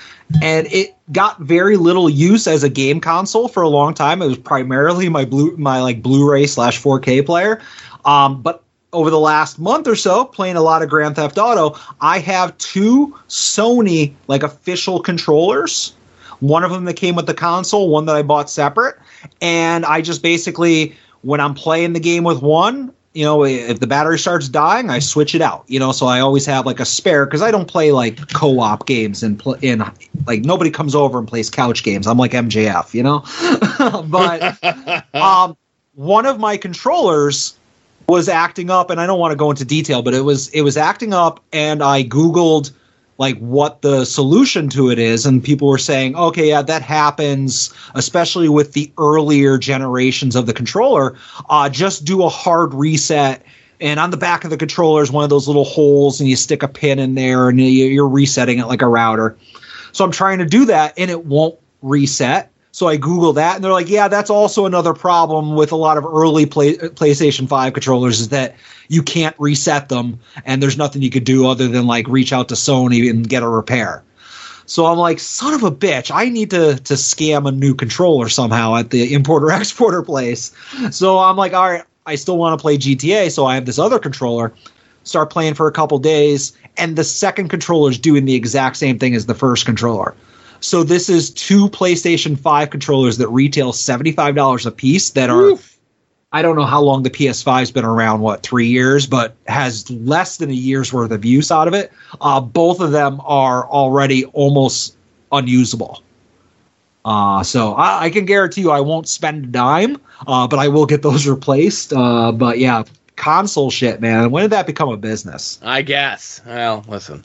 and it got very little use as a game console for a long time. It was primarily my blue my like Blu-ray slash 4K player. Um, but over the last month or so, playing a lot of Grand Theft Auto, I have two Sony like official controllers. One of them that came with the console, one that I bought separate, and I just basically when I'm playing the game with one, you know, if the battery starts dying, I switch it out. You know, so I always have like a spare because I don't play like co-op games and pl- in like nobody comes over and plays couch games. I'm like MJF, you know. but um, one of my controllers was acting up, and I don't want to go into detail, but it was it was acting up, and I googled like what the solution to it is. And people were saying okay yeah that happens especially with the earlier generations of the controller. Uh, just do a hard reset. And on the back of the controller is one of those little holes and you stick a pin in there and you- you're resetting it like a router. So i'm trying to do that and it won't reset so I Google that, and they're like, "Yeah, that's also another problem with a lot of early play, PlayStation Five controllers is that you can't reset them, and there's nothing you could do other than like reach out to Sony and get a repair." So I'm like, "Son of a bitch! I need to to scam a new controller somehow at the importer exporter place." So I'm like, "All right, I still want to play GTA, so I have this other controller." Start playing for a couple days, and the second controller is doing the exact same thing as the first controller. So this is two PlayStation 5 controllers that retail $75 a piece that are I don't know how long the PS5's been around, what, 3 years, but has less than a year's worth of use out of it. Uh, both of them are already almost unusable. Uh, so I, I can guarantee you I won't spend a dime, uh, but I will get those replaced. Uh, but yeah, console shit, man. When did that become a business? I guess. Well, listen,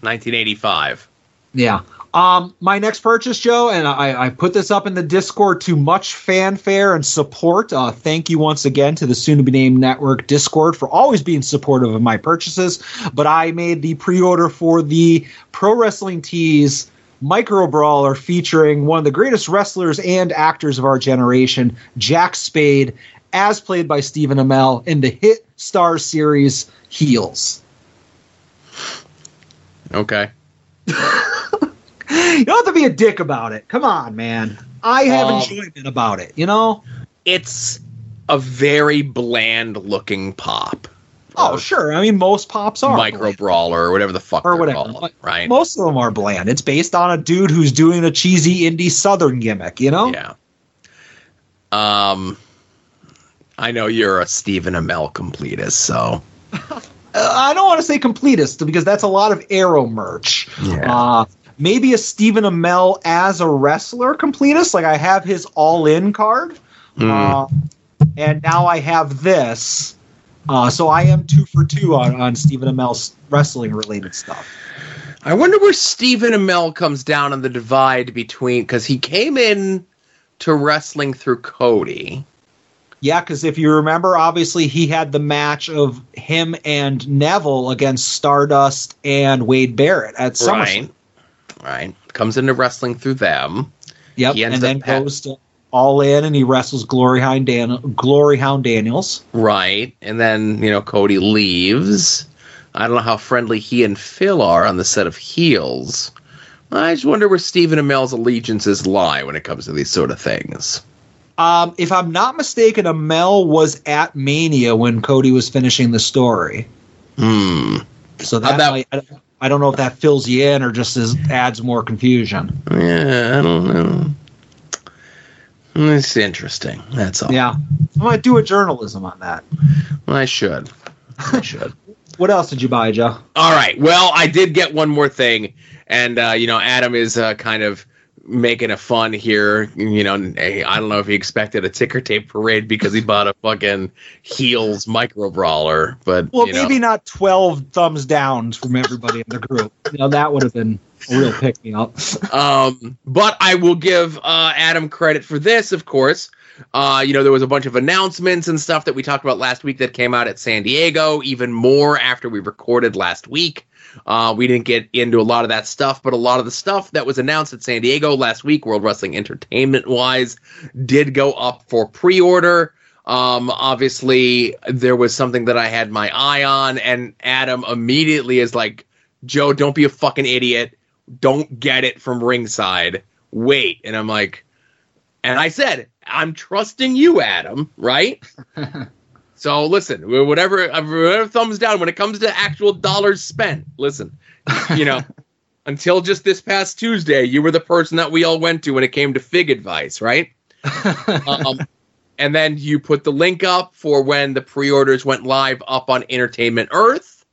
1985. Yeah. Um, my next purchase, Joe, and I, I put this up in the Discord to much fanfare and support. Uh, thank you once again to the soon to be named network Discord for always being supportive of my purchases. But I made the pre order for the Pro Wrestling Tees Micro Brawler featuring one of the greatest wrestlers and actors of our generation, Jack Spade, as played by Stephen Amell in the hit Starz series Heels. Okay. You don't have to be a dick about it. Come on, man. I have Um, enjoyment about it, you know? It's a very bland looking pop. Oh, sure. I mean, most pops are. Micro brawler or whatever the fuck Or whatever. called, right? Most of them are bland. It's based on a dude who's doing a cheesy indie southern gimmick, you know? Yeah. Um, I know you're a Stephen Amell completist, so Uh, I don't want to say completist because that's a lot of Arrow merch. Yeah. Uh, maybe a Stephen Amell as a wrestler completist. Like I have his All In card, Hmm. uh, and now I have this. Uh, so I am two for two on, on Stephen Amell's wrestling related stuff. I wonder where Stephen Amell comes down on the divide between because he came in to wrestling through Cody. Yeah, because if you remember, obviously he had the match of him and Neville against Stardust and Wade Barrett at SummerSlam. Right. Right. Comes into wrestling through them. Yep, He ends and then up goes to All In and he wrestles Glory Hound, Dan- Glory Hound Daniels. Right. And then, you know, Cody leaves. I don't know how friendly he and Phil are on the set of heels. I just wonder where Stephen Amell's allegiances lie when it comes to these sort of things. Um, if I'm not mistaken, Amell was at Mania when Cody was finishing the story. Hmm. So that, might, I, don't, know if that fills you in or just is, adds more confusion. Yeah, I don't know. It's interesting. That's all. Yeah, I might do a journalism on that. I should. I should. What else did you buy, Joe? All right. Well, I did get one more thing, and uh, you know, Adam is uh, kind of making a fun here. You know, I don't know if he expected a ticker tape parade because he bought a fucking heels micro brawler, but Well, you know. maybe not 12 thumbs downs from everybody in the group. You know, that would have been a real pick me up. Um, but I will give uh, Adam credit for this, of course. Uh, you know, there was a bunch of announcements and stuff that we talked about last week that came out at San Diego, even more after we recorded last week. Uh, we didn't get into a lot of that stuff, but a lot of the stuff that was announced at San Diego last week, World Wrestling Entertainment wise, did go up for pre order. Um, obviously, there was something that I had my eye on, and Adam immediately is like, Joe, don't be a fucking idiot. Don't get it from ringside. Wait. And I'm like, and I said, I'm trusting you, Adam, right? so listen, whatever, whatever thumbs down when it comes to actual dollars spent. Listen, you know, until just this past Tuesday, you were the person that we all went to when it came to fig advice, right? um, and then you put the link up for when the pre-orders went live up on Entertainment Earth.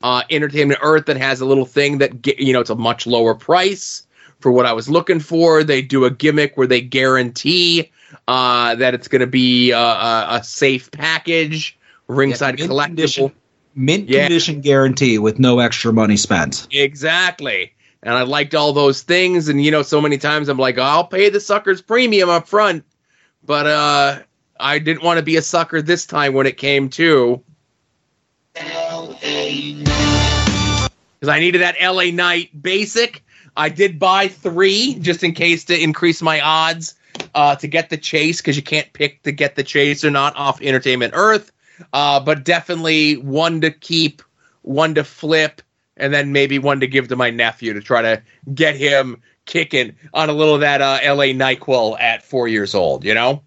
Uh, Entertainment Earth that has a little thing that ge- you know it's a much lower price for what I was looking for. They do a gimmick where they guarantee uh, that it's going to be uh, a, a safe package, ringside mint collectible. condition. Mint Yeah. condition guarantee with no extra money spent. Exactly. And I liked all those things. And, you know, so many times I'm like, I'll pay the suckers premium up front. But uh, I didn't want to be a sucker this time when it came to. Because I needed that LA Knight basic. I did buy three just in case to increase my odds uh, to get the chase because you can't pick to get the chase or not off Entertainment Earth. Uh, but definitely one to keep, one to flip, and then maybe one to give to my nephew to try to get him kicking on a little of that uh, LA NyQuil at four years old, you know?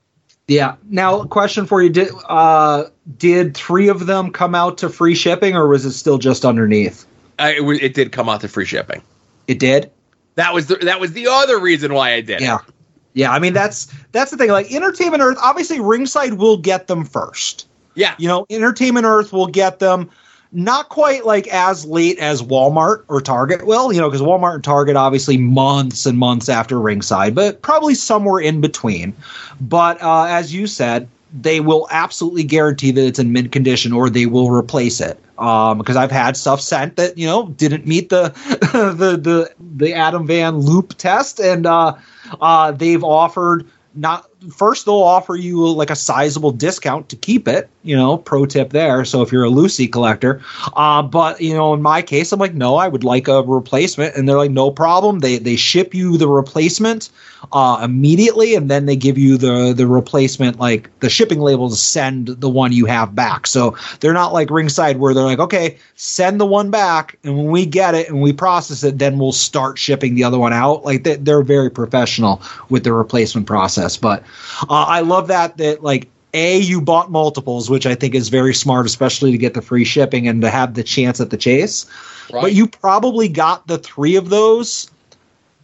Yeah. Now, question for you: Did uh, did three of them come out to free shipping, or was it still just underneath? Uh, it, wa- it did come out to free shipping. It did. That was the, that was the other reason why I did Yeah. it. Yeah, I mean that's that's the thing. Like Entertainment Earth, obviously Ringside will get them first. Yeah. You know, Entertainment Earth will get them not quite like as late as Walmart or Target will, you know, because Walmart and Target obviously months and months after Ringside, but probably somewhere in between. But uh, as you said, they will absolutely guarantee that it's in mint condition or they will replace it. Um, because I've had stuff sent that you know didn't meet the the the the Adam Van Loop test, and uh, uh, they've offered not first they'll offer you like a sizable discount to keep it you know pro tip there. So if you're a lucy collector uh, but you know in my case i'm like no i would like a replacement. And they're like no problem. They they ship you the replacement uh, immediately. And then they give you the the replacement like the shipping label to send the one you have back. So they're not like ringside where they're like okay send the one back. And when we get it and we process it then we'll start shipping the other one out. Like they, they're very professional with the replacement process. But uh, i love that that like a you bought multiples which i think is very smart especially to get the free shipping and to have the chance at the chase Right. but you probably got the three of those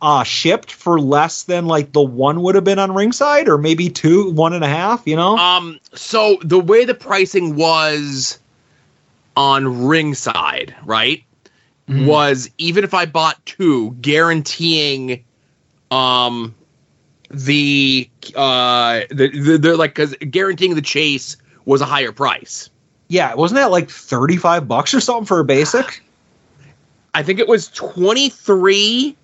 uh, shipped for less than like the one would have been on ringside, or maybe two, one and a half. You know? Um, so the way the pricing was on ringside, right, Mhm. was even if I bought two, guaranteeing, um, the uh the the, the like because guaranteeing the chase was a higher price. yeah, wasn't that like thirty five bucks or something for a basic? I think it was twenty three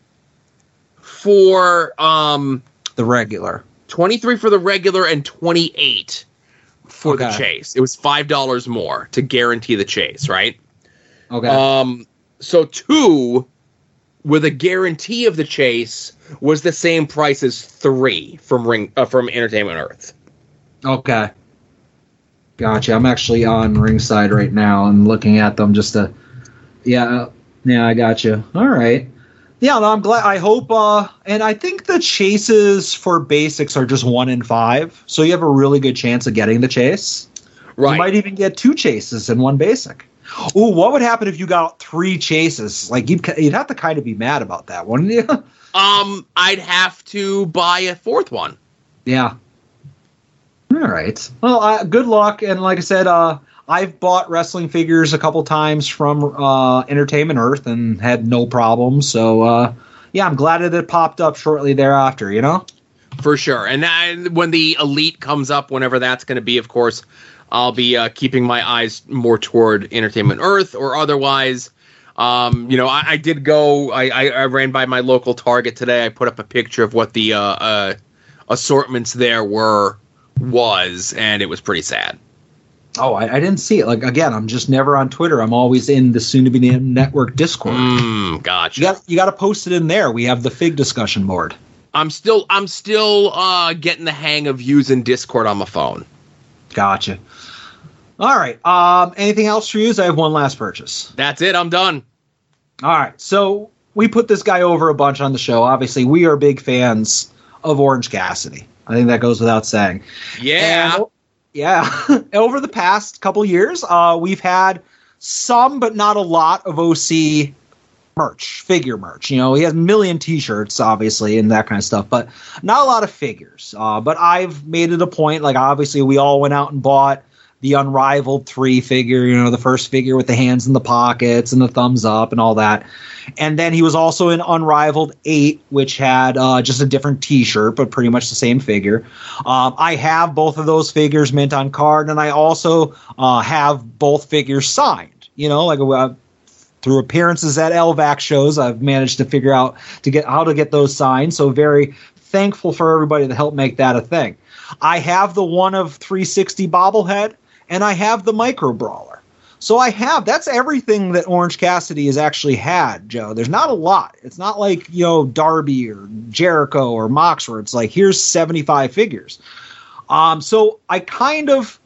for um The regular. 23 for the regular and 28 for the chase. It was $5 more to guarantee the chase, right? Okay. Um so 2 with a guarantee of the chase was the same price as 3 from ring uh, from Entertainment Earth. Okay. Gotcha. I'm actually on ringside right now and looking at them just to. Yeah, yeah, I got you. All right. Yeah, no, I'm glad. I hope, uh, and I think the chases for basics are just one in five, so you have a really good chance of getting the chase. Right. You might even get two chases in one basic. Ooh, what would happen if you got three chases? Like you'd you'd have to kind of be mad about that, wouldn't you? Um I'd have to buy a fourth one. Yeah. All right. Well, uh, good luck. And like I said, uh, I've bought wrestling figures a couple times from uh, Entertainment Earth and had no problems. So, uh, yeah, I'm glad that it popped up shortly thereafter, you know? For sure. And then when the elite comes up, whenever that's going to be, of course, I'll be uh, keeping my eyes more toward Entertainment Earth or otherwise. Um, you know, I, I did go. I, I, I ran by my local Target today. I put up a picture of what the uh, uh, assortments there were was, and it was pretty sad. Oh, I, I didn't see it. Like, again, I'm just never on Twitter. I'm always in the soon to be named network Discord. Mm, gotcha. You got, you got to post it in there. We have the fig discussion board. I'm still I'm still uh, getting the hang of using Discord on my phone. Gotcha. All right. Um, anything else for you? I have one last purchase. That's it. I'm done. All right. So we put this guy over a bunch on the show. Obviously, we are big fans of Orange Cassidy. I think that goes without saying. Yeah. And- yeah. over the past couple years, uh, we've had some, but not a lot of OC merch, figure merch. You know, he has a million T-shirts, obviously, and that kind of stuff, but not a lot of figures. Uh, but I've made it a point. Like, obviously, we all went out and bought the unrivaled three figure. You know, the first figure with the hands in the pockets and the thumbs up and all that. And then he was also in Unrivaled 8, which had uh, just a different t shirt, but pretty much the same figure. Um, I have both of those figures mint on card, and I also uh, have both figures signed. You know, like uh, through appearances at LVAC shows, I've managed to figure out to get how to get those signed. So very thankful for everybody that helped make that a thing. I have the one of 360 bobblehead, and I have the micro brawler. So I have that's everything that Orange Cassidy has actually had, Joe. There's not a lot. It's not like, you know, Darby or Jericho or Mox where it's like here's 75 figures. Um so I kind of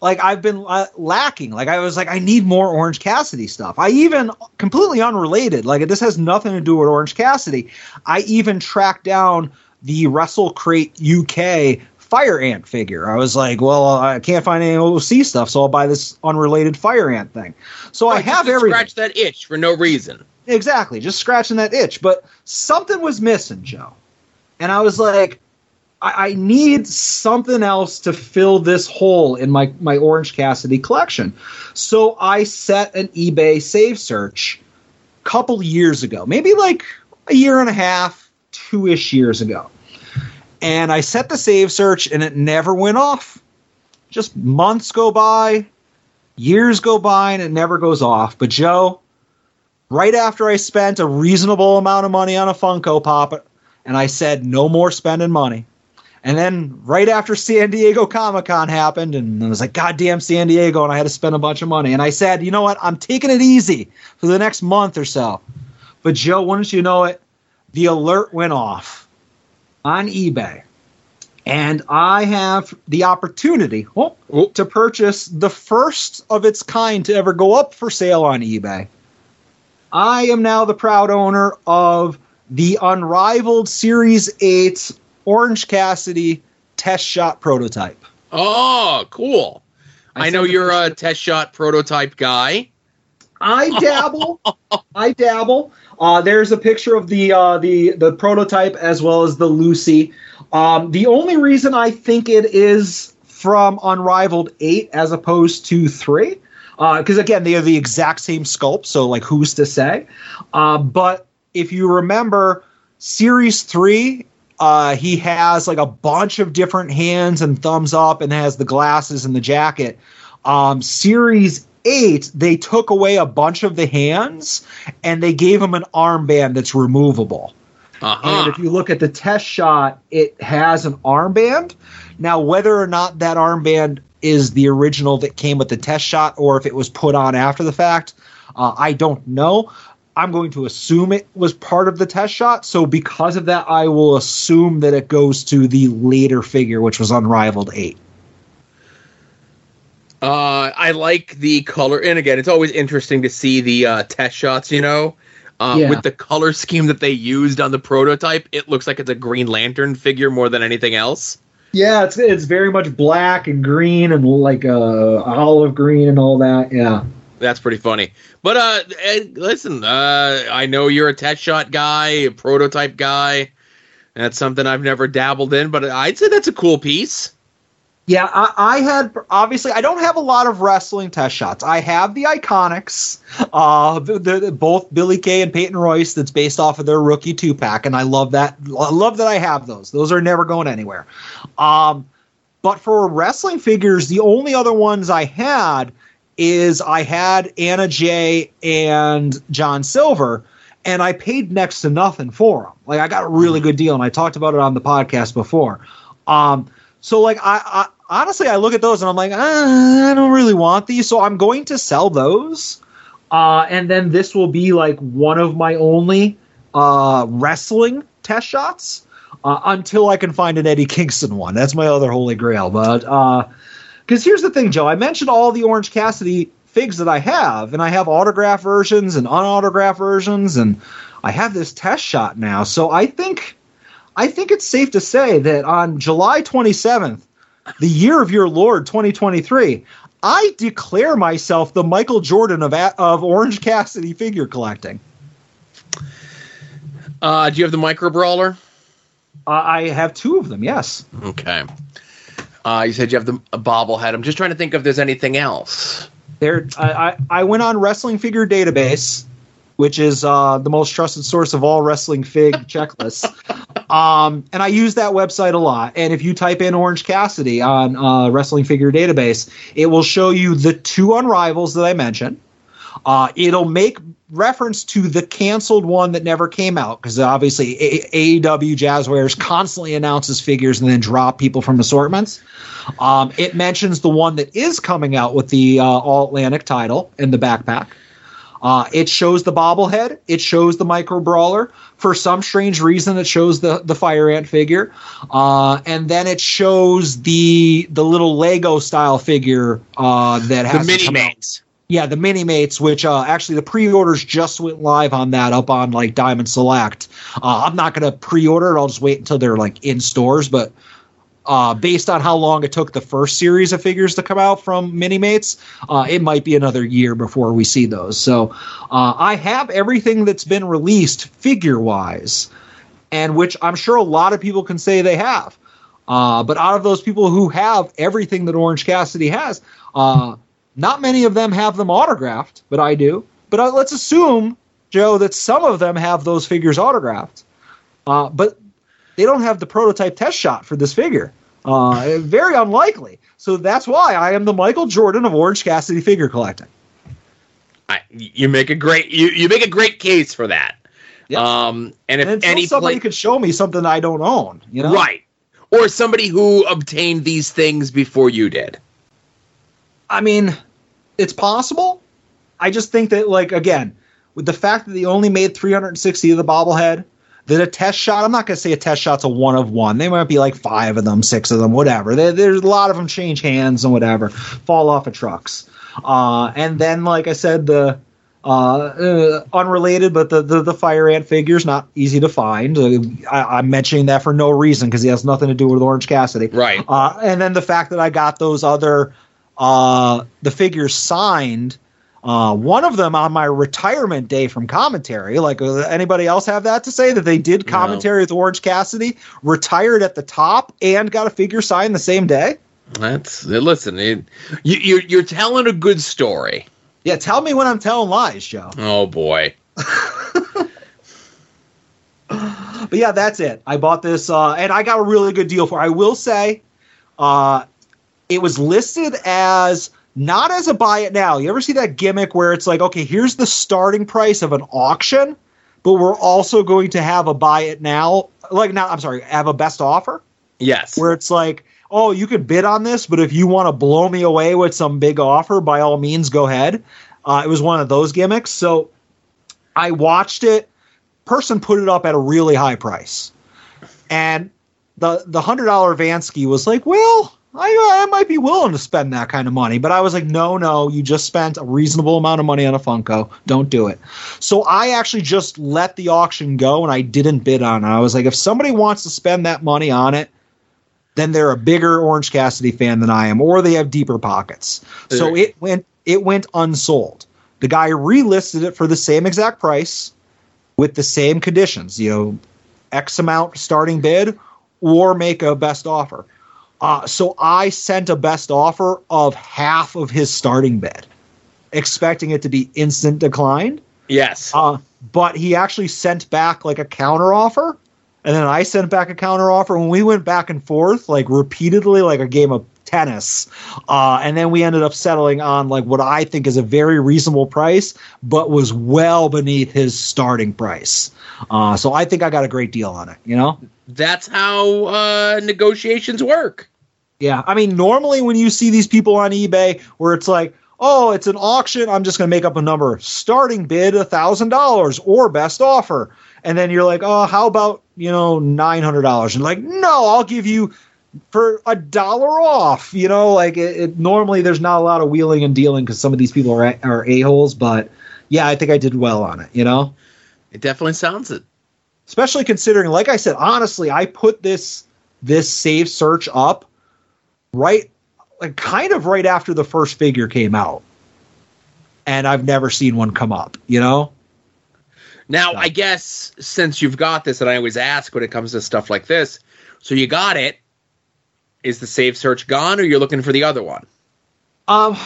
like I've been uh, lacking. Like I was like I need more Orange Cassidy stuff. I even completely unrelated. Like this has nothing to do with Orange Cassidy. I even tracked down the Wrestle Crate UK Fire Ant figure. I was like, well, I can't find any OC stuff, so I'll buy this unrelated Fire Ant thing. So I have just everything. Scratch that itch for no reason. Exactly, just scratching that itch. But something was missing, Joe. And I was like, I, I need something else to fill this hole in my, my Orange Cassidy collection. So I set an eBay save search a couple years ago, maybe like a year and a half, two ish years ago. And I set the save search and it never went off. Just months go by, years go by, and it never goes off. But Joe, right after I spent a reasonable amount of money on a Funko Pop, and I said no more spending money. And then right after San Diego Comic Con happened, and I was like, God damn San Diego, and I had to spend a bunch of money. And I said, you know what? I'm taking it easy for the next month or so. But Joe, wouldn't you know it? The alert went off on eBay. And I have the opportunity oh, oh, to purchase the first of its kind to ever go up for sale on eBay. I am now the proud owner of the unrivaled Series 8 Orange Cassidy test shot prototype. Oh, cool. I, know you're a test shot prototype guy. I dabble. I dabble. Uh, there's a picture of the uh, the the prototype as well as the Lucy. Um, the only reason I think it is from Unrivaled Eight as opposed to three, because again they are the exact same sculpt. So like, who's to say? Uh, but if you remember, Series three. Uh, he has like a bunch of different hands and thumbs up, and has the glasses and the jacket. Um, series eight, they took away a bunch of the hands and they gave him an armband that's removable. And if you look at the test shot, it has an armband. Now, whether or not that armband is the original that came with the test shot or if it was put on after the fact, uh, I don't know. I'm going to assume it was part of the test shot. So, because of that, I will assume that it goes to the later figure, which was Unrivaled 8. Uh, I like the color, and again, it's always interesting to see the uh, test shots. You know, uh, Yeah. with the color scheme that they used on the prototype, it looks like it's a Green Lantern figure more than anything else. Yeah, it's it's very much black and green and like uh, olive green and all that. Yeah. That's pretty funny. But uh, Ed, listen, uh, I know you're a test shot guy, a prototype guy. That's something I've never dabbled in, but I'd say that's a cool piece. Yeah, I, I had obviously I don't have a lot of wrestling test shots. I have the Iconics, uh, both Billy Kay and Peyton Royce. That's based off of their rookie two pack, and I love that. I love that I have those. Those are never going anywhere. Um, but for wrestling figures, the only other ones I had is I had Anna Jay and John Silver, and I paid next to nothing for them. Like I got a really good deal, and I talked about it on the podcast before. Um, so like I, I honestly I look at those and I'm like ah, I don't really want these, so I'm going to sell those. Uh, and then this will be like one of my only uh, wrestling test shots uh, until I can find an Eddie Kingston one. That's my other holy grail. But because here's the thing, Joe, I mentioned all the Orange Cassidy figs that I have, and I have autograph versions and unautographed versions, and I have this test shot now. So I think I think it's safe to say that on July 27th, the year of your Lord 2023, I declare myself the Michael Jordan of of Orange Cassidy figure collecting. Uh, do you have the micro brawler? Uh, I have two of them. Yes. Okay. Uh, you said you have the bobblehead. I'm just trying to think if there's anything else. There, I, I, I went on Wrestling Figure Database, which is uh, the most trusted source of all wrestling fig checklists. Um, and I use that website a lot. And if you type in Orange Cassidy on uh, Wrestling Figure Database, it will show you the two unrivals that I mentioned. Uh, it'll make reference to the canceled one that never came out because obviously A- AEW Jazwares constantly announces figures and then drop people from assortments. Um, it mentions the one that is coming out with the uh, All Atlantic title in the backpack. Uh, it shows the bobblehead. It shows the micro brawler. For some strange reason, it shows the the fire ant figure, uh, and then it shows the the little Lego style figure uh, that has the mini mates. yeah, the mini mates, which uh, actually the pre-orders just went live on that up on like Diamond Select. Uh, I'm not going to pre-order it. I'll just wait until they're like in stores. But uh, based on how long it took the first series of figures to come out from mini mates, uh, it might be another year before we see those. So uh, I have everything that's been released figure-wise, and which I'm sure a lot of people can say they have. Uh, but out of those people who have everything that Orange Cassidy has, uh, not many of them have them autographed, but I do. But uh, let's assume, Joe, that some of them have those figures autographed. But they don't have the prototype test shot for this figure. Uh, very unlikely. So that's why I am the Michael Jordan of Orange Cassidy figure collecting. I, you make a great you, you make a great case for that. Um, and if And any somebody play, could show me something I don't own, you know, right, or somebody who obtained these things before you did. I mean, it's possible. I just think that, like, again, with the fact that they only made 360 of the bobblehead, that a test shot, I'm not going to say a test shot's a one of one. They might be like five of them, six of them, whatever. There there's a lot of them change hands and whatever, fall off of trucks. Uh, and then, like I said, the uh, uh, unrelated, but the, the the fire ant figure's not easy to find. Uh, I, I'm mentioning that for no reason because he has nothing to do with Orange Cassidy. Right. Uh, and then the fact that I got those other uh, the figures signed Uh, one of them on my retirement day from commentary. Like, uh, anybody else have that to say that they did commentary with Orange Cassidy, retired at the top, and got a figure signed the same day? That's listen. It, you, you're you're telling a good story. Yeah, tell me when I'm telling lies, Joe. Oh boy. But yeah, that's it. I bought this, uh, and I got a really good deal for. it. I will say, uh, it was listed as not as a buy it now. You ever see that gimmick where it's like, okay, here's the starting price of an auction, but we're also going to have a buy it now, like not. I'm sorry, have a best offer. Yes. Where it's like, oh, you could bid on this, but if you want to blow me away with some big offer, by all means, go ahead. Uh, it was one of those gimmicks. So I watched it. Person put it up at a really high price, and the the hundred dollar Vansky was like, well. I, uh, I might be willing to spend that kind of money, but I was like, no, no, you just spent a reasonable amount of money on a Funko. Don't do it. So I actually just let the auction go and I didn't bid on it. I was like, if somebody wants to spend that money on it, then they're a bigger Orange Cassidy fan than I am, or they have deeper pockets. So it went it went unsold. The guy relisted it for the same exact price with the same conditions, you know, X amount starting bid or make a best offer. Uh, so I sent a best offer of half of his starting bid, expecting it to be instant declined. Yes. Uh, but he actually sent back like a counter offer. And then I sent back a counter offer. When we went back and forth, like repeatedly, like a game of tennis. Uh, and then we ended up settling on like what I think is a very reasonable price, but was well beneath his starting price. Uh, so I think I got a great deal on it, you know? That's how uh, negotiations work. Yeah, I mean, normally when you see these people on eBay where it's like, oh, it's an auction, I'm just going to make up a number. Starting bid $1,000 or best offer. And then you're like, oh, how about, you know, $900? And like, no, I'll give you for a dollar off. You know, like it, it normally there's not a lot of wheeling and dealing because some of these people are, are a-holes, but yeah, I think I did well on it, you know? It definitely sounds it. Especially considering, like I said, honestly, I put this this save search up right like kind of right after the first figure came out. And I've never seen one come up, you know? Now, I guess since you've got this, and I always ask when it comes to stuff like this, so you got it. Is the save search gone, or you're looking for the other one? Um,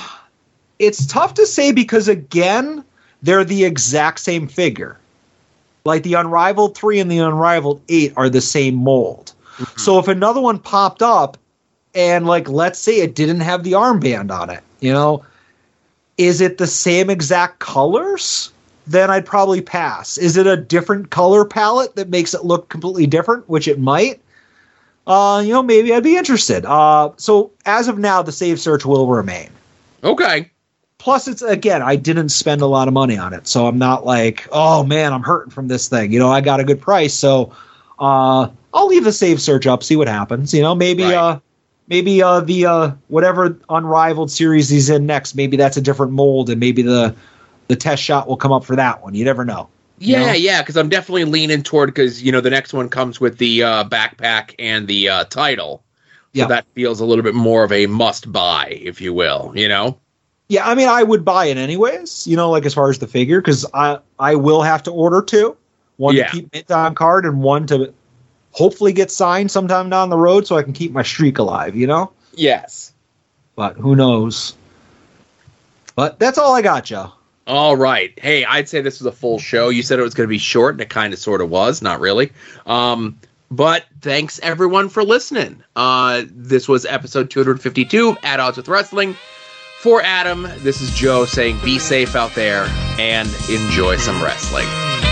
it's tough to say because again, they're the exact same figure. Like the Unrivaled three and the Unrivaled eight are the same mold. So if another one popped up, and like let's say it didn't have the armband on it, you know, is it the same exact colors? Then I'd probably pass. Is it a different color palette that makes it look completely different, which it might? Uh, you know, maybe I'd be interested. Uh, so as of now, the save search will remain. Okay. Plus, it's again, I didn't spend a lot of money on it, so I'm not like, oh man, I'm hurting from this thing. You know, I got a good price, so uh, I'll leave the save search up, see what happens. You know, maybe uh, maybe uh, the uh, whatever unrivaled series he's in next, maybe that's a different mold, and maybe the the test shot will come up for that one. You never know. You Yeah, know? yeah, because I'm definitely leaning toward because you know the next one comes with the uh, backpack and the uh, title, so Yeah. that feels a little bit more of a must buy, if you will. You know, Yeah, I mean, I would buy it anyways. You know, like as far as the figure, because I I will have to order two, one Yeah. to keep mint on card and one to hopefully get signed sometime down the road, so I can keep my streak alive. You know, yes. but who knows? But that's all I got, Joe. All right. Hey, I'd say this was a full show. You said it was going to be short, and it kind of sort of was. Not really. Um, but thanks everyone for listening. Uh, this was episode 252 of At Odds with Wrestling. For Adam, this is Joe saying be safe out there and enjoy some wrestling.